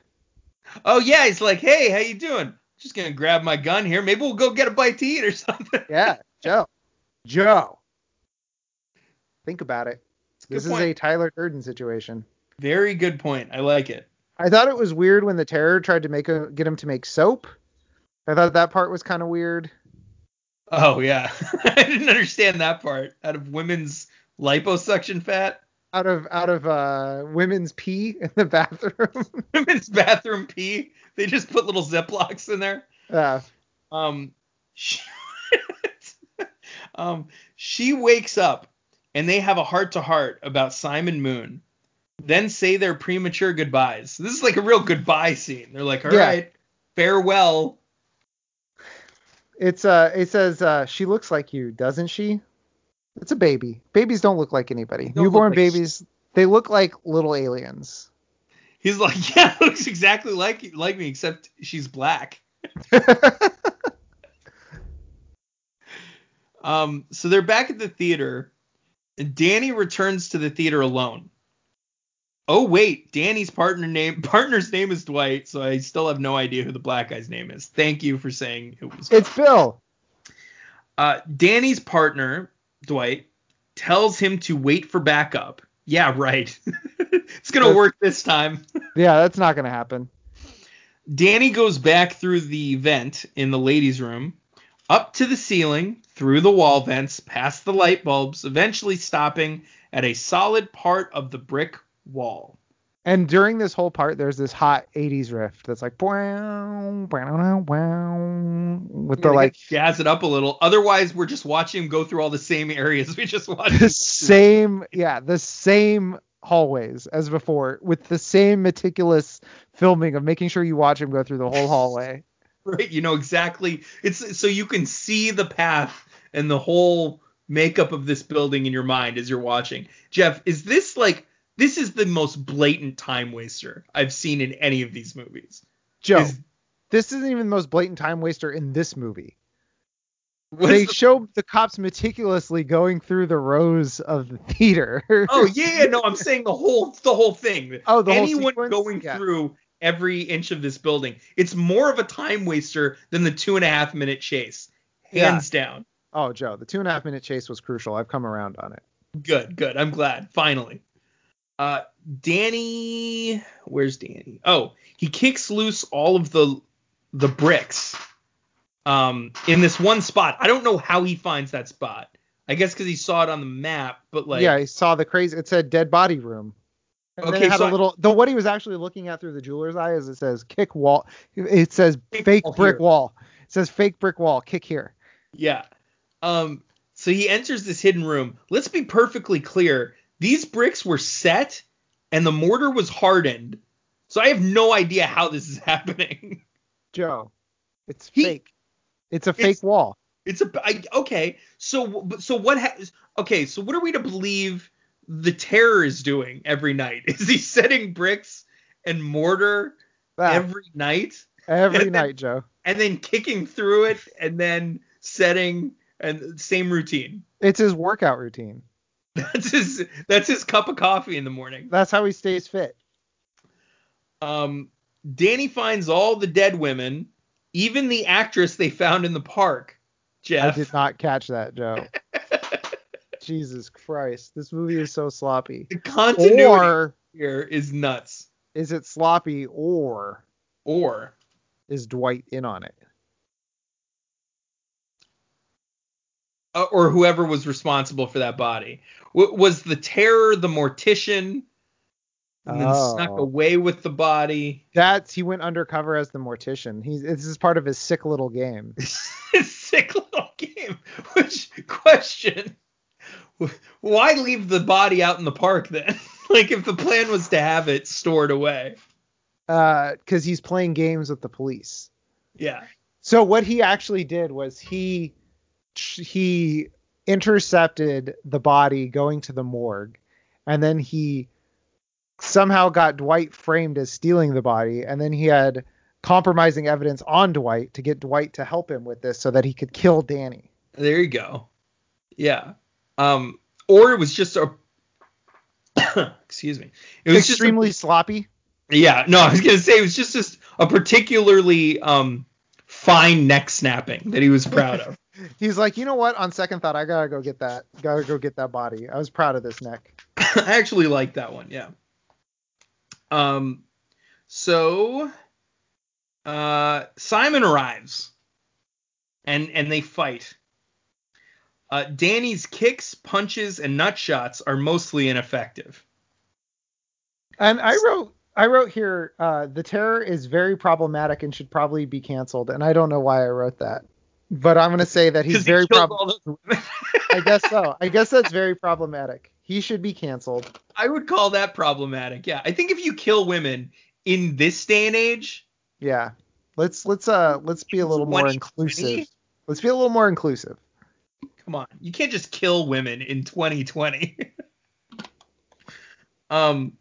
Oh yeah, he's like, hey, how you doing? Just gonna grab my gun here. Maybe we'll go get a bite to eat or something. Yeah, Joe. Joe. Think about it. This is a Tyler Durden situation. Very good point. I like it. I thought it was weird when the terror tried to make a, get him to make soap. I thought that part was kind of weird. Oh yeah, I didn't understand that part. Out of women's liposuction fat. out of out of uh women's pee in the bathroom. women's bathroom pee. They just put little ziplocs in there. Yeah. Um, she, um, she wakes up and they have a heart to heart about Simon Moon. Then say their premature goodbyes. This is like a real goodbye scene. They're like, "All right, Yeah. farewell." It's uh it says uh she looks like you, doesn't she? It's a baby. Babies don't look like anybody. Don't Newborn like- babies, they look like little aliens. He's like, "Yeah, looks exactly like like me, except she's black." Um, so they're back at the theater. Danny returns to the theater alone. Oh wait, Danny's partner name partner's name is Dwight, so I still have no idea who the black guy's name is. Thank you for saying it was. it's Bill. Uh, Danny's partner Dwight tells him to wait for backup. Yeah, right. it's gonna That's- work this time. Yeah, that's not gonna happen. Danny goes back through the vent in the ladies' room, up to the ceiling, through the wall vents, past the light bulbs, eventually stopping at a solid part of the brick wall. And during this whole part, there's this hot 80s riff that's like, wow, wow, wow, with the like jazz it up a little. Otherwise, we're just watching him go through all the same areas we just watched. the same, yeah, the same hallways as before, with the same meticulous filming of making sure you watch him go through the whole hallway. right? You know exactly. It's so you can see the path and the whole makeup of this building in your mind as you're watching. Jeff, is this like this is the most blatant time waster I've seen in any of these movies? Joe, Is- this isn't even the most blatant time waster in this movie. They the- show the cops meticulously going through the rows of the theater. oh yeah, yeah, no, I'm saying the whole the whole thing. Oh, the whole Anyone sequence? going Yeah. through every inch of this building, it's more of a time waster than the two and a half minute chase, Yeah. hands down. Oh, Joe, the two and a half minute chase was crucial. I've come around on it. Good, good. I'm glad. Finally. Uh Danny where's Danny? Oh, he kicks loose all of the the bricks um in this one spot. I don't know how he finds that spot. I guess because he saw it on the map, but like yeah, he saw the crazy. It said dead body room. And Okay, had so a little. The what he was actually looking at through the jeweler's eye is it says kick wall. It says Fake wall brick here. wall. It says fake brick wall. Kick here. Yeah. Um so he enters this hidden room. Let's be perfectly clear. These bricks were set and the mortar was hardened. So I have no idea how this is happening. Joe, it's He- fake. It's a It's- fake wall. It's a I, okay. So so what has okay? So what are we to believe the terror is doing every night? Is he setting bricks and mortar Ah, every night every and then- night, Joe. and then kicking through it and then setting and same routine? It's his workout routine. That's his that's his cup of coffee in the morning. That's how he stays fit. Um, Danny finds all the dead women, even the actress they found in the park. jeff I did not catch that, Joe. Jesus Christ, this movie is so sloppy. the continuity Or here is nuts. is it sloppy, or Or is Dwight in on it? uh, or whoever was responsible for that body. W- was the terror the mortician and then snuck Oh. away with the body? That's he went undercover as the mortician. He's this is part of his sick little game. His sick little game. Which question? Why leave the body out in the park then? like if the plan was to have it stored away. Uh, because he's playing games with the police. Yeah. So what he actually did was he he intercepted the body going to the morgue, and then he somehow got Dwight framed as stealing the body, and then he had compromising evidence on Dwight to get Dwight to help him with this so that he could kill Danny. There you go. Yeah. Um. Or it was just a. excuse me. It was Extremely sloppy. a, yeah. No, I was gonna say it was just just a particularly um fine neck snapping that he was proud of. He's like, you know what? On second thought, I gotta go get that. Gotta go get that body. I was proud of this neck. I actually like that one. Yeah. Um. So. Uh. Simon arrives. And and they fight. Uh, Danny's kicks, punches, and nut shots are mostly ineffective. And I wrote I wrote here uh, the terror is very problematic and should probably be canceled. And I don't know why I wrote that, but I'm gonna say that he's he very killed prob- all those women. I guess so. I guess that's very problematic. He should be canceled. I would call that problematic. Yeah, I think if you kill women in this day and age, Yeah. Let's let's uh let's be a little more inclusive. Let's be a little more inclusive. Come on, you can't just kill women in 2020. um,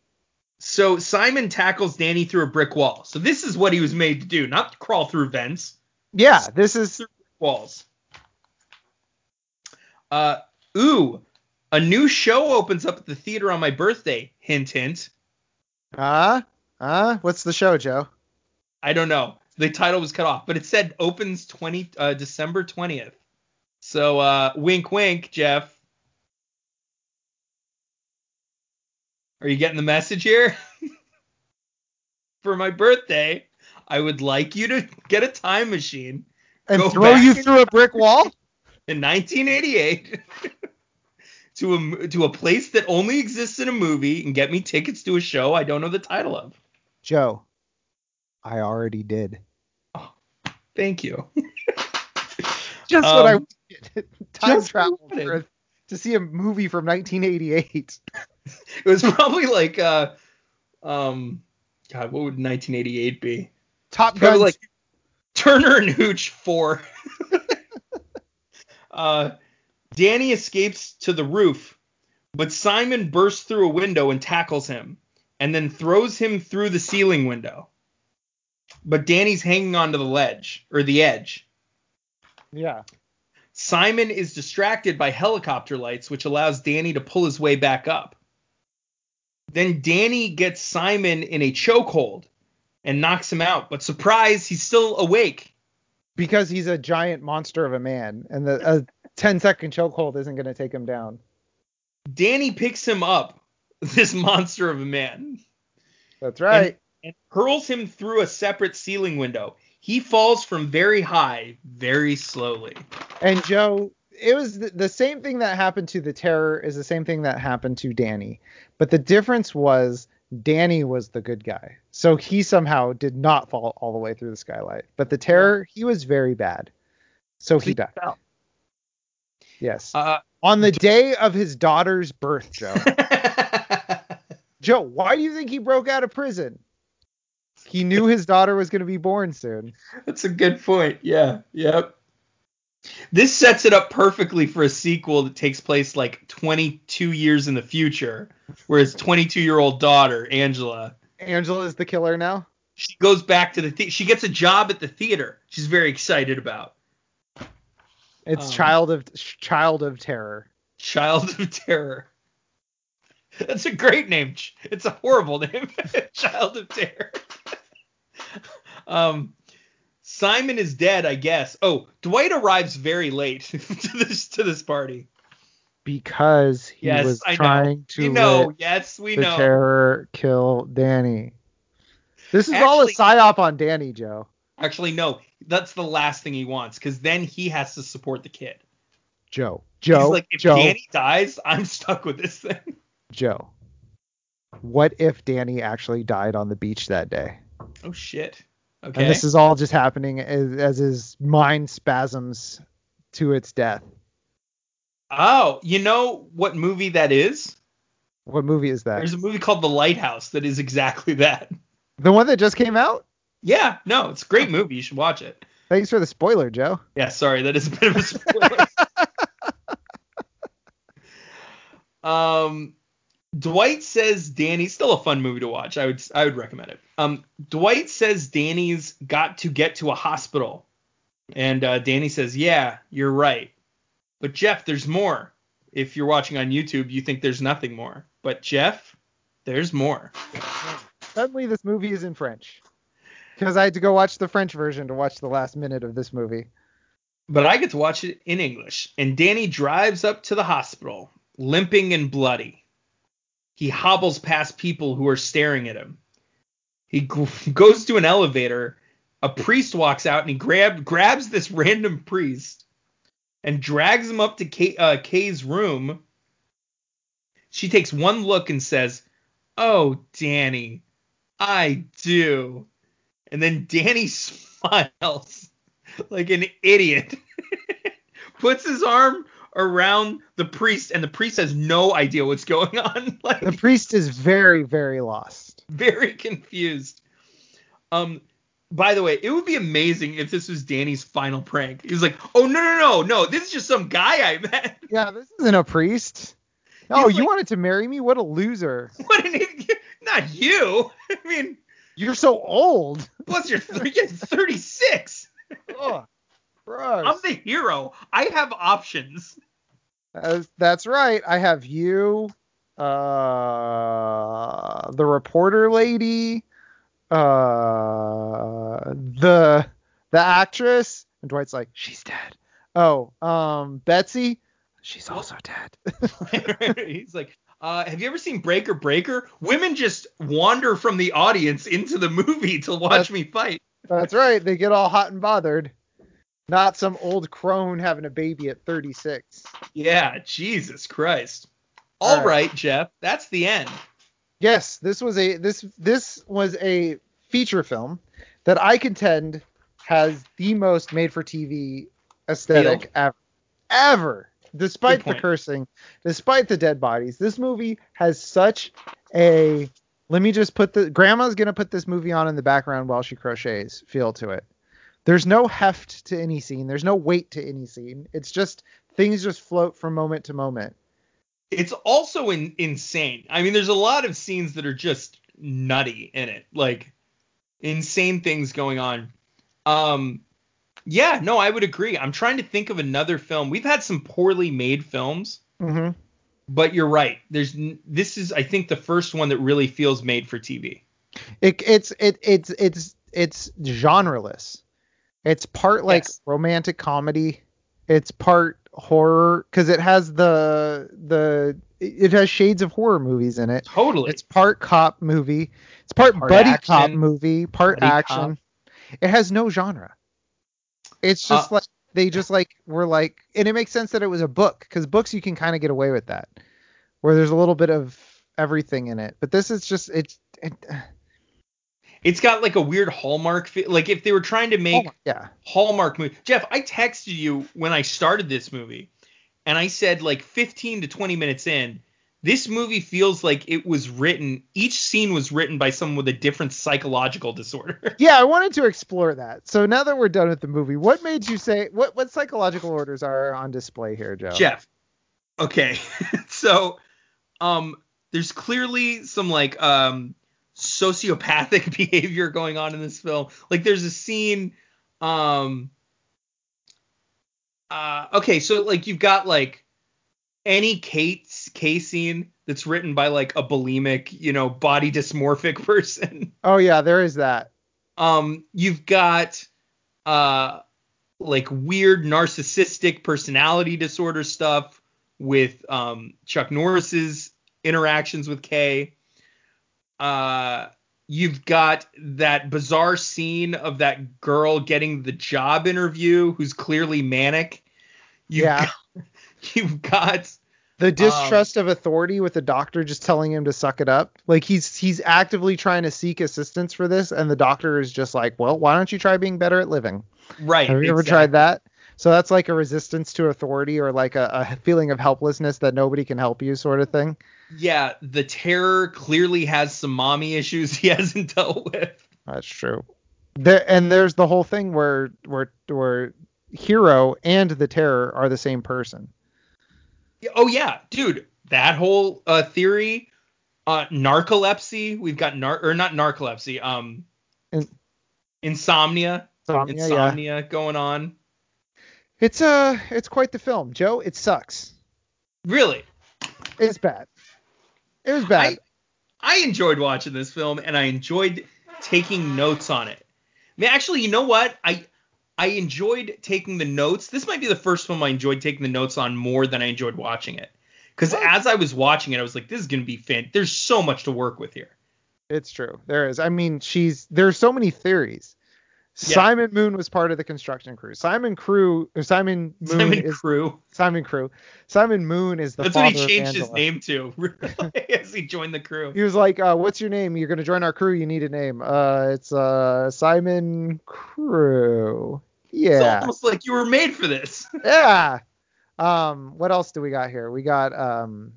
so Simon tackles Danny through a brick wall. So this is what he was made to do, not crawl through vents, Yeah, this is walls. Uh, ooh, a new show opens up at the theater on my birthday. Hint, hint. uh uh what's the show, Joe? I don't know. The title was cut off, but it said opens 20 uh, December 20th. So uh, wink, wink, Jeff. Are you getting the message here? For my birthday, I would like you to get a time machine And throw you through a brick wall? in 1988 to a to a place that only exists in a movie and get me tickets to a show I don't know the title of. Joe, I already did. Oh, Thank you. Just what I Um. Time just travel wanted. to see a movie from 1988. It was probably like uh um God, what would 1988 be? Top Gun. like Turner and Hooch 4. uh Danny escapes to the roof, but Simon bursts through a window and tackles him, and then throws him through the ceiling window. But Danny's hanging onto the ledge or the edge. yeah. Simon is distracted by helicopter lights, which allows Danny to pull his way back up. Then Danny gets Simon in a chokehold and knocks him out, but surprise, he's still awake. Because he's a giant monster of a man, and the a 10 second chokehold isn't going to take him down. Danny picks him up, this monster of a man, That's right. and hurls him through a separate ceiling window. He falls from very high, very slowly. And, Joe, it was the, the same thing that happened to the Terror is the same thing that happened to Danny, but the difference was Danny was the good guy, so he somehow did not fall all the way through the skylight. But the Terror, he was very bad, so he died. fell. Yes. Uh, On the day of his daughter's birth, Joe. Joe, why do you think he broke out of prison? He knew his daughter was going to be born soon. That's a good point. Yeah. Yep. This sets it up perfectly for a sequel that takes place like 22 years in the future, where his 22 year old daughter, Angela, Angela is the killer now. she goes back to the she gets a job at the theater. She's very excited about. It's Um, child of child of terror. Child of Terror. That's a great name. It's a horrible name. Child of Terror. Um, Simon is dead, I guess. Oh, Dwight arrives very late to this to this party. Because he Yes, was I know. trying to we know. Yes, we the know. terror kill Danny. This is all a Actually- psyop on Danny, Joe. Actually, no. That's the last thing he wants, because then he has to support the kid. Joe. Joe. He's like, if Joe. Danny dies, I'm stuck with this thing. Joe. What if Danny actually died on the beach that day? Oh shit. Okay. And this is all just happening as, as his mind spasms to its death. oh, you know what movie that is? What movie is that? There's a movie called The Lighthouse that is exactly that. The one that just came out? Yeah, no, it's a great movie. You should watch it. Thanks for the spoiler, Joe. Yeah, sorry, that is a bit of a spoiler. um, Dwight says Danny's still a fun movie to watch. I would I would recommend it. Um, Dwight says Danny's got to get to a hospital, and uh, Danny says, "Yeah, you're right." But Jeff, there's more. If you're watching on YouTube, you think there's nothing more. But Jeff, there's more. Suddenly, this movie is in French. Because I had to go watch the French version to watch the last minute of this movie. but I get to watch it in English. And Danny drives up to the hospital, limping and bloody. He hobbles past people who are staring at him. He goes to an elevator. A priest walks out and he grab, grabs this random priest and drags him up to Kay, uh, Kay's room. She takes one look and says, Oh, Danny, I do. And then Danny smiles like an idiot, puts his arm around the priest, and the priest has no idea what's going on. like The priest is very, very lost. very confused. Um, by the way, it would be amazing if this was Danny's final prank. He was like, "Oh no, no, no, no! This is just some guy I met." Yeah, this isn't a priest. Oh, He's you like- wanted to marry me? What a loser. What an idiot! Not you. I mean, You're so old. plus you're, you're 36. Ugh, gross. I'm the hero. I have options. That's right. I have you, uh, the reporter lady, uh, the the actress, and Dwight's like, she's dead. Oh, um, Betsy, she's also dead. He's like, uh, have you ever seen Breaker Breaker? Women just wander from the audience into the movie to watch That's- me fight. that's right. They get all hot and bothered. Not some old crone having a baby at 36. Yeah, Jesus Christ. All All right. right, Jeff, that's the end. Yes, this was a this this was a feature film that I contend has the most made for TV aesthetic Feel. ever. Ever. Despite the cursing, despite the dead bodies, this movie has such a let me just put the grandma's gonna put this movie on in the background while she crochets feel to it. There's no heft to any scene. There's no weight to any scene. It's just things just float from moment to moment. It's also in, insane. I mean, there's a lot of scenes that are just nutty in it, like insane things going on. Um, yeah, no, I would agree. I'm trying to think of another film. We've had some poorly made films, Mm-hmm. but you're right. There's this is I think the first one that really feels made for TV. It, it's it it's it's it's genreless. It's part like Yes. romantic comedy. It's part horror because it has the the it has shades of horror movies in it. Totally. It's part cop movie. It's part, Part buddy cop movie. Part action. It has no genre. It's just Uh, like they just like were like, and it makes sense that it was a book because books you can kind of get away with that, where there's a little bit of everything in it. But this is just it's it, it's got like a weird Hallmark feel. Like if they were trying to make oh, yeah. Hallmark movie. Jeff, I texted you when I started this movie, and I said like 15 to 20 minutes in, this movie feels like it was written. Each scene was written by someone with a different psychological disorder. Yeah, I wanted to explore that. So now that we're done with the movie, what made you say what what psychological orders are on display here, Joe? Jeff, okay, so um, there's clearly some like um sociopathic behavior going on in this film. Like there's a scene um uh okay, so like you've got like any Kate's K scene that's written by like a bulimic, you know, body dysmorphic person. Oh yeah, there is that. Um you've got uh like weird narcissistic personality disorder stuff with um Chuck Norris's interactions with Kay. Uh you've got that bizarre scene of that girl getting the job interview who's clearly manic. You've Yeah. got, you've got The Um, distrust of authority with the doctor just telling him to suck it up. Like he's he's actively trying to seek assistance for this, and the doctor is just like, well, why don't you try being better at living? right. Have you ever tried that? So that's like a resistance to authority or like a, a feeling of helplessness that nobody can help you sort of thing. Yeah, the terror clearly has some mommy issues he hasn't dealt with. That's true. There and there's the whole thing where where where hero and the terror are the same person. Oh yeah, dude, that whole uh, theory, uh, narcolepsy. We've got nar or not narcolepsy, um, In- insomnia, Insomnia, yeah. insomnia going on. It's uh it's quite the film, Joe. It sucks. Really, It's bad. It was bad. I enjoyed watching this film and I enjoyed taking notes on it. I mean, actually, you know what? I I enjoyed taking the notes. This might be the first film I enjoyed taking the notes on more than I enjoyed watching it. Because as I was watching it, I was like, this is gonna be fan. There's so much to work with here. It's true. There is. I mean, she's there's so many theories. Yeah. Simon Moon was part of the construction crew. Simon Crew or Simon Moon Simon is Crew. Simon Crew. Simon Moon is the That's what he changed his name to as he joined the crew. He was like, uh, "What's your name? You're gonna join our crew. You need a name. Uh, it's uh Simon Crew. It's Yeah, almost like you were made for this. yeah. Um, what else do we got here? We got um,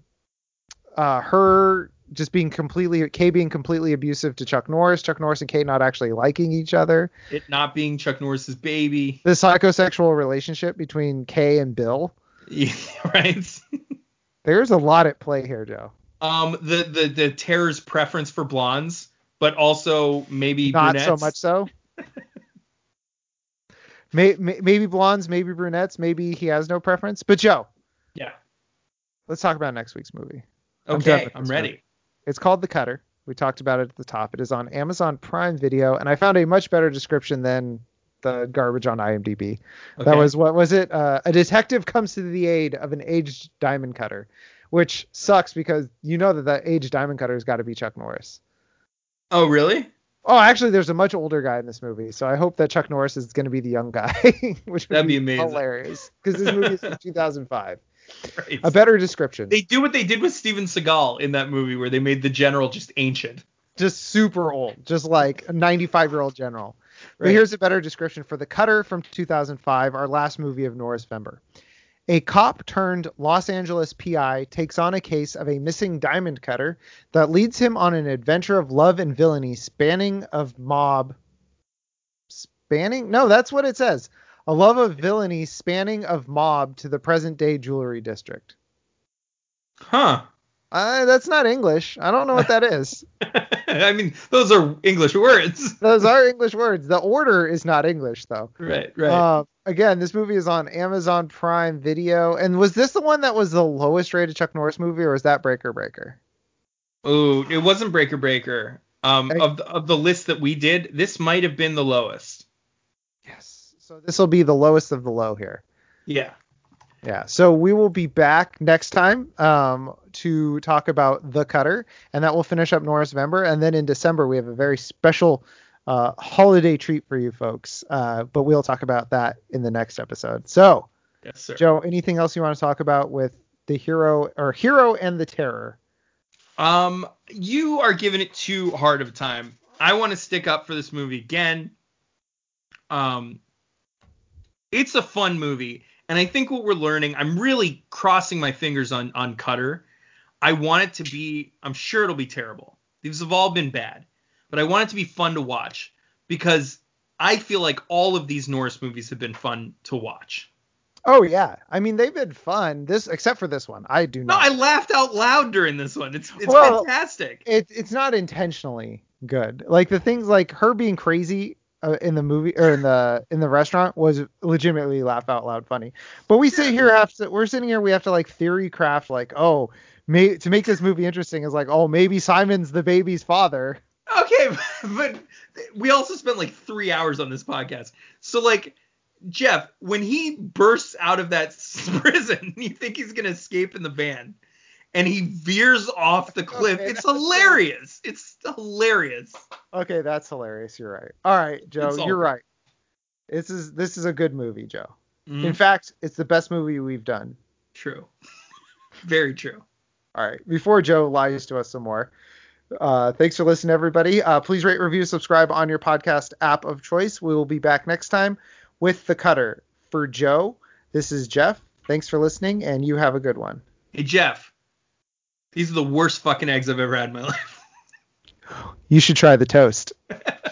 uh, her just being completely Kay being completely abusive to Chuck Norris. Chuck Norris and Kay not actually liking each other. It not being Chuck Norris's baby. The psychosexual relationship between Kay and Bill. Yeah, right. There's a lot at play here, Joe. Um, the the the terror's preference for blondes, but also maybe Not brunettes. so much so. May, may, maybe blondes, maybe brunettes, maybe he has no preference. But Joe, Yeah. let's talk about next week's movie. I'm Okay, I'm, ready. movie. It's called The Cutter. We talked about it at the top. It is on Amazon Prime Video, and I found a much better description than the garbage on IMDb. That was what was it? Uh, a detective comes to the aid of an aged diamond cutter, which sucks because you know that that aged diamond cutter has got to be Chuck Norris. Oh, really? Oh, actually, there's a much older guy in this movie, so I hope that Chuck Norris is going to be the young guy, which would That'd be amazing. hilarious because this movie is from 2005. Right. A better description, They do what they did with Steven Seagal in that movie, where they made the general just ancient. just super old, just like a 95 year old general. But here's a better description for The Cutter from 2005, our last movie of Norrisvember. A cop turned Los Angeles PI takes on a case of a missing diamond cutter that leads him on an adventure of love and villainy spanning of mob. Spanning? No, that's what it says. A love of villainy spanning of mob to the present day jewelry district. Huh. Uh, that's not English. I don't know what that is. I mean, those are English words. Those are English words. The order is not English though. Right, right. Uh, again, this movie is on Amazon Prime Video. And was this the one that was the lowest rated Chuck Norris movie, or was that Breaker Breaker? oh, it wasn't Breaker Breaker. Um, Hey. of the, of the list that we did, this might have been the lowest. So this will be the lowest of the low here. Yeah. Yeah. So we will be back next time um, to talk about The Cutter, and that will finish up Norris November. And then in December, we have a very special uh, holiday treat for you folks. Uh, but we'll talk about that in the next episode. So, Yes, sir. Joe, anything else you want to talk about with the hero or hero and the terror? Um, you are giving it too hard of a time. I want to stick up for this movie again. Um, it's a fun movie, and I think what we're learning, I'm really crossing my fingers on on Cutter. I want it to be. I'm sure it'll be terrible. These have all been bad, but I want it to be fun to watch because I feel like all of these Norris movies have been fun to watch. Oh yeah, I mean they've been fun. This except for this one, I do not. No. I laughed out loud during this one. It's it's Well, fantastic. it, it's not intentionally good. Like the things like her being crazy uh, in the movie or in the in the restaurant was legitimately laugh out loud funny. But we sit here have to we're sitting here we have to like theory craft like oh may, to make this movie interesting is like oh maybe Simon's the baby's father. Okay, but we also spent like three hours on this podcast. So like Jeff, when he bursts out of that prison, you think he's gonna escape in the van, and he veers off the cliff. Okay, it's hilarious. It's hilarious. Okay, that's hilarious. You're right. All right, Joe, all you're good. right. This is this is a good movie, Joe. Mm, In fact, it's the best movie we've done. true. Very true. All right. Before Joe lies to us some more, uh, thanks for listening, everybody. Uh, please rate, review, subscribe on your podcast app of choice. We will be back next time with the cutter. For Joe, this is Jeff. Thanks for listening, and you have a good one. Hey Jeff, these are the worst fucking eggs I've ever had in my life. You should try the toast.